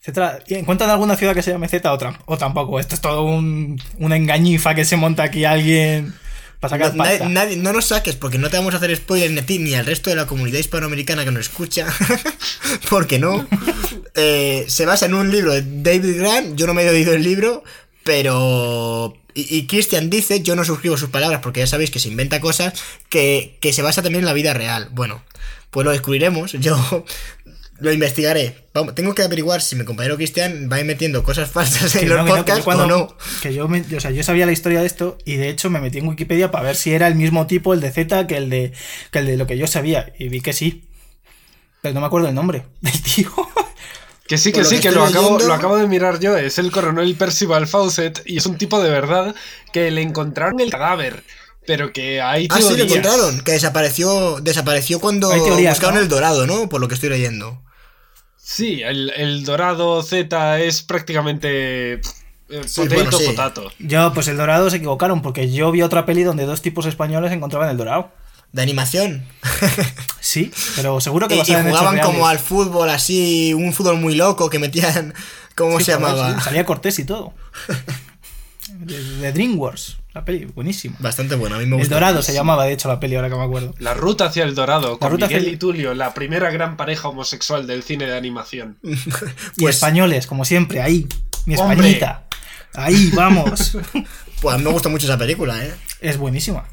Etcétera. ¿Y ¿Encuentran alguna ciudad que se llame Z o, o tampoco? Esto es todo un, una engañifa que se monta aquí alguien para sacar No, nadie- pasta. nadie- no nos saques porque no te vamos a hacer spoilers ni a ti ni al resto de la comunidad hispanoamericana que nos escucha. porque no. Eh, se basa en un libro de David Grant. Yo no me he oído el libro, pero. Y, y Christian dice, yo no suscribo sus palabras porque ya sabéis que se inventa cosas, que, que se basa también en la vida real. Bueno, pues lo descubriremos. Yo lo investigaré. Vamos, tengo que averiguar si mi compañero Christian va metiendo cosas falsas en no, los no, podcasts cuando- o no. que yo, me- o sea, yo sabía la historia de esto y de hecho me metí en Wikipedia para ver si era el mismo tipo el de Z que el de, que el de lo que yo sabía y vi que sí. Pero no me acuerdo el nombre del tío. Que sí, Por que lo sí, que lo acabo, leyendo- lo acabo de mirar yo. Es el coronel Percival Fawcett y es un tipo de verdad que le encontraron el cadáver. Pero que hay Ah, sí, lo teorías. encontraron. Que desapareció, desapareció cuando teorías, buscaron ¿no? el dorado, ¿no? Por lo que estoy leyendo. Sí, el, el dorado Z es prácticamente eh, Sí, potato bueno, sí. potato. Yo, pues el dorado se equivocaron porque yo vi otra peli donde dos tipos españoles encontraban el dorado. De animación. Sí, pero seguro que y, y jugaban como al fútbol así, un fútbol muy loco que metían. ¿Cómo Sí, se llamaba? sí, salía Cortés y todo. De, de DreamWorks, la peli, buenísimo. Bastante bueno, a mí me El gusta. Dorado se llamaba, de hecho, la peli, ahora que me acuerdo. La ruta hacia el dorado, con ruta hacia Miguel el- y Tulio, la primera gran pareja homosexual del cine de animación. Y Pues- españoles, como siempre, ahí. Mi Hombre. españita. Ahí, vamos. Pues a mí me gusta mucho esa película, ¿eh? es buenísima.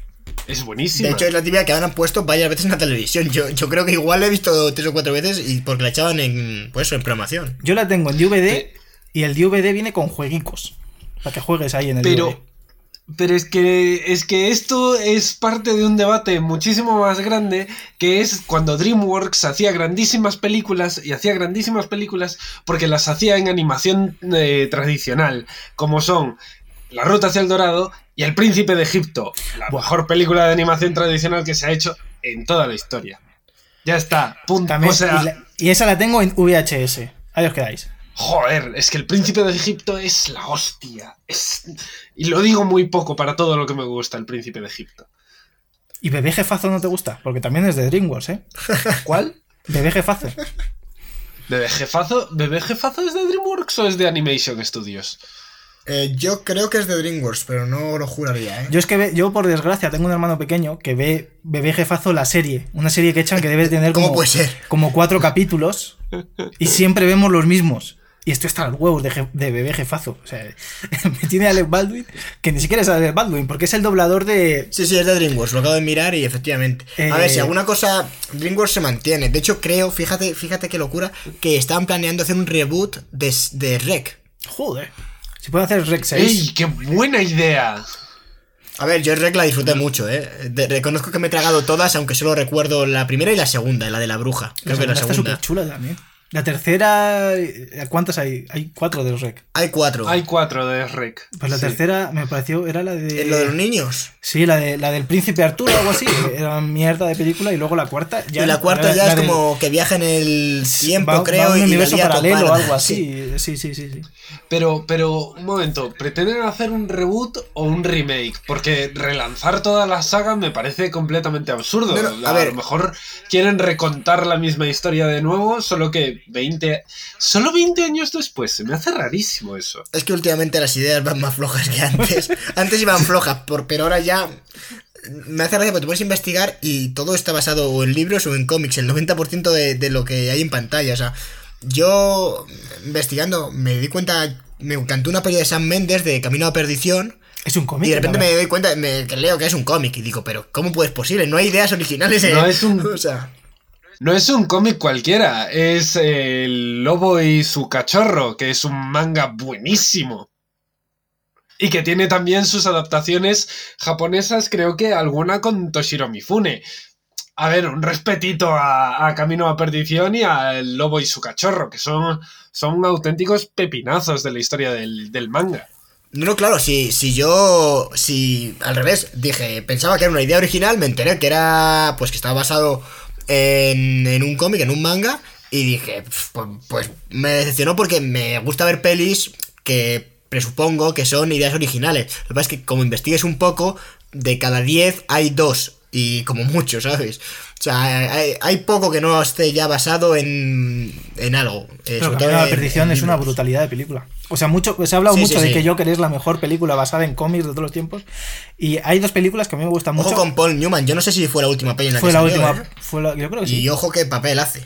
Es buenísima. De hecho, es la tibia que han puesto varias veces en la televisión. Yo, yo creo que igual la he visto tres o cuatro veces y porque la echaban en. Pues eso, en programación. Yo la tengo en DVD y el DVD viene con jueguicos. Para que juegues ahí en el Pero, DVD. pero es que es que esto es parte de un debate muchísimo más grande, que es cuando DreamWorks hacía grandísimas películas y hacía grandísimas películas porque las hacía en animación eh, tradicional, como son La Ruta hacia el Dorado y El Príncipe de Egipto, la mejor película de animación tradicional que se ha hecho en toda la historia. Ya está, o sea, y, la- y esa la tengo en VHS. Ahí os quedáis. Joder, es que el príncipe de Egipto es la hostia. Es... Y lo digo muy poco para todo lo que me gusta el príncipe de Egipto. ¿Y Bebé Jefazo no te gusta? Porque también es de DreamWorks, ¿eh? ¿Cuál? Bebé Jefazo. ¿Bebé Jefazo? ¿Bebé Jefazo es de DreamWorks o es de Animation Studios? Eh, yo creo que es de DreamWorks, pero no lo juraría, ¿eh? Yo es que ve- yo por desgracia tengo un hermano pequeño que ve Bebé Jefazo la serie, una serie que echan que debe tener ¿Cómo como, puede ser? como cuatro capítulos y siempre vemos los mismos. Y esto está al huevos de, je- de bebé jefazo. O sea, me tiene Alec Baldwin, que ni siquiera es Alec Baldwin, porque es el doblador de. Sí, sí, es de DreamWorks, lo acabo de mirar y efectivamente. A Eh, ver, si alguna cosa DreamWorks se mantiene. De hecho, creo, fíjate, fíjate qué locura, que estaban planeando hacer un reboot de, de Rec. Joder. Si pueden hacer Rex 6. ¡Ey, qué buena idea! A ver, yo Rec la disfruté mucho, ¿eh? De- reconozco que me he tragado todas, aunque solo recuerdo la primera y la segunda, la de la bruja. Creo que la está segunda. súper chula también. La tercera. eh, ¿Cuántas hay? Hay cuatro de Rec. Hay cuatro. Hay cuatro de Rec. Pues la Sí. tercera me pareció. Era la de. ¿Es lo de los niños? Sí, la, de, la del príncipe Arturo o algo así. Era mierda de película. Y luego la cuarta. Ya y la cuarta era ya la es como que viaja en el tiempo, va- va creo, a un y universo paralelo o algo Sí. así. Sí, sí, sí, sí. Pero, pero, un momento, ¿pretenden hacer un reboot o un remake? Porque relanzar toda la saga me parece completamente absurdo. A a, ver. lo mejor quieren recontar la misma historia de nuevo, solo que 20... Solo 20 años después, se me hace rarísimo eso. Es que últimamente las ideas van más flojas que antes. antes iban flojas, por, pero ahora ya. Me hace gracia porque te puedes investigar y todo está basado o en libros o en cómics. El 90% de, de lo que hay en pantalla. O sea, yo investigando me di cuenta. Me cantó una peli de Sam Mendes de Camino a Perdición. Es un cómic. Y de repente me doy cuenta, me, que leo que es un cómic. Y digo, pero ¿cómo puede ser posible? No hay ideas originales en. No es un- O sea. No es un cómic cualquiera, es El Lobo y su cachorro, que es un manga buenísimo. Y que tiene también sus adaptaciones japonesas, creo que alguna con Toshiro Mifune. A ver, un respetito a, Camino a Perdición y a El Lobo y su cachorro, que son, son auténticos pepinazos de la historia del, del manga. No, no, claro, si, si yo, si al revés, dije, pensaba que era una idea original, me enteré que era, pues que estaba basado en, un cómic, en un manga, y dije, "Pf, pues, pues me decepcionó porque me gusta ver pelis que presupongo que son ideas originales. Lo que pasa es que como investigues un poco, de cada 10 hay dos, y como mucho, ¿sabes? O sea, hay, hay poco que no esté ya basado en, en algo. eh, Pero sobre todo la Perdición en es una brutalidad de película. O sea, mucho, se ha hablado Sí, mucho sí, de sí. que Joker es la mejor película basada en cómics de todos los tiempos. Y hay dos películas que a mí me gustan Ojo mucho. con Paul Newman, yo no sé si fue la última peli en la fue que la salió, última. ¿eh? Fue la- yo creo que sí. Y ojo qué papel hace.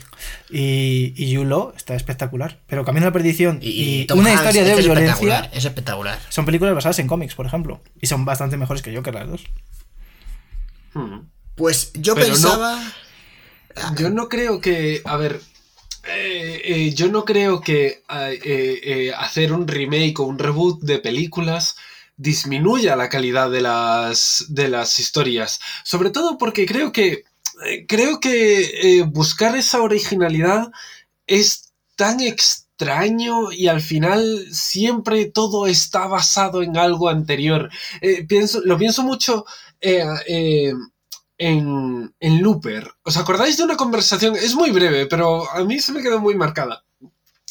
Y, y está espectacular. Pero Camino a la Perdición Y, una historia de es violencia espectacular, Es espectacular. son películas basadas en cómics, por ejemplo. Y son bastante mejores que Joker las dos. Hmm. Pues yo Pero no- pensaba. Yo no creo que, a ver, eh, eh, yo no creo que eh, hacer un remake o un reboot de películas disminuya la calidad de las, de las historias. Sobre todo porque creo que, creo que eh, buscar esa originalidad es tan extraño y al final siempre todo está basado en algo anterior. Eh, pienso, lo pienso mucho eh, eh, en, en Looper. ¿Os acordáis de una conversación? Es muy breve, pero a mí se me quedó muy marcada.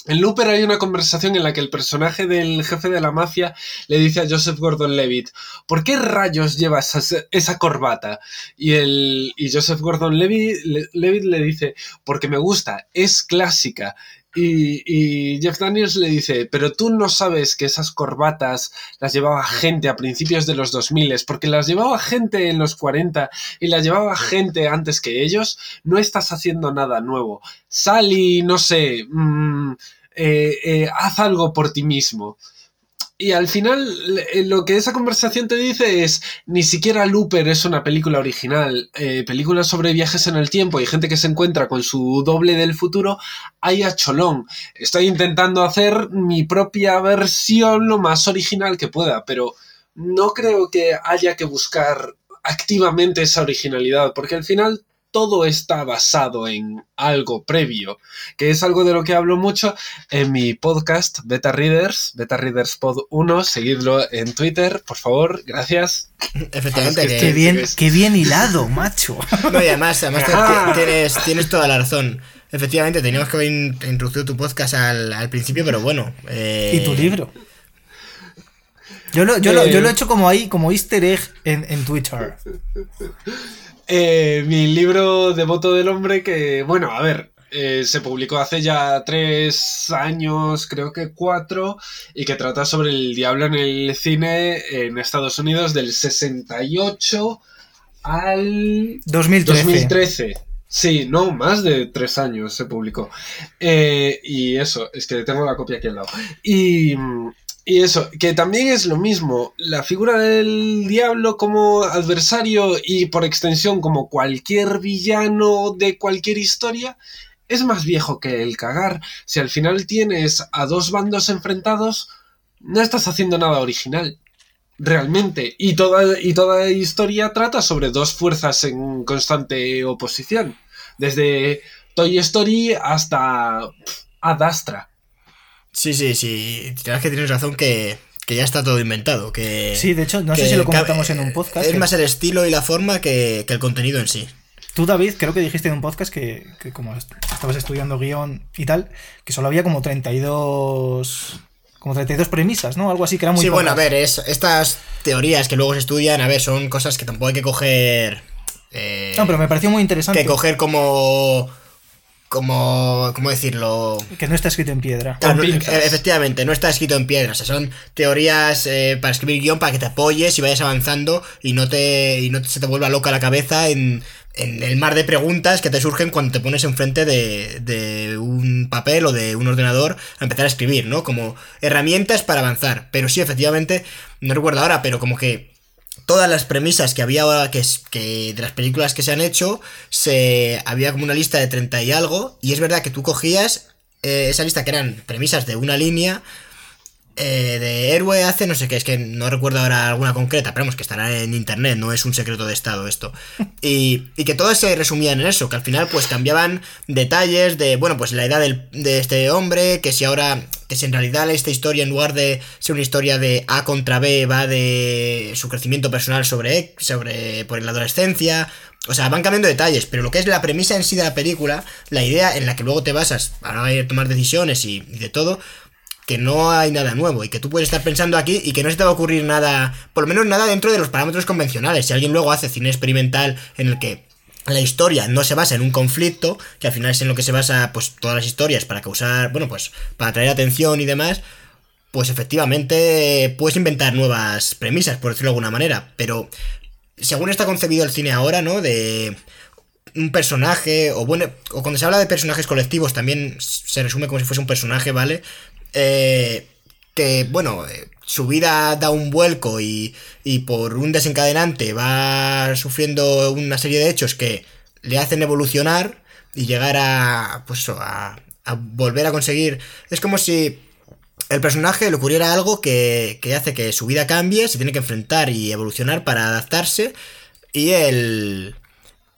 En Looper hay una conversación en la que el personaje del jefe de la mafia le dice a Joseph Gordon-Levitt, ¿por qué rayos llevas esa, corbata? Y, el, y Joseph Gordon-Levitt le, Levitt le dice, porque me gusta, es clásica. Y, Jeff Daniels le dice, pero tú no sabes que esas corbatas las llevaba gente a principios de los 2000, porque las llevaba gente en los 40 y las llevaba gente antes que ellos, no estás haciendo nada nuevo. Sal y, no sé, mm, eh, eh, haz algo por ti mismo. Y al final le- lo que esa conversación te dice es, ni siquiera Looper es una película original. Eh, películas sobre viajes en el tiempo y gente que se encuentra con su doble del futuro, hay a cholón. Estoy intentando hacer mi propia versión lo más original que pueda, pero no creo que haya que buscar activamente esa originalidad, porque al final todo está basado en algo previo, que es algo de lo que hablo mucho en mi podcast Beta Readers, Beta Readers Pod 1, seguidlo en Twitter, por favor, gracias. Efectivamente, que que. Qué bien, es- qué bien hilado, macho. No, y además, además Ah. tienes, tienes toda la razón. Efectivamente, teníamos que haber in- introducido tu podcast al, al principio, pero bueno. eh, Y tu libro. Yo lo, yo, lo, Eh. yo lo he hecho como ahí, como easter egg en, en Twitter. Eh, mi libro Devoto del Hombre, que, bueno, a ver, eh, se publicó hace ya tres años, creo que cuatro, y que trata sobre el diablo en el cine en Estados Unidos del 68 al 2013. 2013. Sí, no, más de tres años se publicó. Eh, y eso, es que tengo la copia aquí al lado. Y, y eso, que también es lo mismo, la figura del diablo como adversario y por extensión como cualquier villano de cualquier historia, es más viejo que el cagar. Si al final tienes a dos bandos enfrentados, no estás haciendo nada original. Realmente. Y toda, y toda historia trata sobre dos fuerzas en constante oposición. Desde Toy Story hasta Adastra. Sí, sí, sí. Tienes que tienes razón que, ya está todo inventado. Que, sí, de hecho, no sé si lo comentamos en un podcast. Es más el estilo y la forma que, el contenido en sí. Tú, David, creo que dijiste en un podcast que, que como estabas estudiando guion y tal, que solo había como 32 como 32 premisas, ¿no? Algo así que era muy Sí, bueno, a ver, es, estas teorías que luego se estudian, a ver, son cosas que tampoco hay que coger... Eh, no, pero me pareció muy interesante. Que coger como... Como, ¿cómo decirlo? Que no está escrito en piedra. E, efectivamente, no está escrito en piedra. O sea, son teorías eh, para escribir guion para que te apoyes y vayas avanzando y no te y no se te vuelva loca la cabeza en, en el mar de preguntas que te surgen cuando te pones enfrente de, de un papel o de un ordenador a empezar a escribir, ¿no? Como herramientas para avanzar. Pero sí, efectivamente, no recuerdo ahora, pero como que todas las premisas que había ahora, que, de las películas que se han hecho, se había como una lista de 30 y algo, y es verdad que tú cogías eh, esa lista que eran premisas de una línea, eh, de héroe hace no sé qué, es que no recuerdo ahora alguna concreta, pero vamos, que estará en internet, no es un secreto de estado esto. Y, y que todas se resumían en eso, que al final pues cambiaban detalles de, bueno, pues la edad de este hombre, que si ahora, que si en realidad esta historia en lugar de ser una historia de A contra B va de su crecimiento personal sobre, sobre por la adolescencia, o sea, van cambiando detalles, pero lo que es la premisa en sí de la película, la idea en la que luego te basas para tomar decisiones y de todo, que no hay nada nuevo y que tú puedes estar pensando aquí y que no se te va a ocurrir nada, por lo menos nada dentro de los parámetros convencionales. Si alguien luego hace cine experimental en el que la historia no se basa en un conflicto, que al final es en lo que se basa pues todas las historias para causar, bueno, pues para atraer atención y demás, pues efectivamente puedes inventar nuevas premisas, por decirlo de alguna manera, pero según está concebido el cine ahora, ¿no? De un personaje, o bueno, o cuando se habla de personajes colectivos también se resume como si fuese un personaje, ¿vale? Eh, que, bueno, eh, su vida da un vuelco y, y por un desencadenante va sufriendo una serie de hechos que le hacen evolucionar y llegar a, pues a, a volver a conseguir. Es como si el personaje le ocurriera algo que, que, hace que su vida cambie, se tiene que enfrentar y evolucionar para adaptarse y el,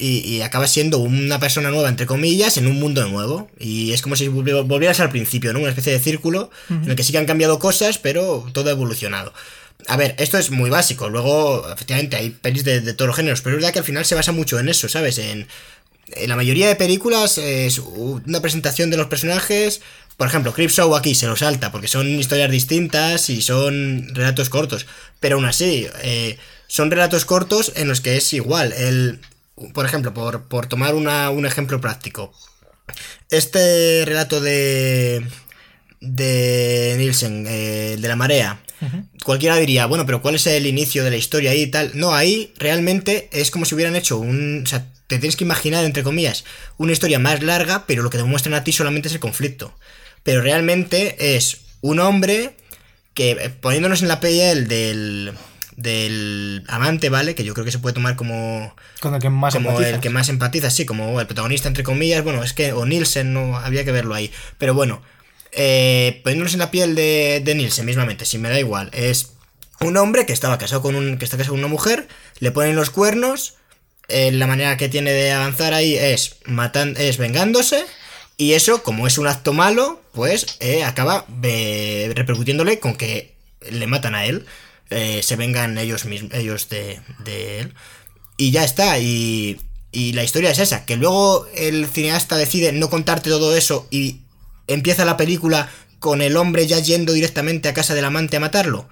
y, acaba siendo una persona nueva, entre comillas, en un mundo nuevo. Y es como si volvieras al principio, ¿no? Una especie de círculo en el que sí que han cambiado cosas, pero todo ha evolucionado. A ver, esto es muy básico. Luego, efectivamente, hay pelis de, todos los géneros, pero es verdad que al final se basa mucho en eso, ¿sabes? En, en la mayoría de películas es una presentación de los personajes. Por ejemplo, Show aquí se lo salta porque son historias distintas y son relatos cortos. Pero aún así, eh, son relatos cortos en los que es igual. El, por ejemplo, por, tomar un ejemplo práctico. Este relato de, de Nielsen, eh, de la marea, cualquiera diría, bueno, pero ¿cuál es el inicio de la historia ahí y tal? No, ahí realmente es como si hubieran hecho un... O sea, te tienes que imaginar, entre comillas, una historia más larga, pero lo que te muestran a ti solamente es el conflicto. Pero realmente es un hombre que, eh, poniéndonos en la piel del, del amante, ¿vale? Que yo creo que se puede tomar como. Con el que más como el que más empatiza, sí, como el protagonista, entre comillas. Bueno, es que. O Nielsen, no había que verlo ahí. Pero bueno. Eh, poniéndonos en la piel de, de Nielsen mismamente, si me da igual. Es un hombre que estaba casado con un. que está casado con una mujer. Le ponen los cuernos. Eh, la manera que tiene de avanzar ahí es matan, es vengándose. Y eso, como es un acto malo, pues eh, acaba repercutiéndole con que le matan a él. Eh, se vengan ellos mismos, ellos de, de, él. Y ya está, y, y la historia es esa, que luego el cineasta decide no contarte todo eso y empieza la película con el hombre ya yendo directamente a casa del amante a matarlo.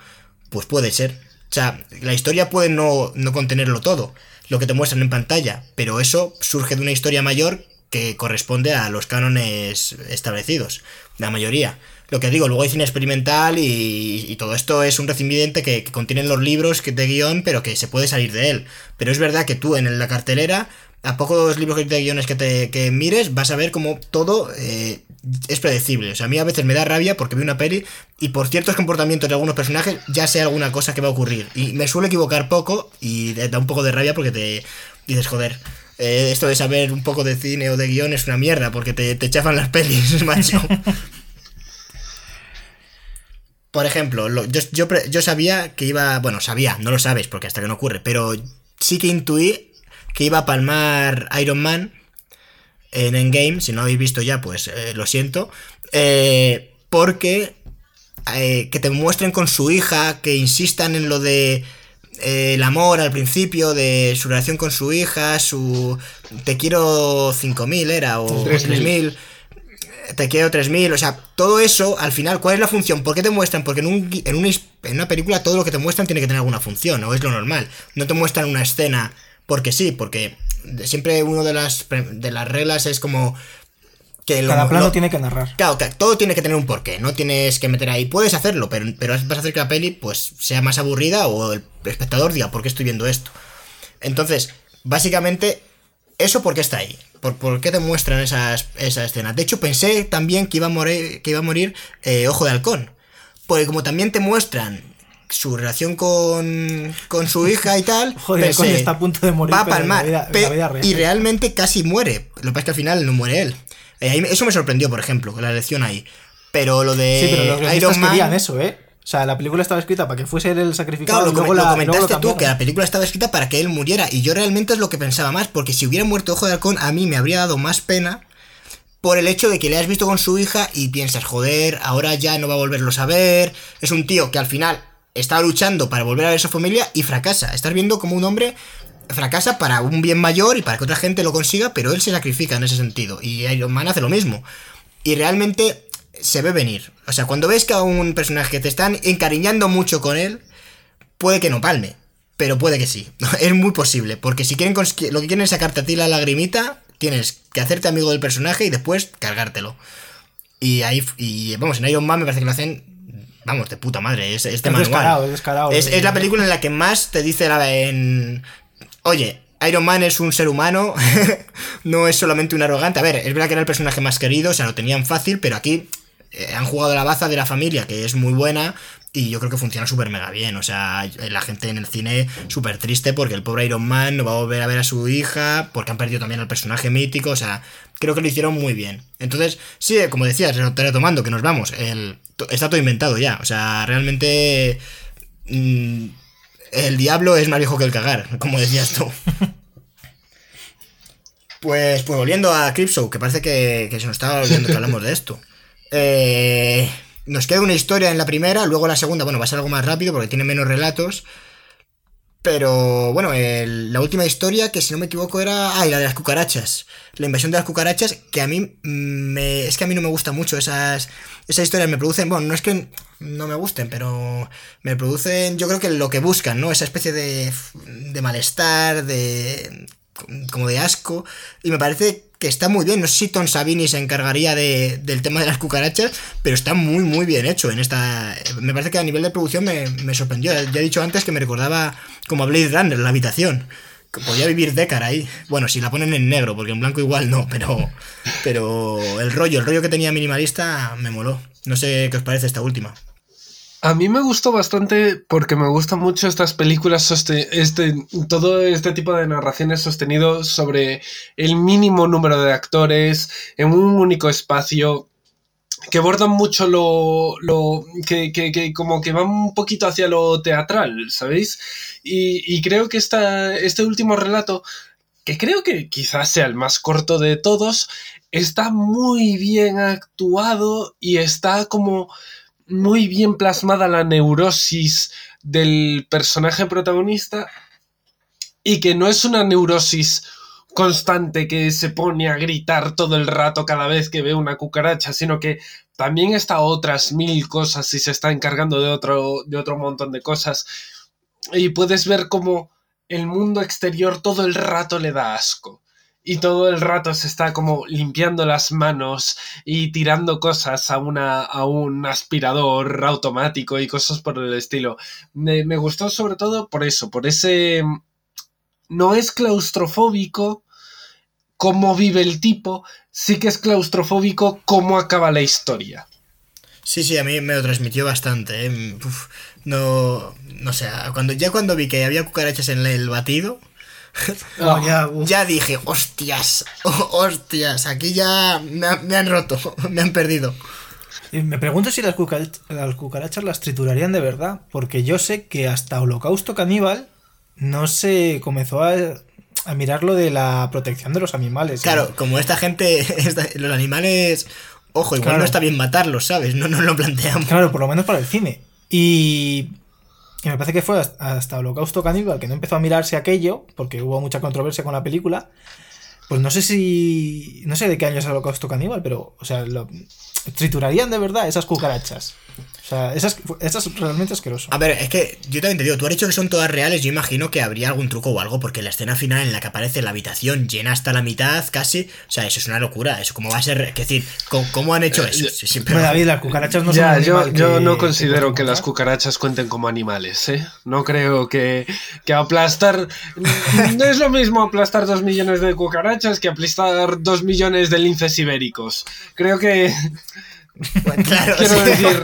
Pues puede ser. O sea, la historia puede no, no contenerlo todo, lo que te muestran en pantalla, pero eso surge de una historia mayor que corresponde a los cánones establecidos, la mayoría lo que digo, luego hay cine experimental y, todo esto es un recipiente que, que contiene los libros de guion, pero que se puede salir de él. Pero es verdad que tú en la cartelera a pocos libros de guiones que te que mires, vas a ver como todo eh, es predecible. O sea, a mí a veces me da rabia porque veo una peli y por ciertos comportamientos de algunos personajes ya sé alguna cosa que va a ocurrir. Y me suelo equivocar poco y da un poco de rabia porque te dices, joder, eh, esto de saber un poco de cine o de guion es una mierda porque te, te chafan las pelis, macho. Por ejemplo, yo, yo, yo, sabía que iba. Bueno, sabía, no lo sabes porque hasta que no ocurre, pero sí que intuí que iba a palmar Iron Man en Endgame. Si no lo habéis visto ya, pues eh, lo siento. Eh, porque eh, que te muestren con su hija, que insistan en lo de el amor al principio, de su relación con su hija, su te quiero 5000 era o 3000 te quiero 3000, o sea, todo eso, al final, ¿cuál es la función? ¿Por qué te muestran? Porque en, un, en, una, en una película todo lo que te muestran tiene que tener alguna función, o es lo normal. No te muestran una escena porque sí, porque siempre una de las, de las reglas es como... Que Cada plano tiene que narrar. Claro, todo tiene que tener un porqué, no tienes que meter ahí. Puedes hacerlo, pero, pero vas a hacer que la peli pues sea más aburrida o el espectador diga, ¿por qué estoy viendo esto? Entonces, básicamente, ¿eso por qué está ahí? ¿Por, qué te muestran esas, esa escena? De hecho, pensé también que iba a morir, que iba a morir eh, Ojo de Halcón. Porque como también te muestran su relación con, con su hija y tal, Joder, pensé, está a punto de morir. Va a palmar. y realmente casi muere. Lo que pasa es que al final no muere él. Eh, eso me sorprendió, por ejemplo, la lección ahí. Pero lo de sí, pero los Iron Man... querían eso, ¿eh? O sea, la película estaba escrita para que fuese él el sacrificado. Claro, lo, comentaste tú, que la película estaba escrita para que él muriera. Y yo realmente es lo que pensaba más, porque si hubiera muerto Ojo de Halcón, a mí me habría dado más pena por el hecho de que le has visto con su hija y piensas, joder, ahora ya no va a volverlo a ver. Es un tío que al final está luchando para volver a ver a su familia y fracasa. Estás viendo como un hombre fracasa para un bien mayor y para que otra gente lo consiga, pero él se sacrifica en ese sentido. Y Iron Man hace lo mismo. Y realmente se ve venir. O sea, cuando ves que a un personaje te están encariñando mucho con él, puede que no palme. Pero puede que sí. es muy posible. Porque si quieren lo que quieren es sacarte a ti la lagrimita, tienes que hacerte amigo del personaje y después cargártelo. Y ahí, y vamos, en Iron Man me parece que lo hacen, vamos, de puta madre. Es, es, descarado, es, descarado, es, la película en la que más te dice la, en... Oye, Iron Man es un ser humano, no es solamente un arrogante. A ver, es verdad que era el personaje más querido, o sea, lo tenían fácil, pero aquí eh, han jugado la baza de la familia, que es muy buena, y yo creo que funciona súper mega bien. O sea, la gente en el cine súper triste porque el pobre Iron Man no va a volver a ver a su hija, porque han perdido también al personaje mítico, o sea, creo que lo hicieron muy bien. Entonces, sí, como decías, retomando, que nos vamos, el, está todo inventado ya, o sea, realmente... Mm, el diablo es más viejo que el cagar, como decías tú. Pues, pues volviendo a Cripshow, que parece que, que se nos estaba olvidando que hablamos de esto. Eh, nos queda una historia en la primera, luego la segunda, bueno, va a ser algo más rápido porque tiene menos relatos. Pero bueno, la última historia, que si no me equivoco era. Ah, y la de las cucarachas. La invasión de las cucarachas, que a mí me. Es que a mí no me gusta mucho esas. Esas historias me producen. Bueno, no es que no me gusten, pero me producen. Yo creo que lo que buscan, ¿no? Esa especie de. de malestar, de. como de asco. Y me parece que está muy bien. No sé si Tom Sabini se encargaría de, del tema de las cucarachas, pero está muy, muy bien hecho en esta... Me parece que a nivel de producción me, sorprendió. Ya he dicho antes que me recordaba como a Blade Runner, la habitación. Podía vivir Deckard ahí. Bueno, si la ponen en negro, porque en blanco igual no, pero, pero el rollo, el rollo que tenía minimalista me moló. No sé qué os parece esta última. A mí me gustó bastante porque me gustan mucho estas películas, este, todo este tipo de narraciones sostenidos sobre el mínimo número de actores en un único espacio que abordan mucho lo, lo que, que, como que van un poquito hacia lo teatral, ¿sabéis? Y, creo que esta, este último relato, que creo que quizás sea el más corto de todos, está muy bien actuado y está como muy bien plasmada la neurosis del personaje protagonista y que no es una neurosis constante que se pone a gritar todo el rato cada vez que ve una cucaracha, sino que también está otras mil cosas y se está encargando de otro, de otro montón de cosas. Y puedes ver cómo el mundo exterior todo el rato le da asco y todo el rato se está como limpiando las manos y tirando cosas a, una, a un aspirador automático y cosas por el estilo. Me, gustó sobre todo por eso, por ese... No es claustrofóbico, cómo vive el tipo, sí que es claustrofóbico cómo acaba la historia. Sí, sí, a mí me lo transmitió bastante. ¿eh? No, no sé, cuando, ya cuando vi que había cucarachas en el batido, Oh, ya, dije, hostias, hostias, aquí ya me, ha- me han roto, me han perdido. Y me pregunto si las, cucarach- las cucarachas las triturarían de verdad, porque yo sé que hasta Holocausto Caníbal no se comenzó a, a mirar lo de la protección de los animales. Claro, como esta gente, esta- los animales, ojo, igual Claro. no está bien matarlos, ¿sabes? No nos lo planteamos. Claro, por lo menos para el cine. Y, y me parece que fue hasta, hasta Holocausto Caníbal que no empezó a mirarse aquello, porque hubo mucha controversia con la película. Pues no sé si. No sé de qué año es Holocausto Caníbal, pero. O sea, lo- triturarían de verdad esas cucarachas. O sea, esas, esas realmente asqueroso. A ver, es que yo también te digo, tú has dicho que son todas reales, yo imagino que habría algún truco o algo, porque la escena final en la que aparece la habitación llena hasta la mitad, casi, o sea, eso es una locura, eso cómo va a ser, es decir, ¿cómo, cómo han hecho eso? Sí, sí, pero- Hombre, David, las cucarachas no ya, son yo, yo que- no considero que las cucarachas cuenten como animales, ¿eh? No creo que, que aplastar... No es lo mismo aplastar dos millones de cucarachas que aplastar dos millones de linces ibéricos. Creo que... claro, Quiero sí. decir...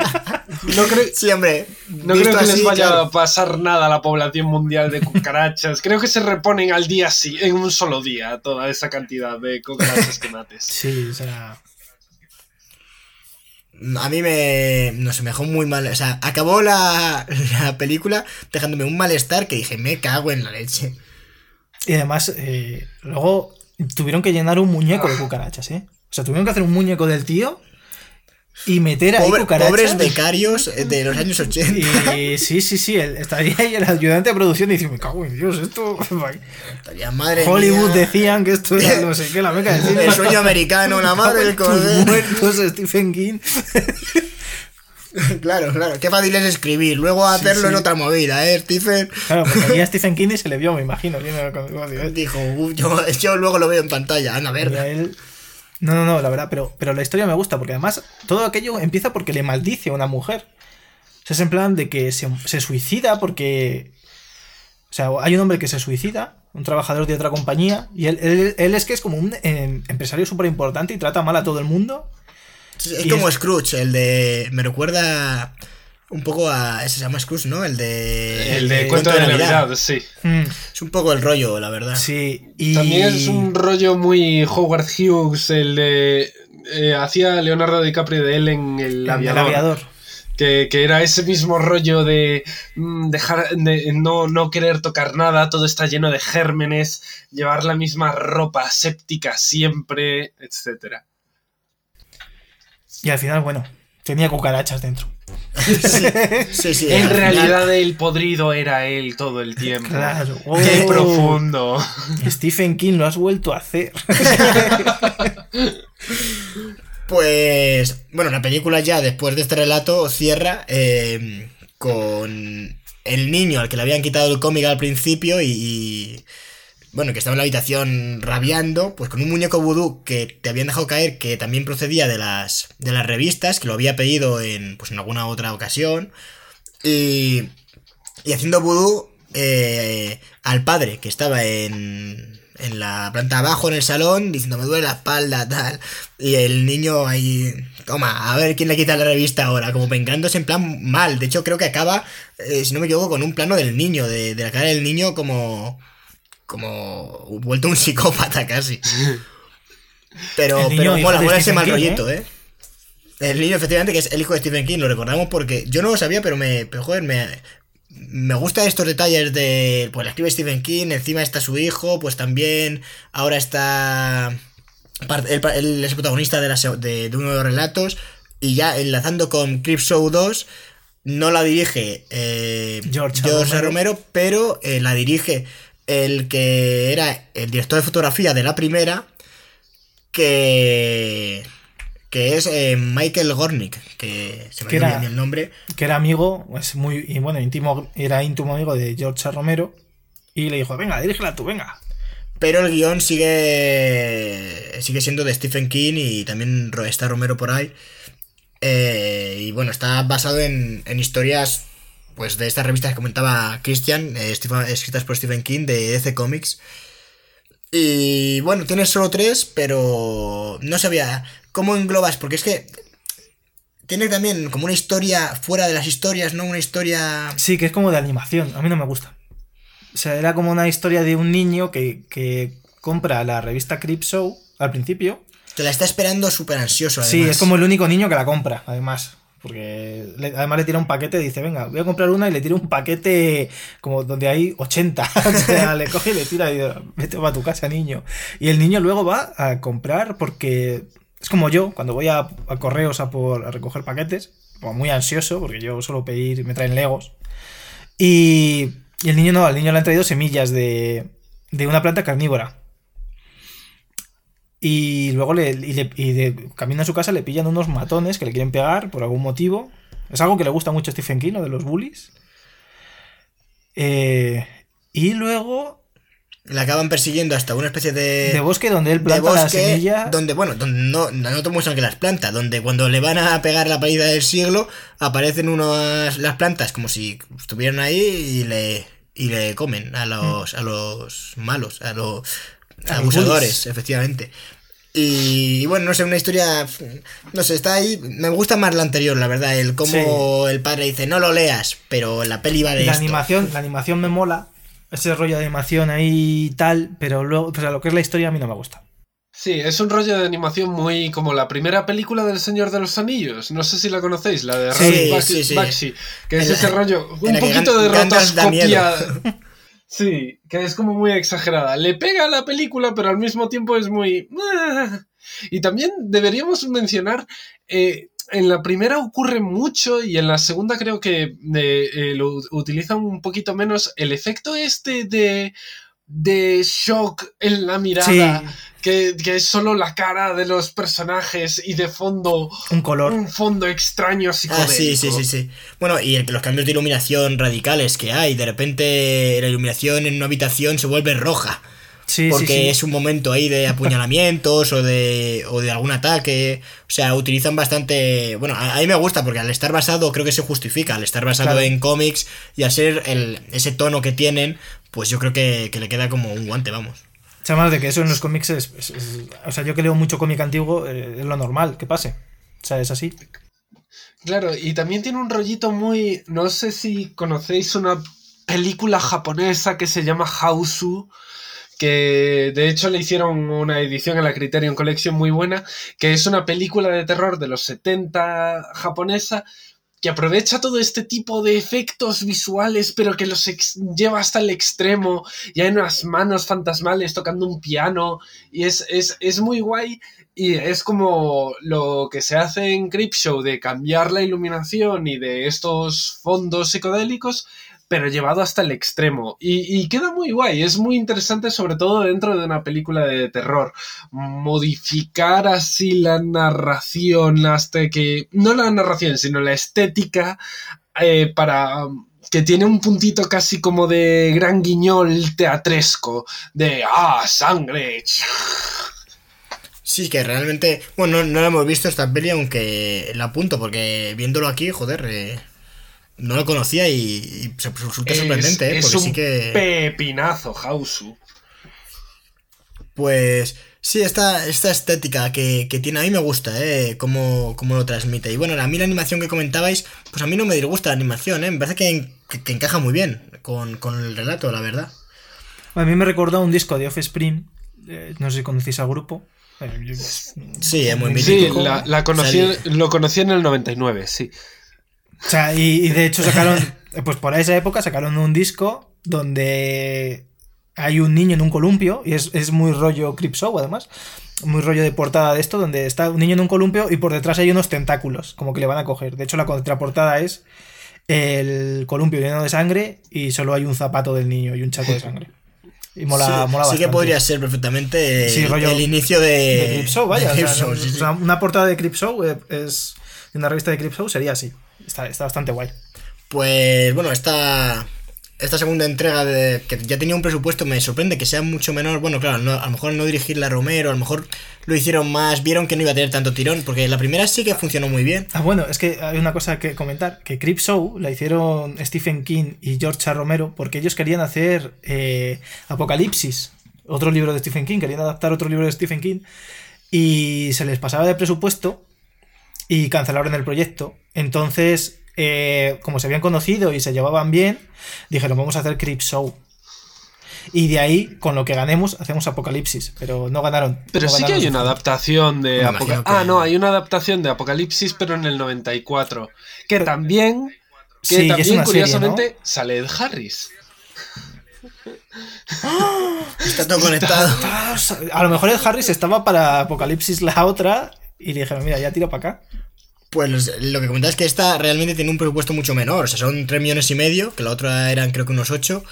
No creo... Sí, hombre. No creo que les vaya claro. a pasar nada a la población mundial de cucarachas. Creo que se reponen al día sí, en un solo día toda esa cantidad de cucarachas que mates. Sí, o sea. A mí me. No sé, me dejó muy mal. O sea, acabó la, la película dejándome un malestar que dije, me cago en la leche. Y además, eh, luego tuvieron que llenar un muñeco de cucarachas, ¿eh? O sea, tuvieron que hacer un muñeco del tío y meter ahí Pobre- cucarachas. pobres becarios eh, de los años 80. Y sí, sí, sí, el- estaría ahí el ayudante de producción y dice, me cago en Dios, esto... Estaría, madre Hollywood mía. decían que esto era no sé qué, la meca del cine. El sueño americano, la madre del cordero. muertos, Stephen King. Claro, claro. Qué fácil es escribir. Luego hacerlo sí. es otra movida, ¿eh? Stephen Claro, porque a Stephen King y se le vio, me imagino. viendo el negocio, ¿eh? dijo, "Uf, yo, yo luego lo veo en pantalla. Anda, a ver. No, no, no, la verdad, pero, pero la historia me gusta, porque además todo aquello empieza porque le maldice a una mujer. O sea, es en plan de que se, se suicida porque. O sea, hay un hombre que se suicida, un trabajador de otra compañía, y él, él- él es que es como un eh, empresario súper importante y trata mal a todo el mundo. Es y como es- Scrooge, el de. Me recuerda un poco a. Ese se llama Scrooge, ¿no? El de. El de cuento de Navidad, sí. Mm, Es un poco el rollo, la verdad. sí, y. También es un rollo muy Howard Hughes, el de... eh, hacía Leonardo DiCaprio de él en El el Aviador. aviador. Que, que era ese mismo rollo de mm, dejar de no, no querer tocar nada, todo está lleno de gérmenes, llevar la misma ropa séptica siempre, etcétera. Y al final, bueno, tenía cucarachas dentro. Sí, sí. sí, En final- realidad el podrido era él todo el tiempo. Claro. Qué Oh. profundo. Stephen King lo has vuelto a hacer. Pues. Bueno, la película ya, después de este relato, cierra eh, con el niño al que le habían quitado el cómic al principio y. y, bueno, que estaba en la habitación rabiando, pues con un muñeco vudú que te habían dejado caer, que también procedía de las, de las revistas, que lo había pedido en, pues en alguna otra ocasión. Y, y haciendo vudú eh, al padre, que estaba en, en la planta abajo, en el salón, diciendo, me duele la espalda, tal. Y el niño ahí, toma, a ver quién le quita la revista ahora, como vengándose en plan mal. De hecho, creo que acaba, eh, si no me equivoco, con un plano del niño, de, de la cara del niño como... Como vuelto un psicópata casi. Pero, pero mola, mola ese mal King, rollito, ¿eh? El niño, efectivamente, que es el hijo de Stephen King, lo recordamos porque yo no lo sabía, pero me. Pero joder, me. Me gustan estos detalles de. Pues la escribe Stephen King, encima está su hijo, pues también. Ahora está. Él, él es protagonista de, la se- de, de uno de los relatos. Y ya enlazando con Creepshow 2. No la dirige eh, George Romero. Romero. pero eh, la dirige el que era el director de fotografía de la primera. Que que es eh, Michael Gornick, que se me Que era- el nombre. que era amigo, es muy, y bueno, íntimo, era íntimo amigo de George Romero, y le dijo, venga, dirígela tú, venga. Pero el guion sigue sigue siendo de Stephen King y también está Romero por ahí. Eh, y bueno, está basado en, en historias pues de estas revistas que comentaba Christian, eh, Stephen- escritas por Stephen King, de DC Comics. Y bueno, tienes solo tres, pero no sabía cómo englobas, porque es que tiene también como una historia fuera de las historias, ¿no? Una historia... Sí, que es como de animación, a mí no me gusta. O sea, era como una historia de un niño que, que compra la revista Crip Show al principio. Que la está esperando súper ansioso. Sí, es como el único niño que la compra, además. Porque además le tira un paquete, dice, venga, voy a comprar una y le tira un paquete como donde hay 80. o sea, le coge y le tira y dice, vete a tu casa, niño. Y el niño luego va a comprar porque es como yo, cuando voy a, correos a, por, a recoger paquetes, como muy ansioso, porque yo suelo pedir, me traen legos. Y, y el niño no, al niño le han traído semillas de, de una planta carnívora. Y luego le, y de camino a su casa le pillan unos matones que le quieren pegar por algún motivo. Es algo que le gusta mucho a Stephen King, de los bullies. Eh, y luego. Le acaban persiguiendo hasta una especie de. De bosque donde él planta la semilla. Donde, bueno, donde no, no te muestran que las planta. Donde cuando le van a pegar la paella del siglo, aparecen unas las plantas como si estuvieran ahí y le. Y le comen a los, a los malos, a los, Abusadores, efectivamente. Y, bueno, no sé, una historia. No sé, está ahí. Me gusta más la anterior, la verdad. El cómo el padre dice, no lo leas, pero la peli va de. La animación, la animación me mola. Ese rollo de animación ahí y tal, pero luego, o sea, lo que es la historia a mí no me gusta. Sí, es un rollo de animación muy como la primera película del Señor de los Anillos. No sé si la conocéis, la de sí, Baxi, que es ese rollo, un poquito de rotoscopia. Sí, que es como muy exagerada. Le pega a la película, pero al mismo tiempo es muy... Y también deberíamos mencionar, eh, en la primera ocurre mucho y en la segunda creo que eh, eh, lo utilizan un poquito menos, el efecto este de, de shock en la mirada que, es solo la cara de los personajes y de fondo un color. Un fondo extraño psicodélico. Ah, sí, sí, sí, sí. Bueno, y los cambios de iluminación radicales que hay. De repente la iluminación en una habitación se vuelve roja. Sí, porque es un momento ahí de apuñalamientos o de, o de algún ataque. O sea, utilizan bastante. Bueno, a, mí me gusta porque al estar basado, creo que se justifica. Al estar basado en cómics y al ser el, ese tono que tienen, pues yo creo que, que le queda como un guante, vamos. Chama, de que eso en los cómics es, O sea, yo que leo mucho cómic antiguo, eh, es lo normal que pase. O sea, es así. Claro, y también tiene un rollito muy. No sé si conocéis una película japonesa que se llama Hausu. Que de hecho le hicieron una edición en la Criterion Collection muy buena. Que es una película de terror de los 70 japonesa que aprovecha todo este tipo de efectos visuales, pero que los lleva hasta el extremo, y hay unas manos fantasmales tocando un piano, y es, es, muy guay, y es como lo que se hace en Creepshow de cambiar la iluminación y de estos fondos psicodélicos, pero llevado hasta el extremo. Y, queda muy guay, es muy interesante sobre todo dentro de una película de terror. Modificar así la narración hasta que... No la narración, sino la estética eh, para que tiene un puntito casi como de gran guiñol teatresco, de ¡ah, sangre! Sí, que realmente, bueno, no, la hemos visto esta peli, aunque la apunto, porque viéndolo aquí, joder, eh, no lo conocía y, se resulta sorprendente, ¿eh? Es un pepinazo, Hausu. Pues sí, esta, esta estética que, tiene a mí me gusta, ¿eh? Cómo, lo transmite. Y bueno, a mí la animación que comentabais, pues a mí no me disgusta la animación, ¿eh? Me parece que, encaja muy bien con, el relato, la verdad. A mí me recordó un disco de Offspring, eh, no sé si conocéis al grupo. Sí, es muy mítico. Sí, la, conocí, lo conocí en el 99, sí. O sea, y, de hecho sacaron, pues por esa época sacaron un disco donde hay un niño en un columpio, y es, muy rollo Crip Show además, muy rollo de portada de esto, donde está un niño en un columpio y por detrás hay unos tentáculos, como que le van a coger. De hecho, la contraportada es el columpio lleno de sangre y solo hay un zapato del niño y un chaco de sangre. Y mola, sí, sí que podría ser perfectamente el inicio de, de Crip Show, vaya. o sea, una portada de Crip Show es una revista de Crip Show sería así. Está, bastante guay. Pues bueno, esta, esta segunda entrega de, que ya tenía un presupuesto me sorprende que sea mucho menor. Bueno, claro, a lo mejor no dirigirla a Romero, a lo mejor lo hicieron más, vieron que no iba a tener tanto tirón, porque la primera sí que funcionó muy bien. Ah, bueno, es que hay una cosa que comentar, que Crip Show la hicieron Stephen King y George A. Romero porque ellos querían hacer eh, Apocalipsis otro libro de Stephen King, querían adaptar otro libro de Stephen King y se les pasaba de presupuesto y cancelaron el proyecto. Entonces, eh, como se habían conocido y se llevaban bien, dijeron, vamos a hacer Creep Show. Y de ahí, con lo que ganemos, hacemos Apocalipsis. Pero no ganaron. Pero no sí que hay una adaptación de Apocalipsis. Ah, no, hay una adaptación de Apocalipsis, pero en el 94. Que también, que Sí, que es también serie, curiosamente, sale Ed Harris. Está todo conectado. A lo mejor el Harris estaba para Apocalipsis la otra y le dijeron, mira, ya tira para acá. Pues lo que comentas es que esta realmente tiene un presupuesto mucho menor. O sea, son 3 millones y medio, que la otra eran creo que unos 8.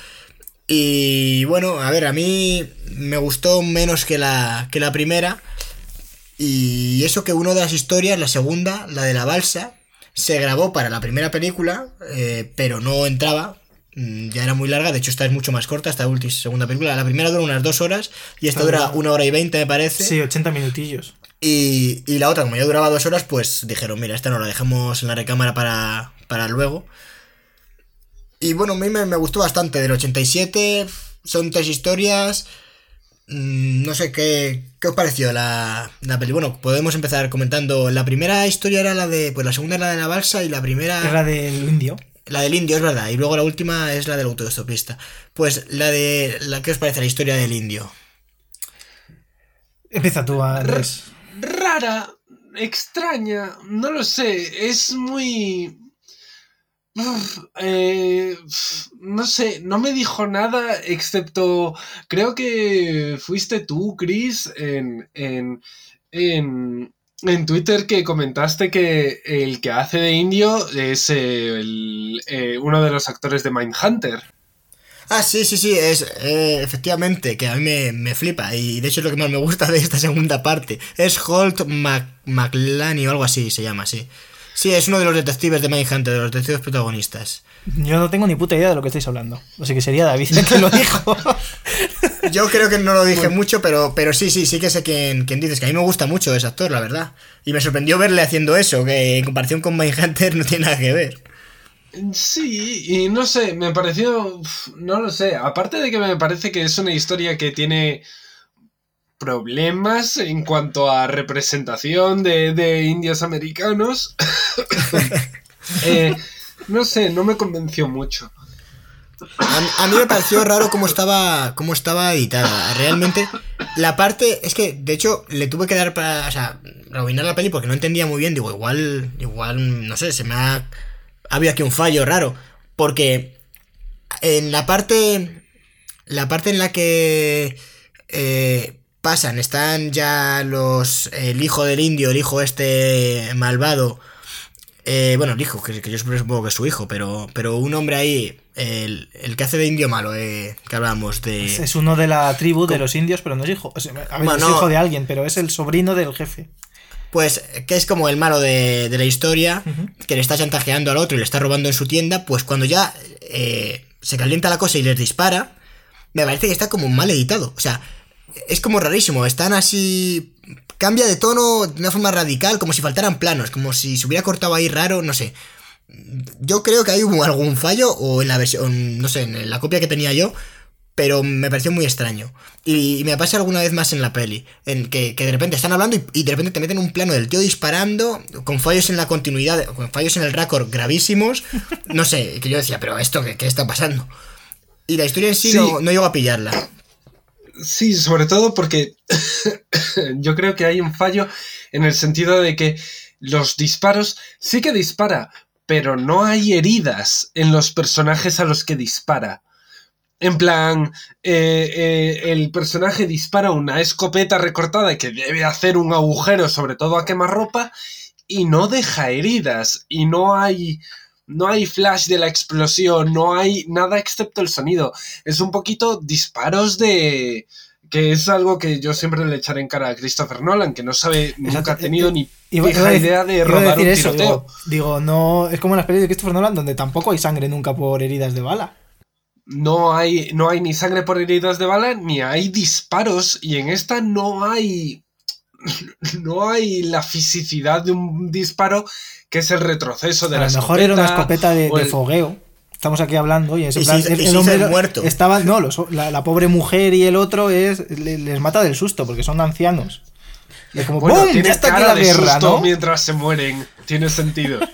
Y bueno, a ver, a mí me gustó menos que la, que la primera. Y eso que una de las historias, la segunda, la de la balsa, se grabó para la primera película, eh, pero no entraba. Mm, Ya era muy larga, de hecho esta es mucho más corta, esta última segunda película. La primera dura unas dos horas y esta Ah, dura una hora y veinte me parece. Sí, 80 minutillos. Y, y la otra, como ya duraba dos horas, pues dijeron, mira, esta no la dejamos en la recámara para, para luego. Y bueno, a mí me, me gustó bastante. Del 87, son tres historias. Mm, No sé qué, qué os pareció la, la peli. Bueno, podemos empezar comentando. La primera historia era la de. Pues la segunda era la de la balsa y la primera. Era del indio. La del indio, es verdad. Y luego la última es la del autoestopista. Pues la de. La, ¿Qué os parece la historia del indio? Empieza tú, Andrés. Rara, extraña, no lo sé, es muy... Eh, no sé, no me dijo nada excepto, creo que fuiste tú, Chris, en, en, en, en Twitter que comentaste que el que hace de indio es el, eh, uno de los actores de Mindhunter. Ah, sí, sí, sí, es eh, efectivamente, que a mí me, me flipa y de hecho es lo que más me gusta de esta segunda parte. Es Holt Mac McLany o algo así se llama, sí. Sí, es uno de los detectives de Mindhunter, de los detectives protagonistas. Yo no tengo ni puta idea de lo que estáis hablando. Así que sería David el que lo dijo. Yo creo que no lo dije mucho, pero, pero sí, sí, sí que sé quién, quién dices, que a mí me gusta mucho ese actor, la verdad. Y me sorprendió verle haciendo eso, que en comparación con Mindhunter no tiene nada que ver. Sí, y no sé, me pareció, no lo sé, aparte de que me parece que es una historia que tiene problemas en cuanto a representación de, de indios americanos, eh, no sé, no me convenció mucho. A, a mí me pareció raro cómo estaba, cómo estaba editada. Realmente, la parte. Es que, de hecho, le tuve que dar para. O sea, rebobinar la peli porque no entendía muy bien. Digo, igual. Igual, no sé, se me ha. Ha habido aquí un fallo raro. Porque. En la parte. La parte en la que. eh, pasan, están ya los. El hijo del indio, el hijo este malvado. Eh, bueno, el hijo, que, que yo supongo que es su hijo, pero, pero un hombre ahí, el, el que hace de indio malo, eh, que hablábamos de... Es, es uno de la tribu de los indios, pero no es hijo. o sea, a ver, Bueno, es no. hijo de alguien, pero es el sobrino del jefe. Pues que es como el malo de, de la historia, que le está chantajeando al otro y le está robando en su tienda, pues cuando ya eh, se calienta la cosa y les dispara, me parece que está como mal editado. O sea, es como rarísimo, están así... Cambia de tono de una forma radical, como si faltaran planos, como si se hubiera cortado ahí raro, no sé. Yo creo que hay algún fallo, o en la versión, no sé, en la copia que tenía yo, pero me pareció muy extraño. Y, y me pasa alguna vez más en la peli, en que, que de repente están hablando y, y de repente te meten un plano del tío disparando, con fallos en la continuidad, con fallos en el récord gravísimos, no sé, que yo decía, pero esto, ¿qué, qué está pasando? Y la historia en sí, Sí. No, no llego a pillarla. Sí, sobre todo porque yo creo que hay un fallo en el sentido de que los disparos sí que dispara, pero no hay heridas en los personajes a los que dispara. En plan, eh, eh, el personaje dispara una escopeta recortada que debe hacer un agujero, sobre todo a quemarropa, y no deja heridas, y no hay, no hay flash de la explosión, no hay nada excepto el sonido. Es un poquito disparos de... que es algo que yo siempre le echaré en cara a Christopher Nolan, que no sabe, nunca ha tenido ni Iba- fija iba idea de rodar un eso, tiroteo. digo, digo, no, es como en las películas de Christopher Nolan donde tampoco hay sangre nunca por heridas de bala. No hay, no hay ni sangre por heridas de bala, ni hay disparos, y en esta no hay. No hay la fisicidad de un disparo que es el retroceso de a la lo mejor era una escopeta de, o de el- fogueo estamos aquí hablando y, es en Y plan, si- el, y el si hombre muerto. estaba no los- la, la pobre mujer y el otro es le- les mata del susto porque son ancianos y es como Bueno, ¡pum! tiene ya está aquí cara la de guerra susto ¿no? mientras se mueren. Tiene sentido.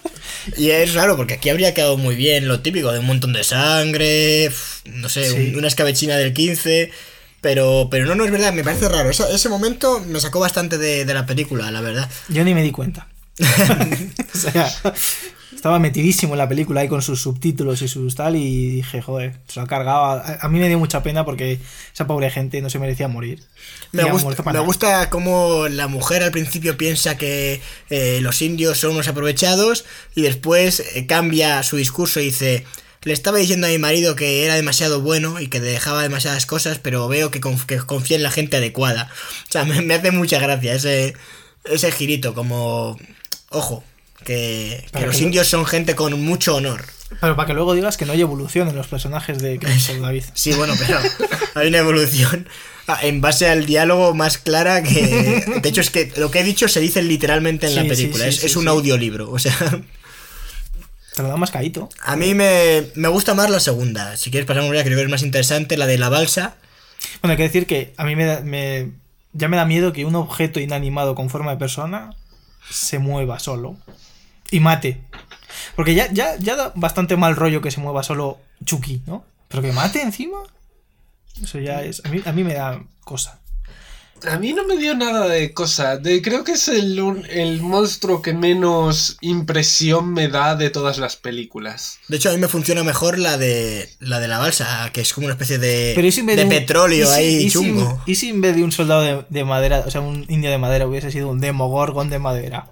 Y es raro, porque aquí habría quedado muy bien lo típico de un montón de sangre, no sé, Sí. un- una escabechina del 15. Pero, pero no, no es verdad, me parece raro. Ese momento me sacó bastante de, de la película, la verdad. yo ni me di cuenta o sea estaba metidísimo en la película ahí con sus subtítulos y sus tal y dije joder se lo ha cargado. A, a mí me dio mucha pena porque esa pobre gente no se merecía morir. Me, gusta, me gusta cómo la mujer al principio piensa que eh, los indios son unos aprovechados y después eh, cambia su discurso y dice, le estaba diciendo a mi marido que era demasiado bueno y que dejaba demasiadas cosas, pero veo que, conf- que confía en la gente adecuada. O sea, me, me hace mucha gracia ese, ese girito, como, ojo, que, que los que lo- indios son gente con mucho honor. Pero para que luego digas que no hay evolución en los personajes de Crimson David. Sí, bueno, pero hay una evolución ah, en base al diálogo más clara que... De hecho, es que lo que he dicho se dice literalmente en la Sí, película. sí, es sí, es un audiolibro. O sea, Te lo da más caíto. a mí me, me gusta más la segunda. Si quieres pasar una creo que es más interesante, la de la balsa. Bueno, hay que decir que a mí me, da- me- ya me da miedo que un objeto inanimado con forma de persona se mueva solo y mate. Porque ya, ya, ya da bastante mal rollo que se mueva solo Chucky, ¿no? Pero que mate encima. Eso ya es. A mí, a mí me da cosa. A mí no me dio nada de cosa. De, creo que es el, el monstruo que menos impresión me da de todas las películas. De hecho, a mí me funciona mejor la de la, de la balsa, que es como una especie de, Pero ¿y si de un- petróleo y si- ahí y si- chungo. ¿Y si en vez de un soldado de, de madera, o sea, un indio de madera, hubiese sido un demogorgon de madera?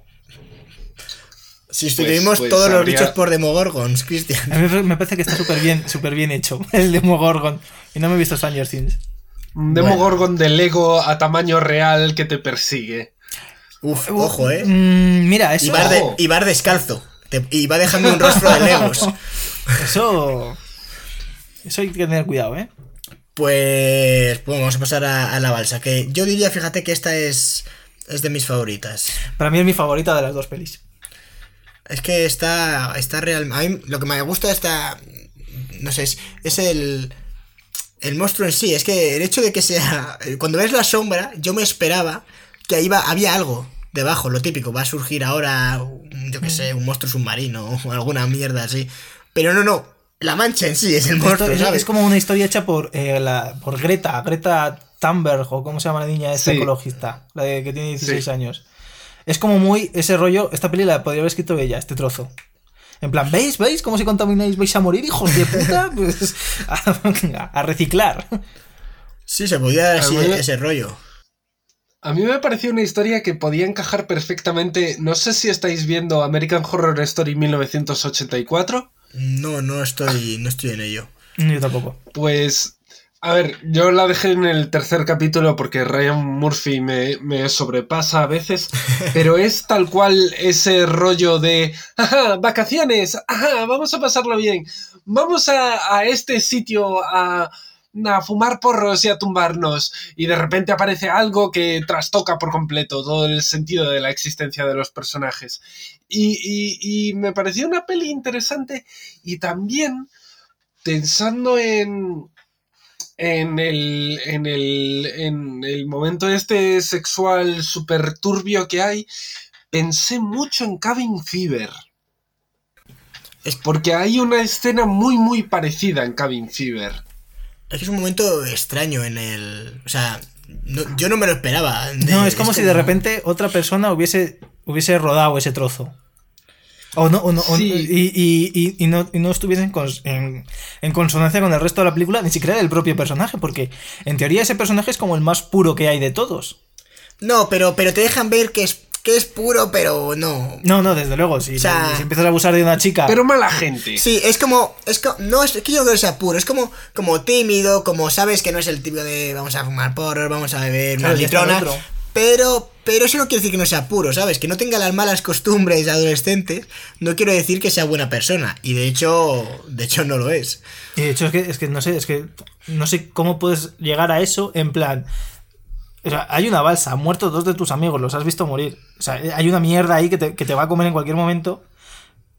Si sustituimos pues todos los bichos por demogorgons, Cristian. A mí me- parece que está súper bien, súper bien hecho el demogorgon. Y no me he visto Stranger Things. Un Demogorgon de Lego a tamaño real que te persigue. Uf, ojo, eh. Mm, mira, eso. Y va, de- Ojo. y va descalzo. Te- y va dejando un rostro de legos. Eso. Eso hay que tener cuidado, ¿eh? Pues bueno, vamos a pasar a, a la balsa. Que yo diría, fíjate que esta es, es de mis favoritas. Para mí es mi favorita de las dos pelis. Es que está, está real. A mí lo que me gusta de esta. No sé, es, es el. El monstruo en sí. Es que el hecho de que sea. Cuando ves la sombra, yo me esperaba que ahí va, había algo debajo, lo típico. Va a surgir ahora, un- yo qué sé, un monstruo submarino o alguna mierda así. Pero no, no. La mancha en sí es el monstruo, es, ¿sabes? es como una historia hecha por, eh, la, por Greta, Greta Thunberg, o cómo se llama la niña esta Sí. ecologista, la de que tiene 16 Sí. años. Es como muy ese rollo, esta peli la podría haber escrito ella, este trozo. En plan, ¿veis? ¿Veis cómo si contamináis vais a morir, hijos de puta? Pues a, a reciclar. Sí, se podía mí- ese rollo. A mí me pareció una historia que podía encajar perfectamente. No sé si estáis viendo American Horror Story 1984. No, no estoy, no estoy en ello. Yo tampoco. Pues, a ver, yo la dejé en el tercer capítulo porque Ryan Murphy me, me sobrepasa a veces, pero es tal cual ese rollo de, ajá, vacaciones, ajá, vamos a pasarlo bien, vamos a, a este sitio a, a fumar porros y a tumbarnos, y de repente aparece algo que trastoca por completo todo el sentido de la existencia de los personajes. Y, y- y me pareció una peli interesante y también pensando en, en el, en el, en el momento este sexual súper turbio que hay, pensé mucho en Cabin Fever. Es- Porque hay una escena muy, muy parecida en Cabin Fever. Es que es un momento extraño en el. O sea, no- yo no me lo esperaba. De- No, es como si de repente otra persona hubiese, hubiese rodado ese trozo. O no, o no- Sí. y, y- y- y no, y no estuviese en, cons- en- en consonancia con el resto de la película, ni siquiera del propio personaje, porque en teoría ese personaje es como el más puro que hay de todos. No, pero, pero te dejan ver que es, que es puro, pero no. No, no, desde luego, si, O sea- si empiezas a abusar de una chica. Pero mala gente. Sí, es como. Es co- no es que yo no creo que sea puro, es como, como tímido, como sabes que no es el tipo de vamos a fumar porros, vamos a beber Claro, una el litrona. Pero, pero eso no quiere decir que no sea puro, ¿sabes? Que no tenga las malas costumbres adolescentes, no quiero decir que sea buena persona. Y de hecho, de hecho no lo es. Y de hecho, es que, es que no sé, es que no sé cómo puedes llegar a eso en plan. O sea, hay una balsa, han muerto dos de tus amigos, los has visto morir. O sea, hay una mierda ahí que te, que te va a comer en cualquier momento.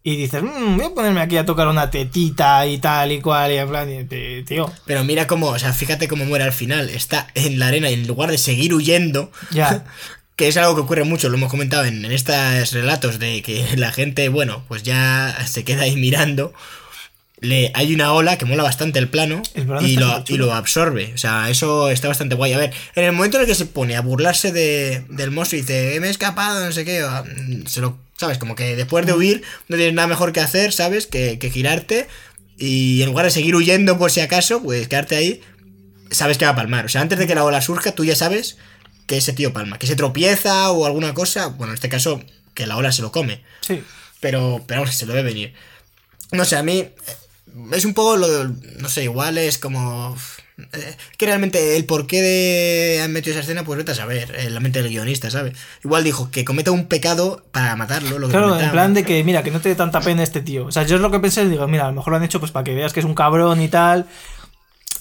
y dices, "Mm, voy a ponerme aquí a tocar una tetita y tal y cual, y en plan, y, tío, Pero mira cómo, o sea, fíjate cómo muere al final. Está en la arena y en lugar de seguir huyendo, ya. que es algo que ocurre mucho, lo hemos comentado en, en estos relatos de que la gente, bueno, pues ya se queda ahí mirando. Le, hay una ola que mola bastante el plano, y, lo, y lo absorbe. O sea, eso está bastante guay. A ver, en el momento en el que se pone a burlarse de, del monstruo y dice, me he escapado, no sé qué, mm, se lo, ¿sabes? Como que después de huir no tienes nada mejor que hacer, ¿sabes? Que, que girarte y en lugar de seguir huyendo por si acaso, pues quedarte ahí, sabes que va a palmar. O sea, antes de que la ola surja, tú ya sabes que ese tío palma, que se tropieza o alguna cosa, bueno, en este caso, que la ola se lo come. Sí. Pero, pero vamos, se lo debe venir. No sé, a mí eh, es un poco lo de- no sé, igual es como... eh, que realmente el porqué de han metido esa escena, pues vete a saber, en la mente del guionista, ¿sabes? Igual dijo que cometa un pecado para matarlo, lo que Claro, en plan de que, mira, que no te dé tanta pena este tío. O sea, yo es lo que pensé, digo, mira, a lo mejor lo han hecho pues para que veas que es un cabrón y tal.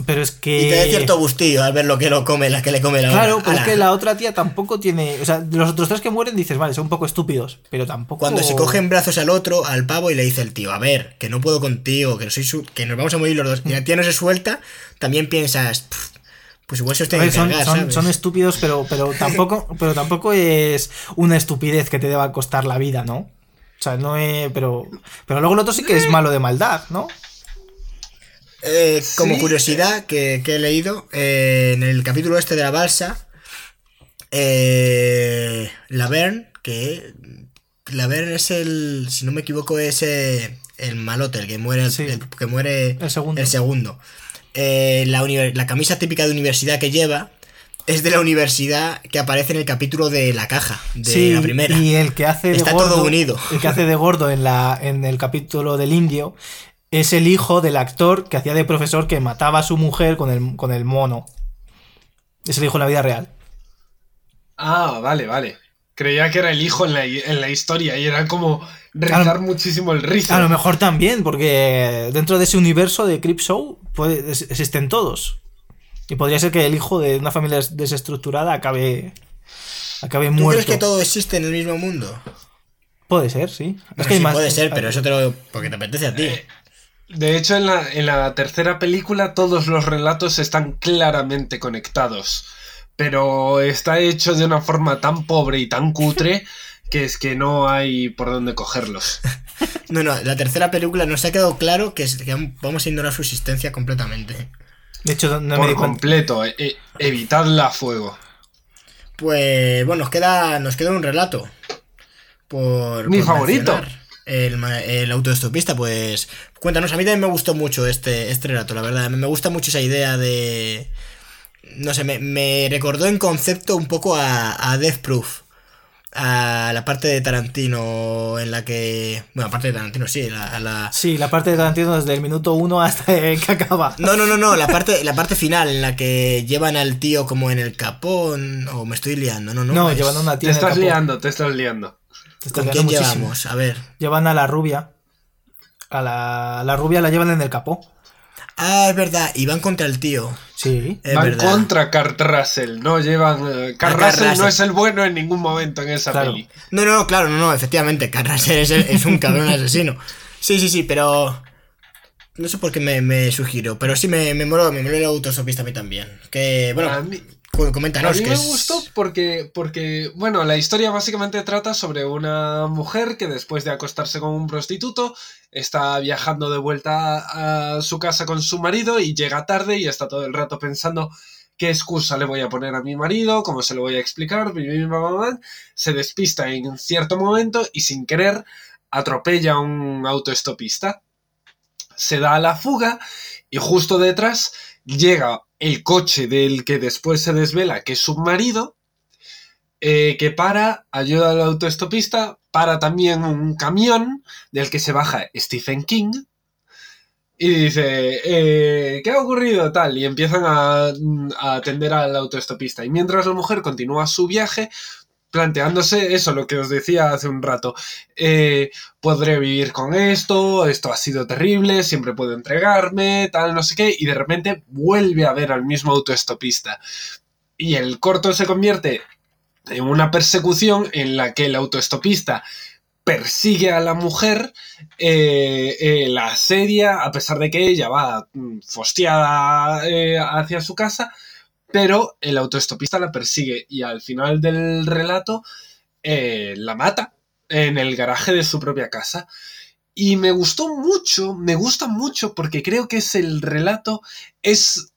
Pero es que. Y te da cierto gustillo al ver lo que lo come, la que le come la Claro, pero es que la otra tía tampoco tiene. O sea, los otros tres que mueren dices, vale, son un poco estúpidos, pero tampoco. Cuando se coge en brazos al otro, al pavo, y le dice el tío, a ver, que no puedo contigo, que no soy su- que nos vamos a morir los dos, y la tía no se suelta, también piensas, "Pff, pues igual se os tiene que son, cargar, son- ¿sabes? son estúpidos, pero, pero tampoco, pero tampoco es una estupidez que te deba costar la vida, ¿no? O sea, no es. Pero. Pero luego el otro sí que es malo de maldad, ¿no? Eh, como Sí. curiosidad que, que he leído, eh, en el capítulo este de la balsa, eh, Laverne, que Laverne es el, si no me equivoco, es eh, el malote, el que muere, Sí. el que muere El segundo. el segundo. La, la camisa típica de universidad que lleva es de la universidad que aparece en el capítulo de la caja, de sí, la primera. y el que hace de Está gordo, todo unido. El que hace de gordo en, la, en el capítulo del indio es el hijo del actor que hacía de profesor que mataba a su mujer con el, con el mono. Es el hijo en la vida real. Ah, vale, vale. Creía que era el hijo en la, en la historia y era como rizar muchísimo el rizo. A lo mejor también, porque dentro de ese universo de Crip Show puede- es- existen todos. Y podría ser que el hijo de una familia des- desestructurada acabe, acabe ¿Tú muerto. crees que todo existe en el mismo mundo? Puede ser, sí. Bueno, que hay sí, más- puede ser, pero eso te lo... porque te apetece a ti. Eh, De hecho, en la, en la tercera película todos los relatos están claramente conectados. Pero está hecho de una forma tan pobre y tan cutre que es que no hay por dónde cogerlos. No, no, la tercera película nos ha quedado claro que, es- que vamos a ignorar su existencia completamente. De hecho, no me por cuenta. completo. eh, eh, evitadla a fuego. Pues bueno, nos queda, nos queda un relato. Por, Mi por favorito. mencionar. El, el autoestopista, pues cuéntanos, a mí también me gustó mucho este, este relato, la verdad. Me gusta mucho esa idea de... No sé, me, me recordó en concepto un poco a, a Death Proof. A la parte de Tarantino en la que... Bueno, aparte de Tarantino, sí, la, a la... Sí, la parte de Tarantino desde el minuto uno hasta que acaba. No, no, no, no, la parte, la parte final en la que llevan al tío como en el capón, o me estoy liando, no, no. No, es- llevan a una Te tía el estás liando, te estás liando. ¿Con quién muchísimo. llevamos? A ver. Llevan a la rubia. A la, la rubia la llevan en el capó. Ah, es verdad, y van contra el tío. Sí. Es Van verdad. contra Kurt Russell, no llevan. Kurt Kurt Russell no Russell. es el bueno en ningún momento en esa Claro. peli. No, no, claro, no, no, efectivamente, es, el- es un cabrón asesino. Sí, sí, sí, pero. No sé por qué me, me sugirió, pero sí me, me moló, me moló el autostopista a mí también. Que, bueno, a mí, a mí me gustó porque, porque, bueno, la historia básicamente trata sobre una mujer que después de acostarse con un prostituto está viajando de vuelta a su casa con su marido y llega tarde y está todo el rato pensando qué excusa le voy a poner a mi marido, cómo se lo voy a explicar, ba. se despista en cierto momento y sin querer atropella a un autoestopista. Se da a la fuga y justo detrás llega el coche del que después se desvela que es su marido, eh, que para, ayuda al autoestopista, para también un camión del que se baja Stephen King y dice, eh, ¿qué ha ocurrido? Tal, y empiezan a, a atender al autoestopista. Y mientras la mujer continúa su viaje, planteándose eso, lo que os decía hace un rato. Eh, podré vivir con esto, esto ha sido terrible, siempre puedo entregarme, tal, no sé qué, y de repente vuelve a ver al mismo autoestopista. Y el corto se convierte en una persecución en la que el autoestopista persigue a la mujer, eh, eh, la asedia, a pesar de que ella va mm, fosteada eh, hacia su casa, pero el autoestopista la persigue y al final del relato la mata en el garaje de su propia casa. Y me gustó mucho, me gusta mucho porque creo que es el relato, es...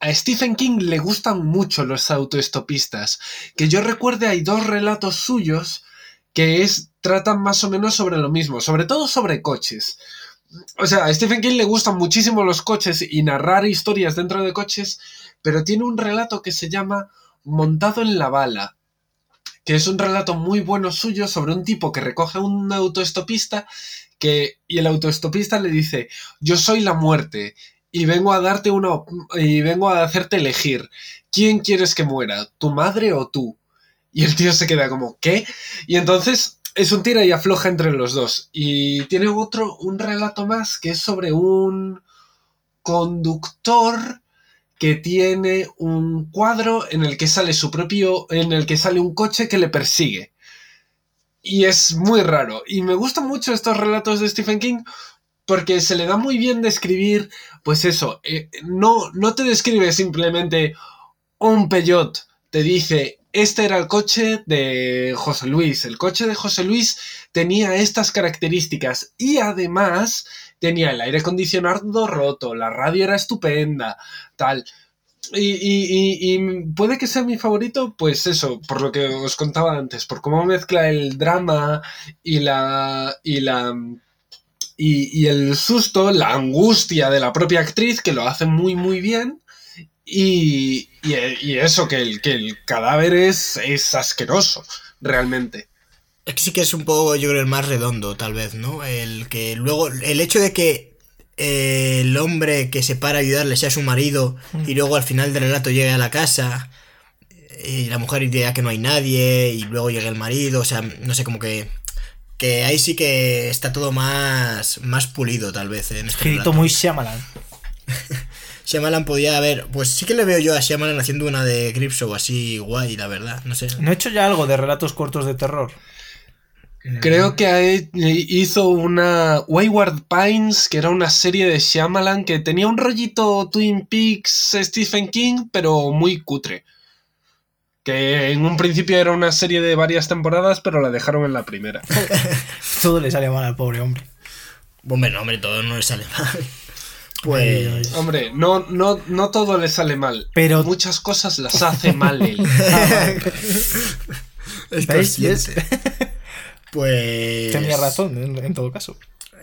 A Stephen King le gustan mucho los autoestopistas. Que yo recuerde hay dos relatos suyos que es, tratan más o menos sobre lo mismo, sobre todo sobre coches. O sea, a Stephen King le gustan muchísimo los coches y narrar historias dentro de coches, pero tiene un relato que se llama Montado en la bala, que es un relato muy bueno suyo sobre un tipo que recoge a un autoestopista que, y el autoestopista le dice, yo soy la muerte y vengo a darte una y vengo a hacerte elegir. ¿Quién quieres que muera? ¿Tu madre o tú? Y el tío se queda como, ¿qué? Y entonces es un tira y afloja entre los dos. Y tiene otro, un relato más que es sobre un conductor que tiene un cuadro en el que sale su propio, en el que sale un coche que le persigue. Y es muy raro. Y me gustan mucho estos relatos de Stephen King porque se le da muy bien describir, pues eso, eh, no, no te describe simplemente un peyot, te dice este era el coche de José Luis. El coche de José Luis tenía estas características y además tenía el aire acondicionado roto, la radio era estupenda, tal. Y, puede que sea mi favorito, pues eso, por lo que os contaba antes, por cómo mezcla el drama y la. y la. y, el susto, la angustia de la propia actriz, que lo hace muy, muy bien. Y, eso, que el, que el cadáver es, es asqueroso, realmente. Es que sí que es un poco, yo creo, el más redondo, tal vez, ¿no? El que luego, el hecho de que eh, el hombre que se para a ayudarle sea su marido y luego al final del relato llegue a la casa y la mujer diga que no hay nadie y luego llega el marido, o sea, no sé, como que que ahí sí que está todo más más pulido tal vez en este Escrito muy Shyamalan. Shyamalan podía haber. Pues sí que le veo yo a Shyamalan haciendo una de o así guay, la verdad. No sé. ¿No he hecho ya algo de relatos cortos de terror? Creo que hizo una Wayward Pines, que era una serie de Shyamalan que tenía un rollito Twin Peaks Stephen King, pero muy cutre. Que en un principio era una serie de varias temporadas, pero la dejaron en la primera. todo le sale mal al pobre hombre. Hombre, no, hombre, todo no le sale mal. Pues. Hombre, no, no, no todo le sale mal. Pero. Muchas cosas las hace mal él. pues. Tenía razón, en, todo caso.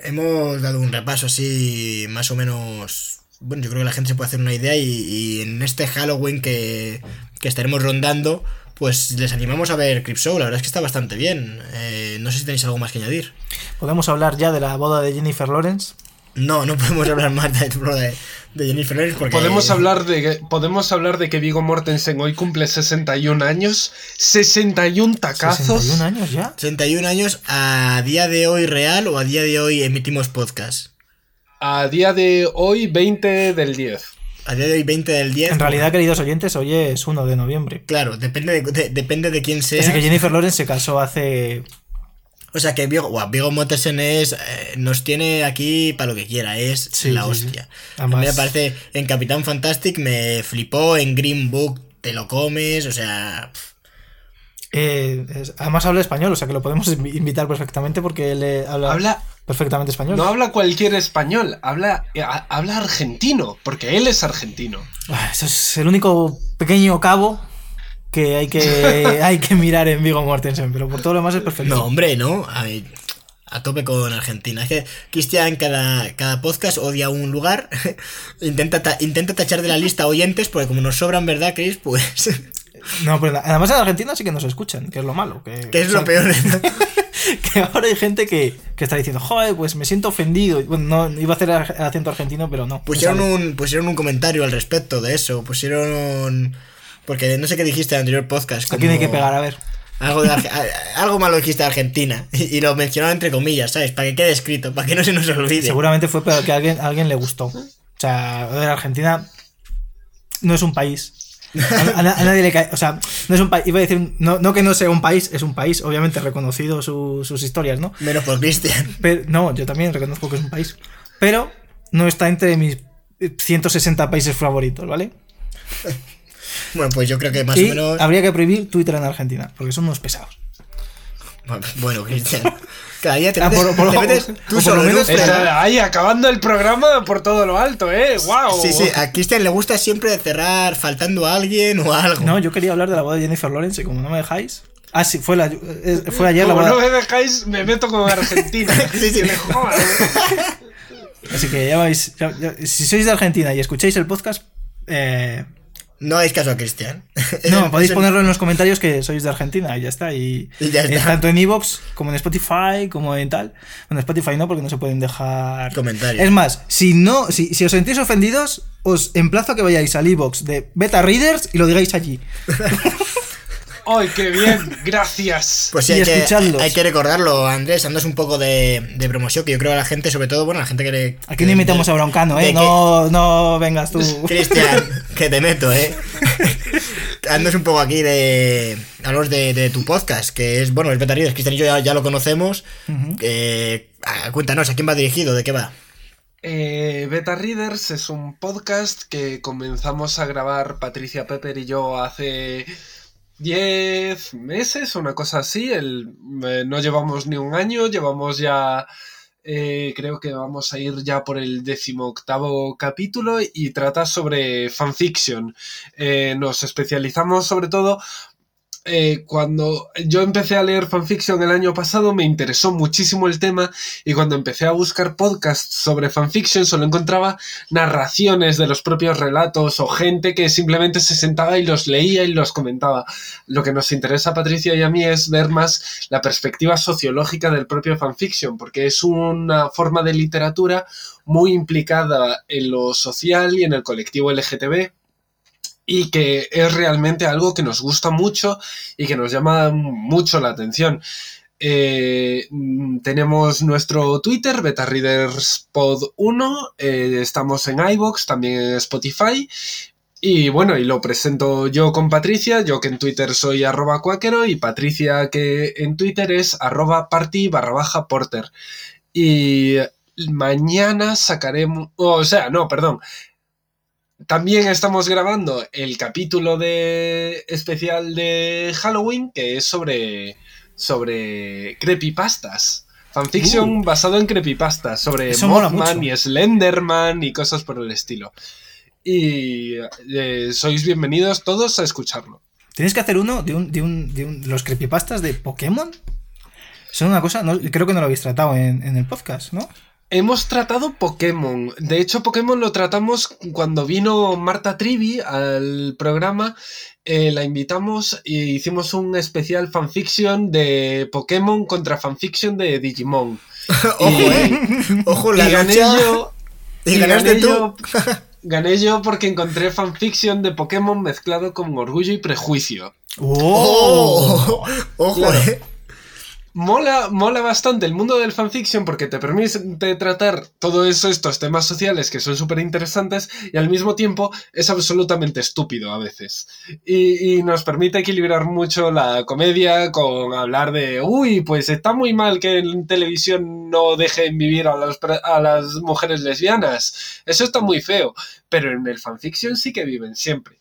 Hemos dado un repaso así, más o menos. Bueno, yo creo que la gente se puede hacer una idea. Y, en este Halloween que, que, estaremos rondando, pues les animamos a ver Show. La verdad es que está bastante bien. Eh, no sé si tenéis algo más que añadir. Podemos hablar ya de la boda de Jennifer Lawrence. No, no podemos hablar más de, de, Jennifer Lawrence porque... Podemos hablar, de, podemos hablar de que Vigo Mortensen hoy cumple 61 años. 61 tacazos. 61 años ya. 61 años a día de hoy real o a día de hoy emitimos podcast. A día de hoy 20 del 10. A día de hoy 20 del 10. En realidad, queridos oyentes, hoy es 1 de noviembre. Claro, depende de, depende de quién sea. Es que Jennifer Lawrence se casó hace o sea que Vigo, Vigo Mortensen es, eh, nos tiene aquí para lo que quiera, es la hostia. A mí me parece, en Capitán Fantastic me flipó, en Green Book te lo comes, o sea... Eh, además habla español, o sea que lo podemos invitar perfectamente porque él habla, perfectamente español. No habla cualquier español, habla, eh, habla argentino, porque él es argentino. Ah, eso es el único pequeño cabo que hay que, hay que mirar en Vigo Mortensen, pero por todo lo demás es perfecto. No, hombre, no. A, tope con Argentina. Es que Cristian cada, cada podcast odia un lugar, intenta, intenta tachar de la lista oyentes, porque como nos sobran, ¿verdad, Chris? Pues... No, pues además en Argentina sí que nos escuchan, que es lo malo. Que, es lo peor. que ahora hay gente que, que, está diciendo, joder, pues me siento ofendido. Bueno, no iba a hacer acento argentino, pero no. Pusieron un, pusieron un comentario al respecto de eso. Pusieron porque no sé qué dijiste en el anterior podcast. ¿A quién hay que pegar? A ver. Algo, algo malo dijiste de Argentina. Y, lo mencionaba entre comillas, ¿sabes? Para que quede escrito, para que no se nos olvide. Seguramente fue para que a alguien, alguien le gustó. O sea, Argentina no es un país. A, a- a nadie le cae. O sea, no es un país. Iba a decir. No, no que no sea un país, es un país, obviamente reconocido su- sus historias, ¿no? Menos por Cristian. Pero, no, yo también reconozco que es un país. Pero no está entre mis 160 países favoritos, ¿vale? Bueno, pues yo creo que más y o menos. habría que prohibir Twitter en Argentina, porque son unos pesados. Bueno, Cristian. Cada día te Ah, metes, por- por- te metes o tú solo lo en un ahí acabando el programa por todo lo alto, ¿eh? ¡Wow! Sí, sí, a Cristian le gusta siempre cerrar faltando a alguien o algo. No, yo quería hablar de la boda de Jennifer Lawrence y como no me dejáis. Ah, sí, fue, la, fue ayer Como la no boda. me dejáis, me meto con Argentina. Sí, sí. Me jodas. Así que ya vais. ya- ya- si sois de Argentina y escucháis el podcast, eh, No hagáis caso a Cristian. no, podéis Es ponerlo en los comentarios que sois de Argentina y ya está. Y, Y ya está. tanto en Evox como en Spotify, como en tal. Bueno, Spotify no, porque no se pueden dejar Comentarios. Es más, si no, si, si os sentís ofendidos, os emplazo a que vayáis al Evox de Beta Readers y lo digáis allí. ¡Ay, qué bien! ¡Gracias! Pues sí, y hay que, hay que recordarlo, Andrés. Andas un poco de, de promoción, que yo creo a la gente, sobre todo, bueno, a la gente que le. Aquí no imitamos a Broncano, ¿eh? que- No, no vengas tú. Cristian, que te meto, ¿eh? Andas un poco aquí de. Hablamos de, de tu podcast, que es, bueno, el Beta Readers. Cristian y yo ya, ya lo conocemos. Eh, cuéntanos, ¿a quién va dirigido? ¿De qué va? Eh, Beta Readers es un podcast que comenzamos a grabar Patricia Pepper y yo hace 10 meses, una cosa así. El, eh, no llevamos ni un año, llevamos ya. eh, creo que vamos a ir ya por el decimoctavo capítulo y trata sobre fanfiction. Eh, nos especializamos sobre todo eh, cuando yo empecé a leer fanfiction el año pasado me interesó muchísimo el tema y cuando empecé a buscar podcasts sobre fanfiction solo encontraba narraciones de los propios relatos o gente que simplemente se sentaba y los leía y los comentaba. Lo que nos interesa a Patricia y a mí es ver más la perspectiva sociológica del propio fanfiction porque es una forma de literatura muy implicada en lo social y en el colectivo LGTB y que es realmente algo que nos gusta mucho y que nos llama mucho la atención. Eh, mm, tenemos nuestro Twitter, BetaReadersPod1, eh, estamos en iBox, también en Spotify. Y bueno, y lo presento yo con Patricia, yo que en Twitter soy arroba cuáquero y Patricia que en Twitter es arroba party barra baja porter. Y mañana sacaremos, o sea, no, perdón, también estamos grabando el capítulo de especial de Halloween que es sobre sobre creepypastas. Fanfiction basado en creepypastas sobre Mothman y Slenderman y cosas por el estilo. Y eh, sois bienvenidos todos a escucharlo. Tienes que hacer uno de un, de un, de un- los creepypastas de Pokémon. Son una cosa, no- creo que no lo habéis tratado en, en el podcast, ¿no? Hemos tratado Pokémon. De hecho, Pokémon lo tratamos cuando vino Marta Trivi al programa. eh, la invitamos e hicimos un especial fanfiction de Pokémon contra fanfiction de Digimon. Ojo, Y- eh. Ojo, la y gané lucha. yo. Y y ganaste gané tú. yo- Gané yo porque encontré fanfiction de Pokémon mezclado con orgullo y prejuicio. Oh, ojo, Claro. eh. Mola, mola bastante el mundo del fanfiction porque te permite tratar todos estos temas sociales que son súper interesantes y al mismo tiempo es absolutamente estúpido a veces. Y, y nos permite equilibrar mucho la comedia con hablar de, uy, pues está muy mal que en televisión no dejen vivir a, las a las mujeres lesbianas. Eso está muy feo. Pero en el fanfiction sí que viven siempre.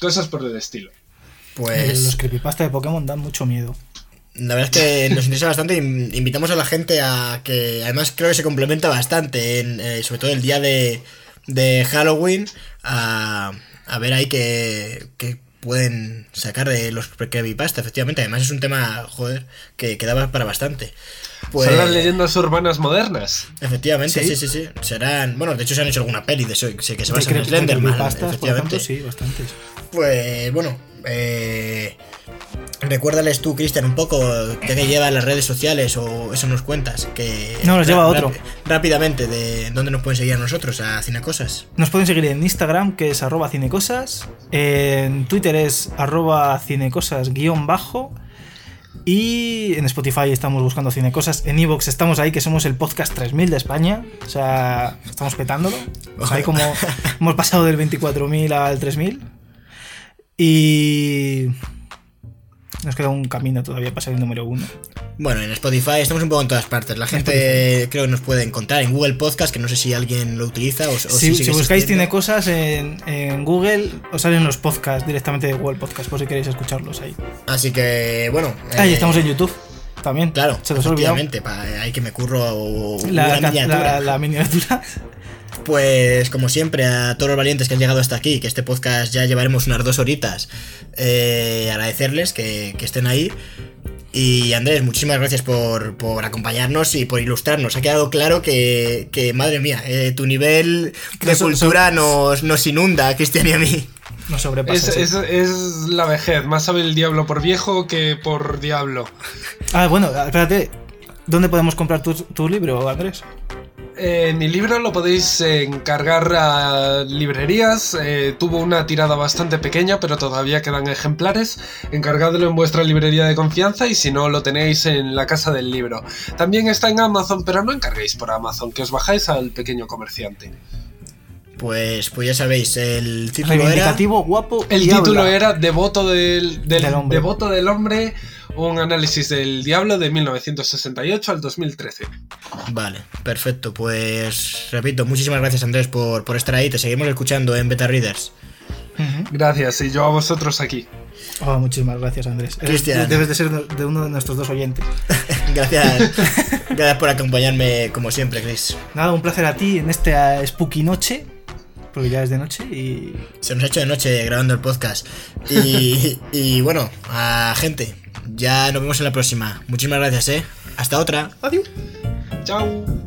Cosas por el estilo. Pues. Los creepypastas de Pokémon dan mucho miedo. La verdad es que nos interesa bastante. in- Invitamos a la gente a que, además, creo que se complementa bastante, en, eh, sobre todo el día de, de Halloween, a, a ver ahí que, que pueden sacar de los creepypasta, efectivamente. Además, es un tema, joder, que, que da para bastante. Pues, Son las leyendas urbanas modernas. efectivamente, sí. Sí. sí, sí, Serán. Bueno, de hecho, se han hecho alguna peli de eso, sé que se basa en Slenderman, efectivamente. ejemplo, sí, bastantes. Pues bueno, eh, recuérdales tú, Cristian, un poco qué te lleva las redes sociales o eso nos cuentas. Que No, nos lleva a otro. rápi- rápidamente, de dónde nos pueden seguir a nosotros, a Cinecosas. Nos pueden seguir en Instagram, que es arroba cinecosas. En Twitter es arroba cinecosas guion bajo. Y en Spotify estamos buscando cinecosas. En Evox estamos ahí, que somos el podcast 3000 de España. O sea, estamos petándolo. O sea, ahí como hemos pasado del 24.000 al 3000. Y. Nos queda un camino todavía para ser el número uno. Bueno, en Spotify estamos un poco en todas partes. La gente creo que nos puede encontrar en Google Podcast, que no sé si alguien lo utiliza o, o Si, si, buscáis. Tiene Cosas en, en Google, os salen los podcasts directamente de Google Podcast, por si queréis escucharlos ahí. Así que, bueno. Ah, y eh, estamos en YouTube también. Claro, se los efectivamente, pa- hay que me curro La, la- miniatura. la- la miniatura. Pues como siempre, a todos los valientes que han llegado hasta aquí, que este podcast ya llevaremos unas dos horitas, eh, agradecerles que, que estén ahí. Y Andrés, muchísimas gracias por, por acompañarnos y por ilustrarnos. Ha quedado claro que, que, madre mía, eh, tu nivel de cultura nos, nos inunda Cristian y a mí. No sobrepasa. Es, sí. es- es la vejez, más sabe el diablo por viejo que por diablo. Ah, bueno, espérate. ¿Dónde podemos comprar tu, tu libro, Andrés? Eh, mi libro lo podéis encargar a librerías. eh, tuvo una tirada bastante pequeña, pero todavía quedan ejemplares. Encargadlo en vuestra librería de confianza y si no, lo tenéis en la casa del libro. También está en Amazon, pero no encarguéis por Amazon, que os bajáis al pequeño comerciante. Pues, pues ya sabéis, el título era... Guapo. El y título habla. era Devoto del, del, Del hombre. Devoto del hombre, un análisis del diablo de 1968 al 2013. Vale, perfecto. Pues repito, muchísimas gracias Andrés por, por estar ahí. Te seguimos escuchando en Beta Readers. Gracias, y yo a vosotros aquí. Oh, muchísimas gracias, Andrés. Cristian. Debes de ser de uno de nuestros dos oyentes. Gracias, gracias por acompañarme como siempre, Chris. Nada, un placer a ti en esta spooky noche. Porque ya es de noche y. Se nos ha hecho de noche grabando el podcast. Y, y bueno, a gente, ya nos vemos en la próxima. Muchísimas gracias, ¿eh? Hasta otra. Adiós. Chao.